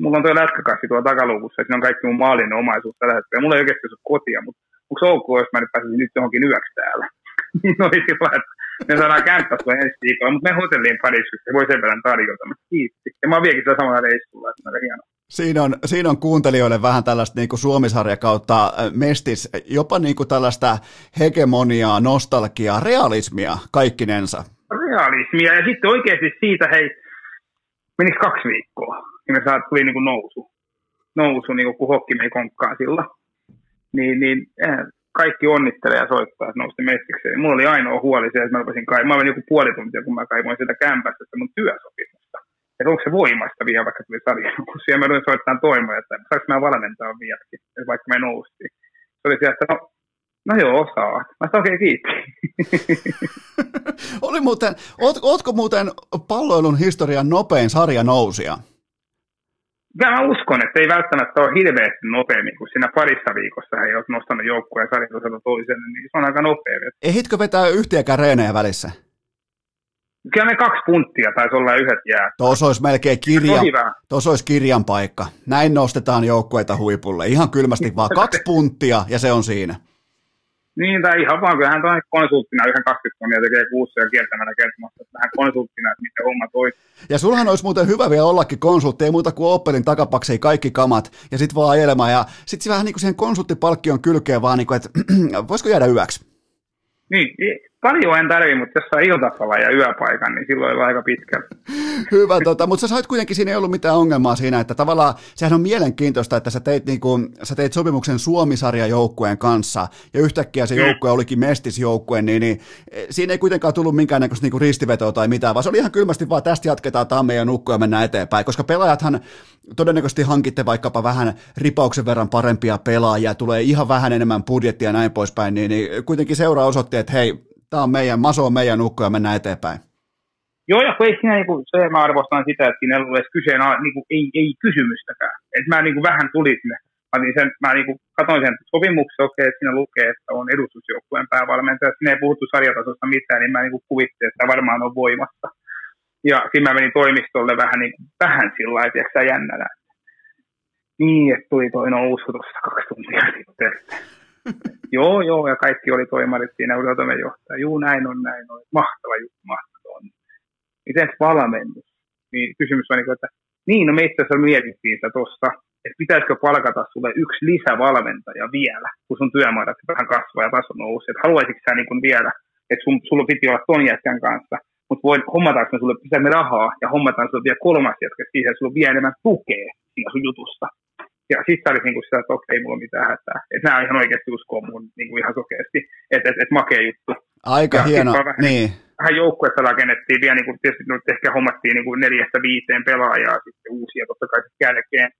mulla on tuo lätkäkassi tuolla takaluukussa, että siinä on kaikki mun maallinen omaisuus tällä hetkellä. Mulla ei oikeasti ole kotia, mutta onko se ok, jos mä nyt pääsisin nyt johonkin yöksi täällä? niin oli sillä, että me saadaan kämppästä ensi viikolla, mutta me hotelliin parissa, se voi sen verran tarjota. Mä kiitti. Ja mä oon vieläkin sitä samalla reissulla, että on hienoa.
Siinä on, siinä on kuuntelijoille vähän tällaista niin kuin Suomisarja kautta mestis, jopa niin kuin tällaista hegemoniaa, nostalgiaa, realismia kaikkinensa.
Realismia ja sitten oikeasti siitä, hei, menikö kaksi viikkoa, niin me tuli niin kuin nousu, nousu niin kuin kun hokki mei konkkaan sillä. Niin, niin eh, kaikki onnittelee ja soittaa, että nousti mestikseen. Mulla oli ainoa huoli se, että mä rupesin kai, mä olin joku puoli tuntia, kun mä kaivoin sitä kämpästä, että mun työsopimusta että onko se voimasta vielä, vaikka tuli sarja, kun siellä mä rupesin soittamaan toimoja, että saanko mä valmentaa vieläkin, vaikka me noustiin. Se oli siellä, että no, no joo, saa. Mä sanoin oikein kiitti.
oli muuten, oot, ootko muuten palloilun historian nopein sarja nousia?
Mä uskon, että ei välttämättä ole hirveästi nopeammin, kun siinä parissa viikossa he olet nostanut joukkueen sarjatasolta toiselle, niin se on aika nopea.
Ehitkö vetää yhtiäkään reenejä välissä?
Kyllä ne kaksi punttia taisi olla yhdet jää.
Tuossa olisi melkein kirja, tuossa olisi kirjan paikka. Näin nostetaan joukkueita huipulle. Ihan kylmästi vaan kaksi punttia ja se on siinä.
Niin, tai ihan vaan, kyllähän tuonne konsulttina yhden 20 tonnia tekee kuussa ja kiertämällä kertomassa vähän konsulttina, että miten homma toi.
Ja sulhan olisi muuten hyvä vielä ollakin konsultti, ei muuta kuin Opelin takapaksei kaikki kamat ja sitten vaan ajelemaan. Ja sitten vähän niin kuin siihen konsulttipalkkion kylkeen vaan, niin kuin, että voisiko jäädä yöksi?
Niin, paljon en tarvi, mutta jos saa iltapala ja yöpaikan, niin silloin on aika pitkä.
Hyvä, tota, mutta sä sait kuitenkin, siinä ei ollut mitään ongelmaa siinä, että tavallaan sehän on mielenkiintoista, että sä teit, niin kuin, sä teit sopimuksen Suomi-sarjajoukkueen kanssa, ja yhtäkkiä se joukkue olikin mestisjoukkue, niin, niin e, siinä ei kuitenkaan tullut minkäännäköistä niin ristivetoa tai mitään, vaan se oli ihan kylmästi vaan tästä jatketaan tamme ja nukkoa ja mennään eteenpäin, koska pelaajathan todennäköisesti hankitte vaikkapa vähän ripauksen verran parempia pelaajia, tulee ihan vähän enemmän budjettia ja näin poispäin, niin, niin kuitenkin seura osoitti, että hei, tämä on meidän, Maso on meidän ukko ja mennään eteenpäin.
Joo, ja kun ei siinä, niin kuin, se mä arvostan sitä, että siinä ei ollut edes kyseen, niin kuin, ei, ei kysymystäkään. Et mä niin kuin, vähän tulin sinne. Mä, niin sen, mä niin kuin, katsoin sen sopimuksen, okei, että siinä lukee, että on edustusjoukkueen päävalmentaja. Siinä ei puhuttu sarjatasosta mitään, niin mä niin kuin, kuvittelin, että varmaan on voimassa. Ja siinä mä menin toimistolle vähän, niin kuin, vähän sillä lailla, että jännänä. Niin, että tuli toi nousu tuossa kaksi tuntia sitten. joo, joo, ja kaikki oli toimarit siinä johtaja. Juu, näin on, näin on. Mahtava juttu, mahtava on. Miten valmennus? Niin kysymys on, niin että niin, no me itse asiassa mietittiin sitä tuossa, että pitäisikö palkata sulle yksi lisävalmentaja vielä, kun sun työmäärät vähän kasvaa ja taso nousee. Että haluaisitko sä niin vielä, että sun, sulla piti olla ton jätkän kanssa, mutta voi, hommataanko me sulle pitämme rahaa ja hommataan sulle vielä kolmas jätkä siihen, että sulla on vielä enemmän tukea siinä sun jutusta. Ja sitten oli niinku sitä, että okei, mulla on mitään hätää. Että nämä ihan oikeasti uskoo mun niinku ihan sokeasti, että et, et makea juttu.
Aika ja hieno, vähän, niin.
Vähän joukkuetta rakennettiin vielä, niin kuin, tietysti nyt ehkä hommattiin niin kuin neljästä viiteen pelaajaa sitten uusia totta kai sitten jälkeen.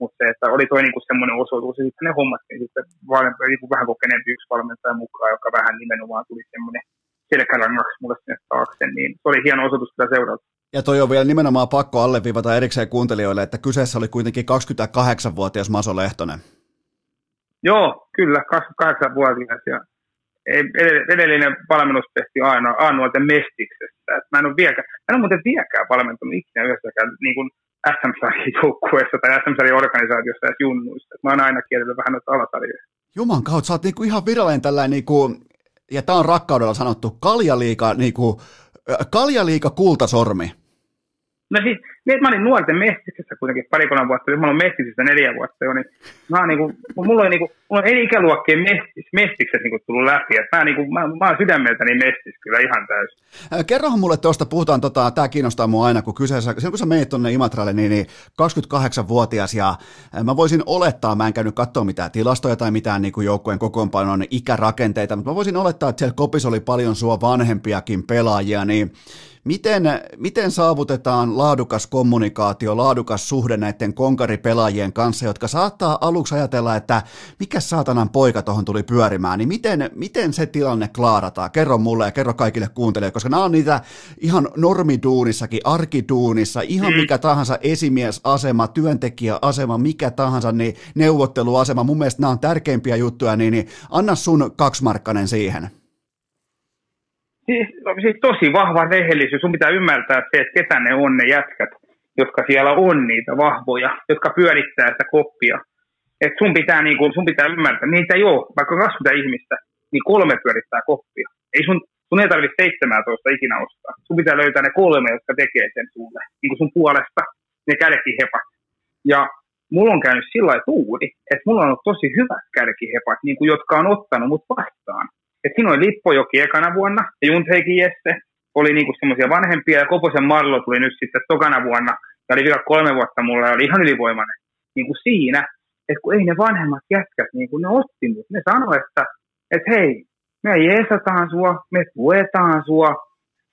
Mutta se, että oli toi niinku semmoinen osoitus, ja sitten ne hommattiin sitten valmentaja, niinku vähän kokeneempi yksi valmentaja mukaan, joka vähän nimenomaan tuli semmoinen selkärangaksi mulle sinne taakse, niin se oli hieno osoitus sitä seurata.
Ja toi on vielä nimenomaan pakko alleviivata erikseen kuuntelijoille, että kyseessä oli kuitenkin 28-vuotias Maso Lehtonen.
Joo, kyllä, 28-vuotias ja edellinen valmennus tehtiin aina Aanuolten Mestiksessä. mä en ole vieläkään, mä en ole muuten vieläkään valmentunut ikinä yhdessäkään niin kuin SM-sarjan joukkueessa tai SM-sarjan organisaatiossa edes junnuissa. Mä oon aina kielellä vähän noita alasarjoja.
Juman kautta, sä oot niinku ihan virallinen tällainen, niinku, ja tää on rakkaudella sanottu, kaljaliika, niinku, kaljaliika kultasormi.
No siis, niin, mä olin nuorten mestiksessä kuitenkin parikolman vuotta, mä olen mestiksessä neljä vuotta jo, niin mä niin kuin, mulla, on, niin kuin, mulla on eri ikäluokkien mestis, mestikset niin kuin tullut läpi, että mä, niin kuin, mä, mä oon sydämeltäni mestis kyllä ihan täysin.
Kerrohan mulle tuosta, puhutaan, tota, tämä kiinnostaa mua aina, kun kyseessä, silloin kun sä menet tuonne Imatralle, niin, niin 28-vuotias ja mä voisin olettaa, mä en käynyt katsoa mitään tilastoja tai mitään niin kuin joukkueen kokoonpanon ikärakenteita, mutta mä voisin olettaa, että siellä kopissa oli paljon sua vanhempiakin pelaajia, niin miten, miten saavutetaan laadukas kommunikaatio, laadukas suhde näiden konkaripelaajien kanssa, jotka saattaa aluksi ajatella, että mikä saatanan poika tuohon tuli pyörimään, niin miten, miten se tilanne klaarataan? Kerro mulle ja kerro kaikille kuuntelijoille, koska nämä on niitä ihan normiduunissakin, arkiduunissa, ihan mm. mikä tahansa esimiesasema, työntekijäasema, mikä tahansa, niin neuvotteluasema, mun mielestä nämä on tärkeimpiä juttuja, niin, niin anna sun kaksimarkkanen siihen.
Siis, siis tosi vahva rehellisyys. Sun pitää ymmärtää se, että ketä ne on ne jätkät, jotka siellä on niitä vahvoja, jotka pyörittää sitä koppia. Et sun, pitää, niin kun, sun pitää ymmärtää, niitä ei ole, vaikka 20 ihmistä, niin kolme pyörittää koppia. Ei sun, sun ei tarvitse 17 ikinä ostaa. Sun pitää löytää ne kolme, jotka tekee sen sulle, niin sun puolesta, ne kärkihepat. Ja mulla on käynyt sillä lailla tuuri, että mulla on ollut tosi hyvät kärkihepat, niin kuin, jotka on ottanut mut vastaan. Et siinä oli Lippojoki ekana vuonna ja Juntheikin Jesse oli niinku semmoisia vanhempia ja Koposen Marlo tuli nyt sitten tokana vuonna. Ja oli vielä kolme vuotta mulla ja oli ihan ylivoimainen. Niin kuin siinä, että kun ei ne vanhemmat jätkät, niin kuin ne otti mut, ne sanoi, että, että hei, me jeesataan sua, me tuetaan sua,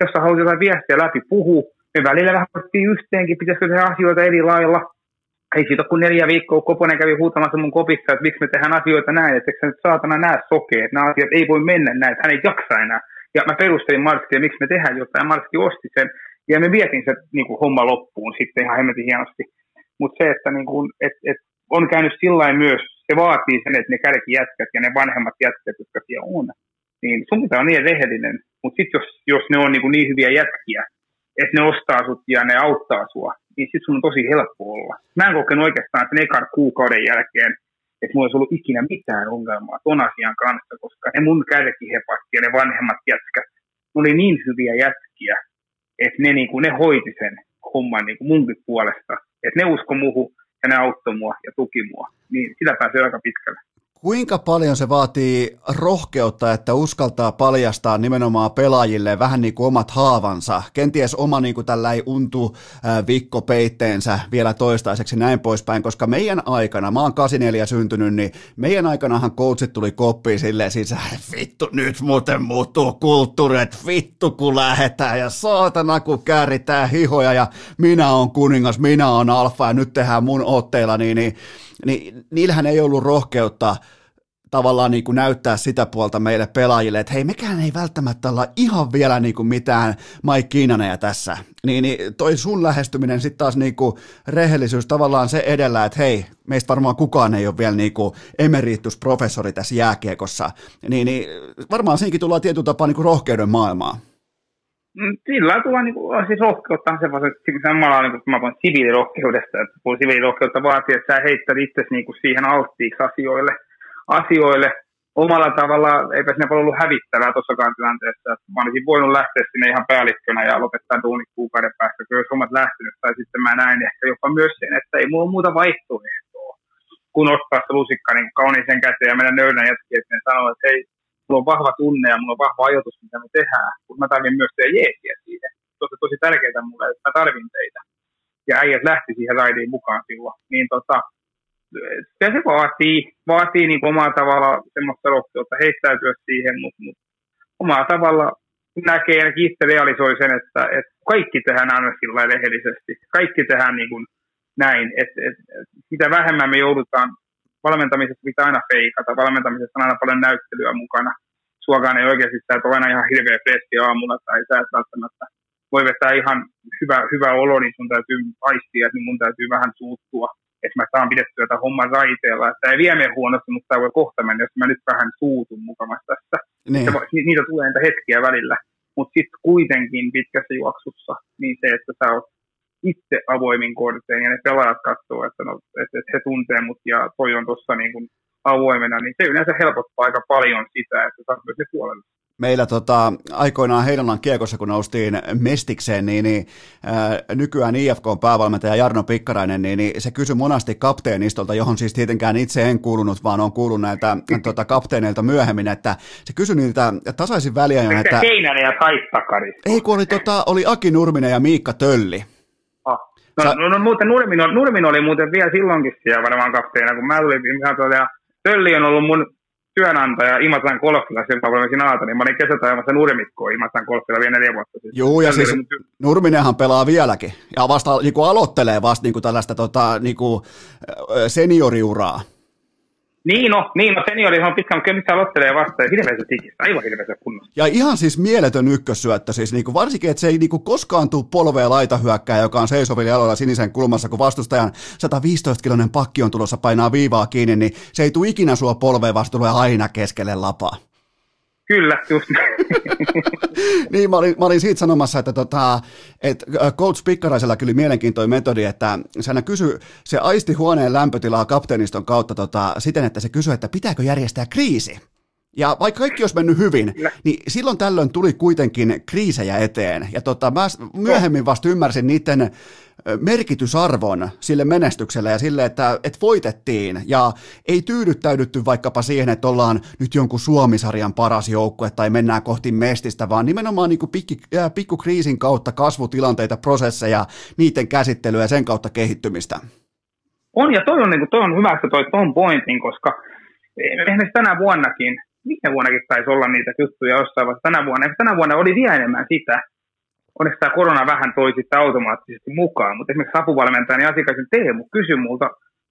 jos sä haluat jotain viestiä läpi puhu, me välillä vähän yhteenkin, pitäisikö tehdä asioita eri lailla, ei siitä kuin neljä viikkoa, Koponen kävi huutamassa mun kopissa, että miksi me tehdään asioita näin, että eikö nyt saatana näe sokea, että nämä asiat ei voi mennä näin, että hän ei jaksa enää. Ja mä perustelin Marskille, miksi me tehdään jotain, ja Marski osti sen, ja me vietin se niin kuin, homma loppuun sitten ihan hemmetin hienosti. Mutta se, että niin kuin, et, et, on käynyt sillä myös, se vaatii sen, että ne kärkijätkät ja ne vanhemmat jätkät, jotka siellä on, niin sun pitää niin rehellinen. Mutta sitten jos, jos ne on niin, kuin niin hyviä jätkiä, että ne ostaa sut ja ne auttaa sua, niin sitten sun on tosi helppo olla. Mä en kokenut oikeastaan sen ekan kuukauden jälkeen, että mulla olisi ollut ikinä mitään ongelmaa ton asian kanssa, koska ne mun kärkihepat ja ne vanhemmat jätkät, ne oli niin hyviä jätkiä, että ne, niin kuin, ne hoiti sen homman niin kuin munkin puolesta. Että ne usko muuhun ja ne auttoi mua ja tuki mua. Niin sitä pääsee aika pitkälle.
Kuinka paljon se vaatii rohkeutta, että uskaltaa paljastaa nimenomaan pelaajille vähän niin kuin omat haavansa, kenties oma niin kuin tällä ei untu vikko peitteensä vielä toistaiseksi näin poispäin, koska meidän aikana, mä oon 84 syntynyt, niin meidän aikanahan coachit tuli koppiin silleen siis, vittu nyt muuten muuttuu kulttuuri, että vittu kun lähetään ja saatana kun kääritään hihoja ja minä on kuningas, minä on alfa ja nyt tehdään mun otteilla, niin, niin niin niillähän ei ollut rohkeutta tavallaan niin kuin näyttää sitä puolta meille pelaajille, että hei, mekään ei välttämättä olla ihan vielä niin kuin mitään Mike Kiinaneja tässä. Niin, niin toi sun lähestyminen sitten taas niin kuin rehellisyys tavallaan se edellä, että hei, meistä varmaan kukaan ei ole vielä niin kuin emeritusprofessori tässä jääkiekossa. Niin, niin varmaan siinkin tullaan tietyllä tapaa niin kuin rohkeuden maailmaa.
Mm, sillä tulee niin kuin, siis rohkeutta se vasta, samalla niin kuin, mä puhun siviilirohkeudesta, että kun siviilirohkeutta vaatii, että sä heittät itse niin kuin siihen alttiiksi asioille, asioille omalla tavalla, eipä sinne voi ollut hävittävää tuossakaan tilanteessa. Että mä olisin voinut lähteä sinne ihan päällikkönä ja lopettaa duunit kuukauden päästä, kun jos hommat lähtenyt. Tai sitten mä näin ehkä jopa myös sen, että ei mulla ole muuta vaihtoehtoa kun ottaa se lusikka niin kauniisen käteen ja mennä nöydän jätkiä, että sanoo, että hei, mulla on vahva tunne ja mulla on vahva ajatus, mitä me tehdään, mutta mä tarvin myös teidän jeesiä siihen. Se on tosi tärkeää mulle, että mä tarvin teitä. Ja äijät lähti siihen raidiin mukaan silloin. Niin tota, se, se vaatii, vaatii niin omalla tavalla semmoista rohkeutta heittäytyä siihen, mutta, mutta omalla tavalla näkee ja itse realisoi sen, että, että kaikki tehdään aina sillä rehellisesti. Kaikki tehdään niin kuin näin, että, että, että mitä vähemmän me joudutaan valmentamisessa pitää aina feikata, valmentamisessa on aina paljon näyttelyä mukana. Suokaan ei oikeasti sä et ole aina ihan hirveä freski aamulla tai sä et välttämättä voi vetää ihan hyvä, hyvä olo, niin sun täytyy aistia, niin mun täytyy vähän suuttua, että mä saan pidettyä tätä homman raiteella. Että tämä ei vie huonosti, mutta tämä voi kohta mennä, jos mä nyt vähän suutun mukamassa tässä. Niin. niitä tulee niitä hetkiä välillä. Mutta sitten kuitenkin pitkässä juoksussa, niin se, että sä oot itse avoimin kortein ja ne pelaajat katsoo, että, no, että, että he tuntee mut ja toi on tuossa niin kuin avoimena, niin se yleensä helpottaa aika paljon sitä, että saat myös ne puolelle
meillä tota, aikoinaan Heinolan kiekossa, kun noustiin Mestikseen, niin, niin ää, nykyään IFK on päävalmentaja Jarno Pikkarainen, niin, niin se kysyi monasti kapteenistolta, johon siis tietenkään itse en kuulunut, vaan on kuullut näiltä tota, kapteeneilta myöhemmin, että se kysyi niiltä tasaisin väliajoin, että...
Seinänen ja
Ei, kun oli, tota, oli Aki Nurminen ja Miikka Tölli.
No, Sä... no, no muuten Nurmin, Nurmin oli muuten vielä silloinkin siellä varmaan kapteena, kun mä tulin ihan tuolta, Tölli on ollut mun työnantaja Imatran golfilla silloin, kun mä Aata, niin mä olin kesätä ajamassa Nurmikkoa Imatran golfilla vielä neljä vuotta sitten.
Joo, ja siis Nurminenhan pelaa vieläkin, ja vasta niin kuin aloittelee vasta niin kuin tällaista tota, niin kuin senioriuraa.
Niin no, niin no seniori on pitkään, mutta missä aloittelee vasta ja hirveässä tikissä, aivan hirveässä kunnossa.
Ja ihan siis mieletön ykkössyöttö, siis niinku varsinkin, että se ei niinku koskaan tule polvea laitahyökkää, joka on seisovilla jaloilla sinisen kulmassa, kun vastustajan 115-kilonen pakki on tulossa painaa viivaa kiinni, niin se ei tule ikinä sua polveen, vaan aina keskelle lapaa.
Kyllä, just
niin, mä olin, mä olin siitä sanomassa, että, tota, että Coach Pikkaraisella kyllä mielenkiintoinen metodi, että se kysy, se aisti huoneen lämpötilaa kapteeniston kautta tota, siten, että se kysyi, että pitääkö järjestää kriisi. Ja vaikka kaikki olisi mennyt hyvin, niin silloin tällöin tuli kuitenkin kriisejä eteen. Ja tota, mä myöhemmin vasta ymmärsin niiden merkitysarvon sille menestykselle ja sille, että, että voitettiin ja ei tyydyttäydytty vaikkapa siihen, että ollaan nyt jonkun Suomisarjan paras joukkue tai mennään kohti mestistä, vaan nimenomaan niin pikki, äh, pikkukriisin kautta kasvutilanteita, prosesseja, niiden käsittelyä ja sen kautta kehittymistä.
On ja toi on, niin kuin, toi on hyvä, että toi ton pointin, koska esimerkiksi tänä vuonnakin, viime vuonnakin taisi olla niitä juttuja jossain vaiheessa tänä vuonna, tänä vuonna oli vielä enemmän sitä, onneksi tämä korona vähän toi sitten automaattisesti mukaan, mutta esimerkiksi apuvalmentajani asiakkaisen Teemu kysyi multa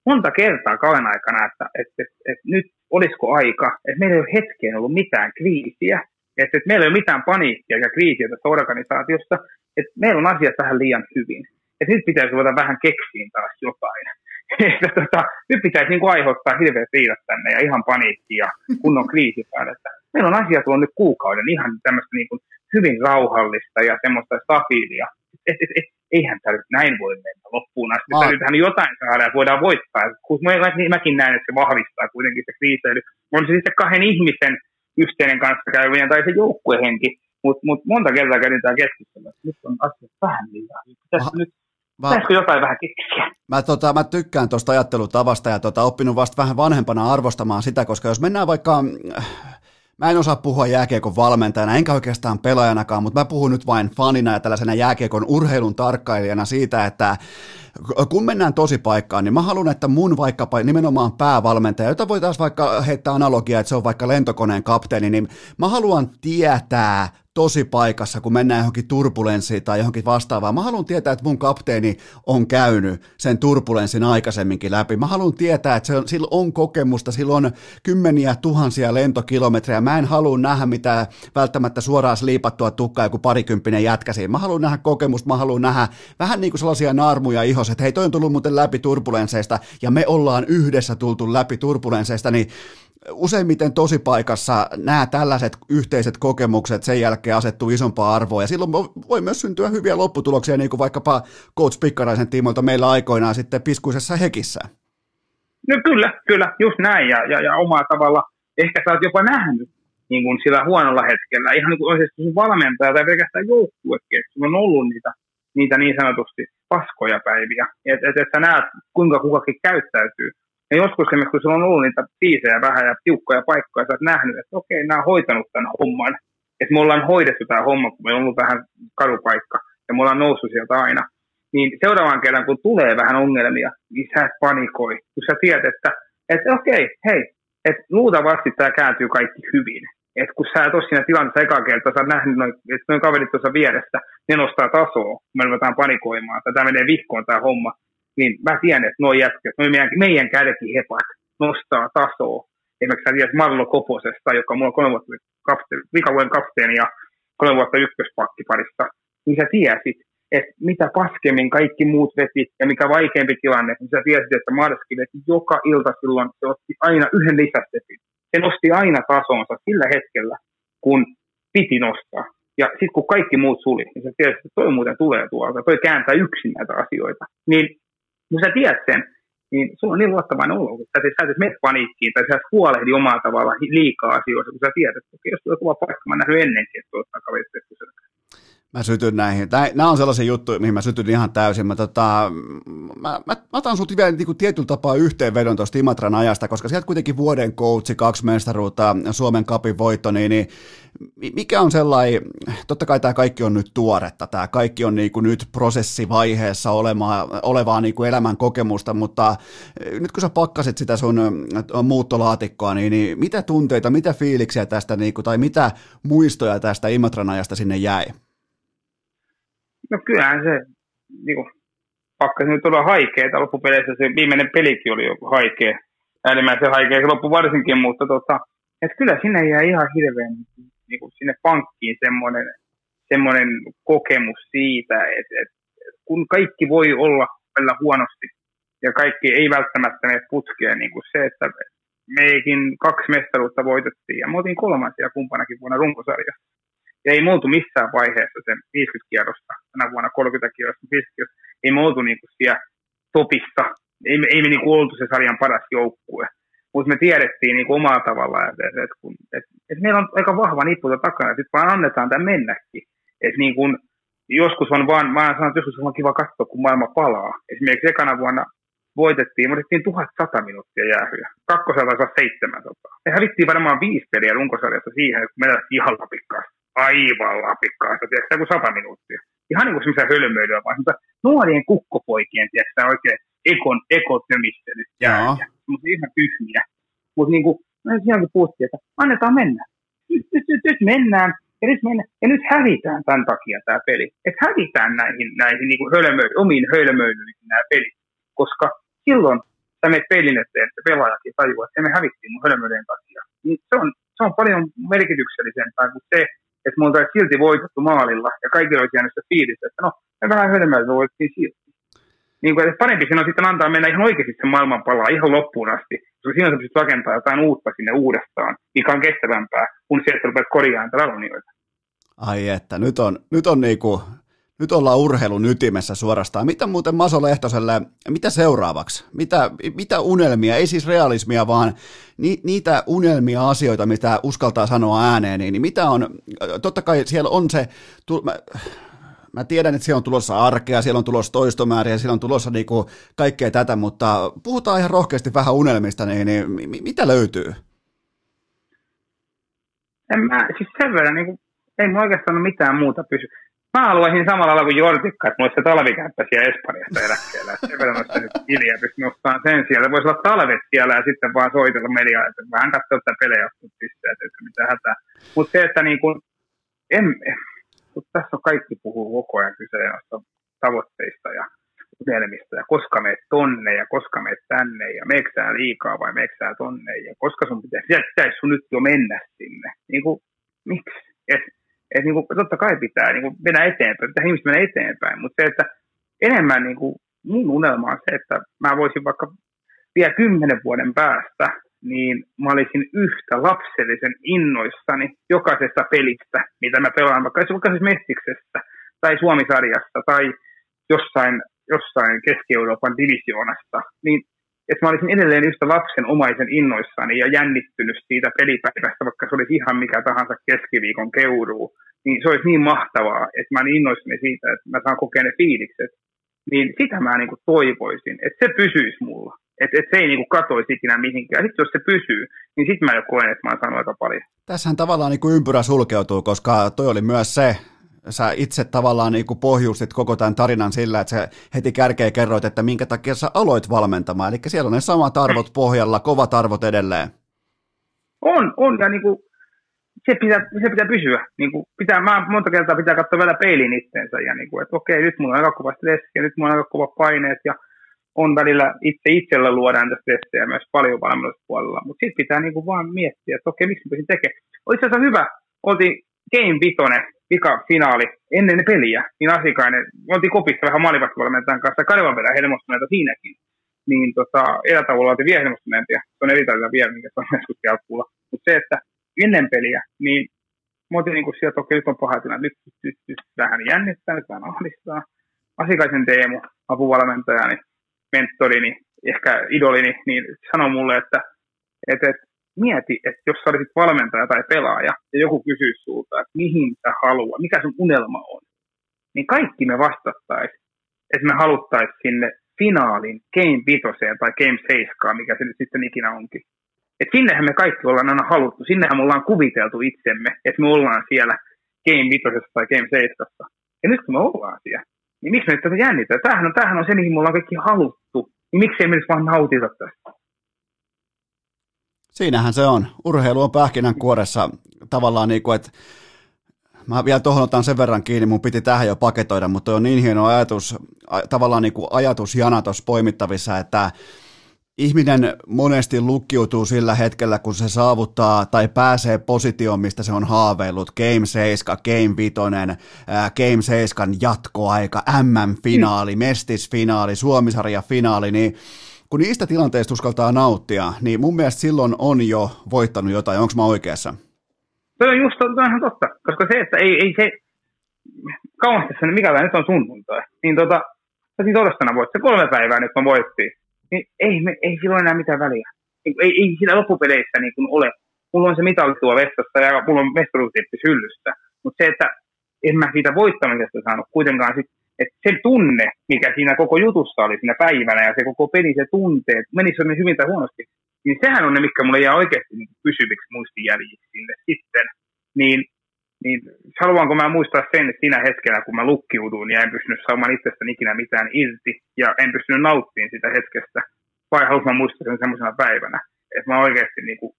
monta kertaa kauan aikana, että, että, että, että nyt olisiko aika, että meillä ei ole hetkeen ollut mitään kriisiä, että, että meillä ei ole mitään paniikkia ja kriisiä tässä organisaatiossa, että meillä on asiat vähän liian hyvin. Että nyt pitäisi ruveta vähän keksiin taas jotain. että tota, nyt pitäisi niin kuin aiheuttaa hirveät riidat tänne ja ihan paniikki ja kunnon kriisi päälle. Että meillä on asiat on nyt kuukauden ihan tämmöistä niin kuin hyvin rauhallista ja semmoista stabiilia. Et, et, et, eihän tämä näin voi mennä loppuun asti. Ah. Täytyyhän jotain saada ja voidaan voittaa. Kun niin mäkin näen, että se vahvistaa kuitenkin se kriiseily. On se sitten kahden ihmisen yhteinen kanssa käyvien tai se joukkuehenki. Mutta mut monta kertaa käydin tämä keskustelu, nyt on asiat vähän liian. Ah. nyt Mä, Pitäisikö jotain vähän keksiä?
Mä, tota, mä tykkään tuosta ajattelutavasta ja tota, oppinut vasta vähän vanhempana arvostamaan sitä, koska jos mennään vaikka Mä en osaa puhua jääkiekon valmentajana, enkä oikeastaan pelaajanakaan, mutta mä puhun nyt vain fanina ja tällaisena jääkiekon urheilun tarkkailijana siitä, että kun mennään tosi paikkaan, niin mä haluan, että mun vaikkapa nimenomaan päävalmentaja, jota voitaisiin vaikka heittää analogia, että se on vaikka lentokoneen kapteeni, niin mä haluan tietää tosi paikassa, kun mennään johonkin turbulenssiin tai johonkin vastaavaan. Mä haluan tietää, että mun kapteeni on käynyt sen turbulenssin aikaisemminkin läpi. Mä haluan tietää, että se on, sillä on kokemusta, sillä on kymmeniä tuhansia lentokilometrejä. Mä en halua nähdä mitään välttämättä suoraan sliipattua tukkaa joku parikymppinen jätkäsi. Mä haluan nähdä kokemusta, mä haluan nähdä vähän niin kuin sellaisia naarmuja ihos, että hei toi on tullut muuten läpi turbulensseista ja me ollaan yhdessä tultu läpi turbulensseista, niin useimmiten tosipaikassa nämä tällaiset yhteiset kokemukset sen jälkeen asettuu isompaa arvoa, ja silloin voi myös syntyä hyviä lopputuloksia, niin kuin vaikkapa Coach Pikkaraisen tiimoilta meillä aikoinaan sitten piskuisessa hekissä.
No kyllä, kyllä, just näin, ja, ja, ja omalla tavalla ehkä sä oot jopa nähnyt niin kuin sillä huonolla hetkellä, ihan niin kuin oikeasti sun valmentaja tai pelkästään joukkuekin, että on ollut niitä, niitä niin sanotusti paskoja päiviä, että et, et sä näet, kuinka kukakin käyttäytyy. Ja joskus esimerkiksi, kun sulla on ollut niitä biisejä vähän ja tiukkoja paikkoja, sä oot nähnyt, että okei, nämä on hoitanut tämän homman. Että me ollaan hoidettu tämä homma, kun meillä on ollut vähän kadupaikka ja me ollaan noussut sieltä aina. Niin seuraavan kerran, kun tulee vähän ongelmia, niin sä et panikoi. Kun sä tiedät, että, että okei, hei, että luultavasti tämä kääntyy kaikki hyvin. että kun sä et ole siinä tilanteessa eka kertaa, sä oot nähnyt noin, että noin kaverit tuossa vieressä, ne nostaa tasoa, me ruvetaan panikoimaan, että tämä menee vihkoon tämä homma, niin mä tiedän, että nuo jätkät, nuo meidän, meidän kärkihepat nostaa tasoa. Esimerkiksi sä tiedät Marlo Koposesta, joka on mulla kolme vuotta kapteeni, vikavuoden kapteeni ja kolme vuotta ykköspakkiparissa, niin sä tiesit, että mitä paskemmin kaikki muut veti ja mikä vaikeampi tilanne, niin sä tiesit, että Marski veti joka ilta silloin, se otti aina yhden lisästepin. Se nosti aina tasonsa sillä hetkellä, kun piti nostaa. Ja sitten kun kaikki muut suli, niin sä tiesit, että toi muuten tulee tuolta, toi kääntää yksin näitä asioita. Niin kun sä tiedät sen, niin sulla on niin luottavainen olo, että sä et mene paniikkiin tai sä huolehdi omalla tavalla liikaa asioista, kun sä tiedät, että jos tulee kova paikka, mä nähnyt ennenkin, että tuottaa kaverit
Mä sytyn näihin. Nämä on sellaisia juttuja, mihin mä sytyn ihan täysin. Mä, tota, mä, mä, mä otan sut vielä niin tietyllä tapaa yhteenvedon tuosta Imatran ajasta, koska sieltä kuitenkin vuoden coachi, kaksi mestaruutta, Suomen kapin voitto, niin, niin mikä on sellainen, totta kai tämä kaikki on nyt tuoretta, tämä kaikki on niin kuin nyt prosessivaiheessa olema, olevaa niin kuin elämän kokemusta, mutta nyt kun sä pakkasit sitä sun muuttolaatikkoa, niin, niin mitä tunteita, mitä fiiliksiä tästä, niin kuin, tai mitä muistoja tästä Imatran ajasta sinne jäi?
No kyllähän se niin kuin, pakkasi nyt olla haikeeta loppupeleissä. Se viimeinen pelikin oli jo haikea. Äärimmäisen haikea se loppu varsinkin, mutta tota, et kyllä sinne jää ihan hirveän niin kuin sinne pankkiin semmoinen, semmoinen kokemus siitä, että, että kun kaikki voi olla välillä huonosti ja kaikki ei välttämättä mene putkeen, niin kuin se, että meikin kaksi mestaruutta voitettiin ja me oltiin kolmansia kumpanakin vuonna runkosarjassa. Ja ei muutu missään vaiheessa sen 50 kierrosta, tänä vuonna 30 kierrosta, 50 kierrosta, ei muutu niinku siellä topissa, ei, ei me niinku oltu se sarjan paras joukkue. Mutta me tiedettiin niinku omalla tavalla, että et, et, et, et meillä on aika vahva nippu takana, että vaan annetaan tämän mennäkin. Että niin kun, joskus on vaan, mä sanon, että joskus on kiva katsoa, kun maailma palaa. Esimerkiksi ekana vuonna voitettiin, voitettiin 1100 minuuttia jäähyä. Kakkosella olla 700. Me hävittiin varmaan viisi peliä runkosarjassa siihen, kun me ihan lapikkaasti aivan lapikkaasta, tiedätkö, kuin sata minuuttia. Ihan niin kuin semmoisia hölmöilyä, vaan semmoista nuorien kukkopoikien, tiedätkö, oikein ekon, ekotömistelyt jääjä. Semmoisia ihan tyhmiä. Mutta niin kuin, no sielläkin puhuttiin, että annetaan mennä. Nyt, nyt, nyt, nyt mennään. Ja nyt, mennään. ja nyt hävitään tämän takia tämä peli. Että hävitään näihin, näihin niin kuin hölmö, omiin hölmöilyihin nämä pelit. Koska silloin sä menet pelin eteen, että pelaajakin tajuaa, että me hävittiin mun hölmöiden takia. Niin se, on, se on paljon merkityksellisempää kuin se, että me oltaisiin silti voitettu maalilla ja kaikki olisi jäänyt sitä fiilistä, että no, me vähän hölmöä voittiin silti. Niin kuin, että parempi siinä on sitten antaa mennä ihan oikeasti sen maailman palaa ihan loppuun asti, koska siinä sä pystyt rakentamaan jotain uutta sinne uudestaan, mikä on kestävämpää, kun sieltä rupeat korjaamaan talonioita.
Ai että, nyt on, nyt on niinku, nyt ollaan urheilun ytimessä suorastaan. Mitä muuten Maso Lehtoselle, mitä seuraavaksi? Mitä, mitä unelmia, ei siis realismia, vaan ni, niitä unelmia, asioita, mitä uskaltaa sanoa ääneen, niin, mitä on, totta kai siellä on se, tu, mä, mä tiedän, että siellä on tulossa arkea, siellä on tulossa toistomääriä, siellä on tulossa niinku kaikkea tätä, mutta puhutaan ihan rohkeasti vähän unelmista, niin, niin mitä löytyy?
En mä, siis sen verran, niin kuin, ei mulla oikeastaan ole mitään muuta pysy Mä haluaisin samalla lailla kuin Jortikka, että mulla olisi se talvikämppä siellä Espanjassa eläkkeellä. Sen verran olisi nyt Ilja pysty nostamaan sen siellä. Voisi olla talvet siellä ja sitten vaan soitella mediaa, että vähän katsoa tätä pelejä, pisteet, että mitä hätää. Mutta se, että niin kun, en, kun tässä on kaikki puhuu koko ajan kyse noista tavoitteista ja unelmista ja koska meet tonne ja koska meet tänne ja meeksää liikaa vai meeksää tonne ja koska sun pitäisi, pitäisi sun nyt jo mennä sinne. Niin kuin, miksi? Et niin kuin, totta kai pitää niin kuin mennä eteenpäin, pitää ihmiset mennä eteenpäin, mutta se, että enemmän niin kuin, mun unelma on se, että mä voisin vaikka vielä kymmenen vuoden päästä, niin mä olisin yhtä lapsellisen innoissani jokaisesta pelistä, mitä mä pelaan, vaikka, vaikka siis Mestiksessä tai Suomisarjassa tai jossain, jossain Keski-Euroopan divisioonasta, niin että mä olisin edelleen yhtä lapsen omaisen innoissani ja jännittynyt siitä pelipäivästä, vaikka se olisi ihan mikä tahansa keskiviikon keuruu, niin se olisi niin mahtavaa, että mä olin innoissani siitä, että mä saan kokea ne fiilikset. Niin sitä mä niin kuin toivoisin, että se pysyisi mulla. Että et se ei niin kuin katoisi ikinä mihinkään. Sitten jos se pysyy, niin sitten mä jo koen, että mä oon saanut aika paljon.
Tässähän tavallaan niin kuin ympyrä sulkeutuu, koska toi oli myös se, sä itse tavallaan niin kuin pohjustit koko tämän tarinan sillä, että sä heti kärkeä kerroit, että minkä takia sä aloit valmentamaan. Eli siellä on ne samat arvot pohjalla, kovat arvot edelleen.
On, on, ja niin kuin, se, pitää, se pitää pysyä. Niin kuin, pitää, mä monta kertaa pitää katsoa vielä peilin itseensä, ja niin kuin, että okei, nyt mulla on aika kova stressi, ja nyt mulla on aika kova paineet, ja on välillä itse itsellä luodaan tästä stressiä myös paljon valmennuspuolella, mutta sitten pitää niin kuin vaan miettiä, että okei, miksi mä pysin tekemään. Olisi se hyvä, oltiin Game Vitonen vika finaali ennen peliä, niin Asikainen, me oltiin kopissa vähän maalivahtivalmentajan kanssa, Karevan verran helmostuneita siinäkin. Niin tota, erätavulla oltiin vielä helmostuneempia. Se on eri vielä, minkä se on joskus kuulla. Mutta se, että ennen peliä, niin mä oltiin niin sieltä, että nyt on paha tilanne, nyt, nyt, nyt, nyt vähän jännittää, nyt vähän ahdistaa. Asikaisen Teemu, apuvalmentajani, mentorini, ehkä idolini, niin sanoi mulle, että, että, että mieti, että jos sä olisit valmentaja tai pelaaja ja joku kysyisi sulta, että mihin sä haluat, mikä sun unelma on, niin kaikki me vastattaisiin, että me haluttaisiin sinne finaalin Game 5 tai Game 7, mikä se nyt sitten ikinä onkin. Et sinnehän me kaikki ollaan aina haluttu, sinnehän me ollaan kuviteltu itsemme, että me ollaan siellä Game 5 tai Game 7. Ja nyt kun me ollaan siellä, niin miksi me nyt tätä jännitään? Tämähän on, tämähän on se, mihin me ollaan kaikki haluttu. Niin miksi ei me nyt vaan nautita tästä?
Siinähän se on. Urheilu on pähkinänkuoressa tavallaan niin kuin, että mä vielä tuohon otan sen verran kiinni, mun piti tähän jo paketoida, mutta on niin hieno ajatus, tavallaan niin kuin ajatusjana tuossa poimittavissa, että ihminen monesti lukkiutuu sillä hetkellä, kun se saavuttaa tai pääsee positioon, mistä se on haaveillut. Game 7, Game 5, Game 7 jatkoaika, MM-finaali, mm. Mestis-finaali, Suomisarja-finaali, niin kun niistä tilanteista uskaltaa nauttia, niin mun mielestä silloin on jo voittanut jotain. Onko mä oikeassa?
Se on just on ihan totta, koska se, että ei, ei se, kauan tässä, mikä nyt on sunnuntai, niin tota, siis torstaina voitti, kolme päivää nyt on voittiin niin ei, me, ei sillä ole enää mitään väliä. Niin ei, ei siinä loppupeleissä niin kuin ole. Mulla on se mitali tuo vessassa ja mulla on mestaruustippi hyllyssä. Mutta se, että en mä siitä voittamisesta saanut kuitenkaan sit, että se tunne, mikä siinä koko jutussa oli siinä päivänä ja se koko peli, se tunteet, meni se hyvin tai huonosti, niin sehän on ne, mikä mulle jää oikeasti niin pysyviksi muistijäljiksi sinne sitten. Niin, niin haluanko mä muistaa sen, että siinä hetkenä, kun mä lukkiuduin ja en pystynyt saamaan itsestäni ikinä mitään irti ja en pystynyt nauttimaan sitä hetkestä, vai haluanko mä muistaa sen semmoisena päivänä, että mä oikeasti niin kuin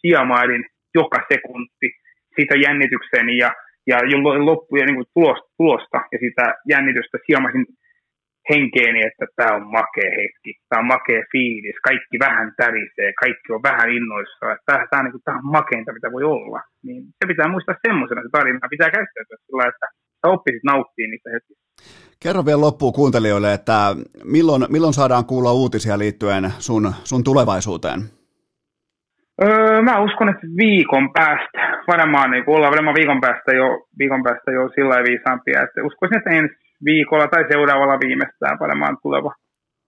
siamailin joka sekunti siitä jännitykseni ja, ja loppuja niin kuin tulosta, tulosta ja sitä jännitystä siamasin henkeeni, että tämä on makea hetki, tämä on makea fiilis, kaikki vähän tärisee, kaikki on vähän innoissaan, tämä, tämä, on, niin tämä on makeinta, mitä voi olla. Niin se pitää muistaa semmoisena, se tarina pitää käyttäytyä sillä että sä oppisit nauttia niistä hetkistä.
Kerro vielä loppuun kuuntelijoille, että milloin, milloin saadaan kuulla uutisia liittyen sun, sun tulevaisuuteen?
Öö, mä uskon, että viikon päästä, varmaan niin ollaan varmaan viikon päästä jo, viikon päästä jo sillä viisaampia, että uskoisin, että ensi viikolla tai seuraavalla viimeistään paremmaan tuleva,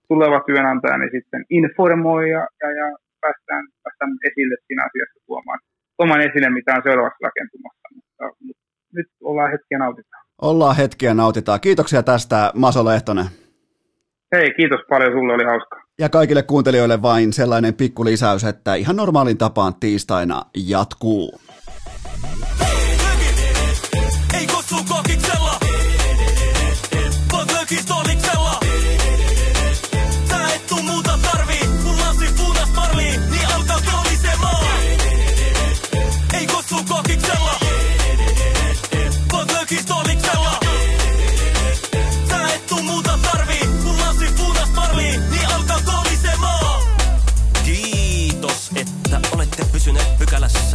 tuleva työnantaja, niin sitten informoi ja, ja, ja päästään, päästään esille siinä asiassa tuomaan, tuomaan esille, mitä on seuraavaksi rakentumassa. Mutta, mutta nyt ollaan hetkiä nautitaan.
Ollaan hetkiä nautitaan. Kiitoksia tästä, Maso Lehtonen.
Hei, kiitos paljon, sulle oli hauska.
Ja kaikille kuuntelijoille vain sellainen pikku lisäys, että ihan normaalin tapaan tiistaina jatkuu.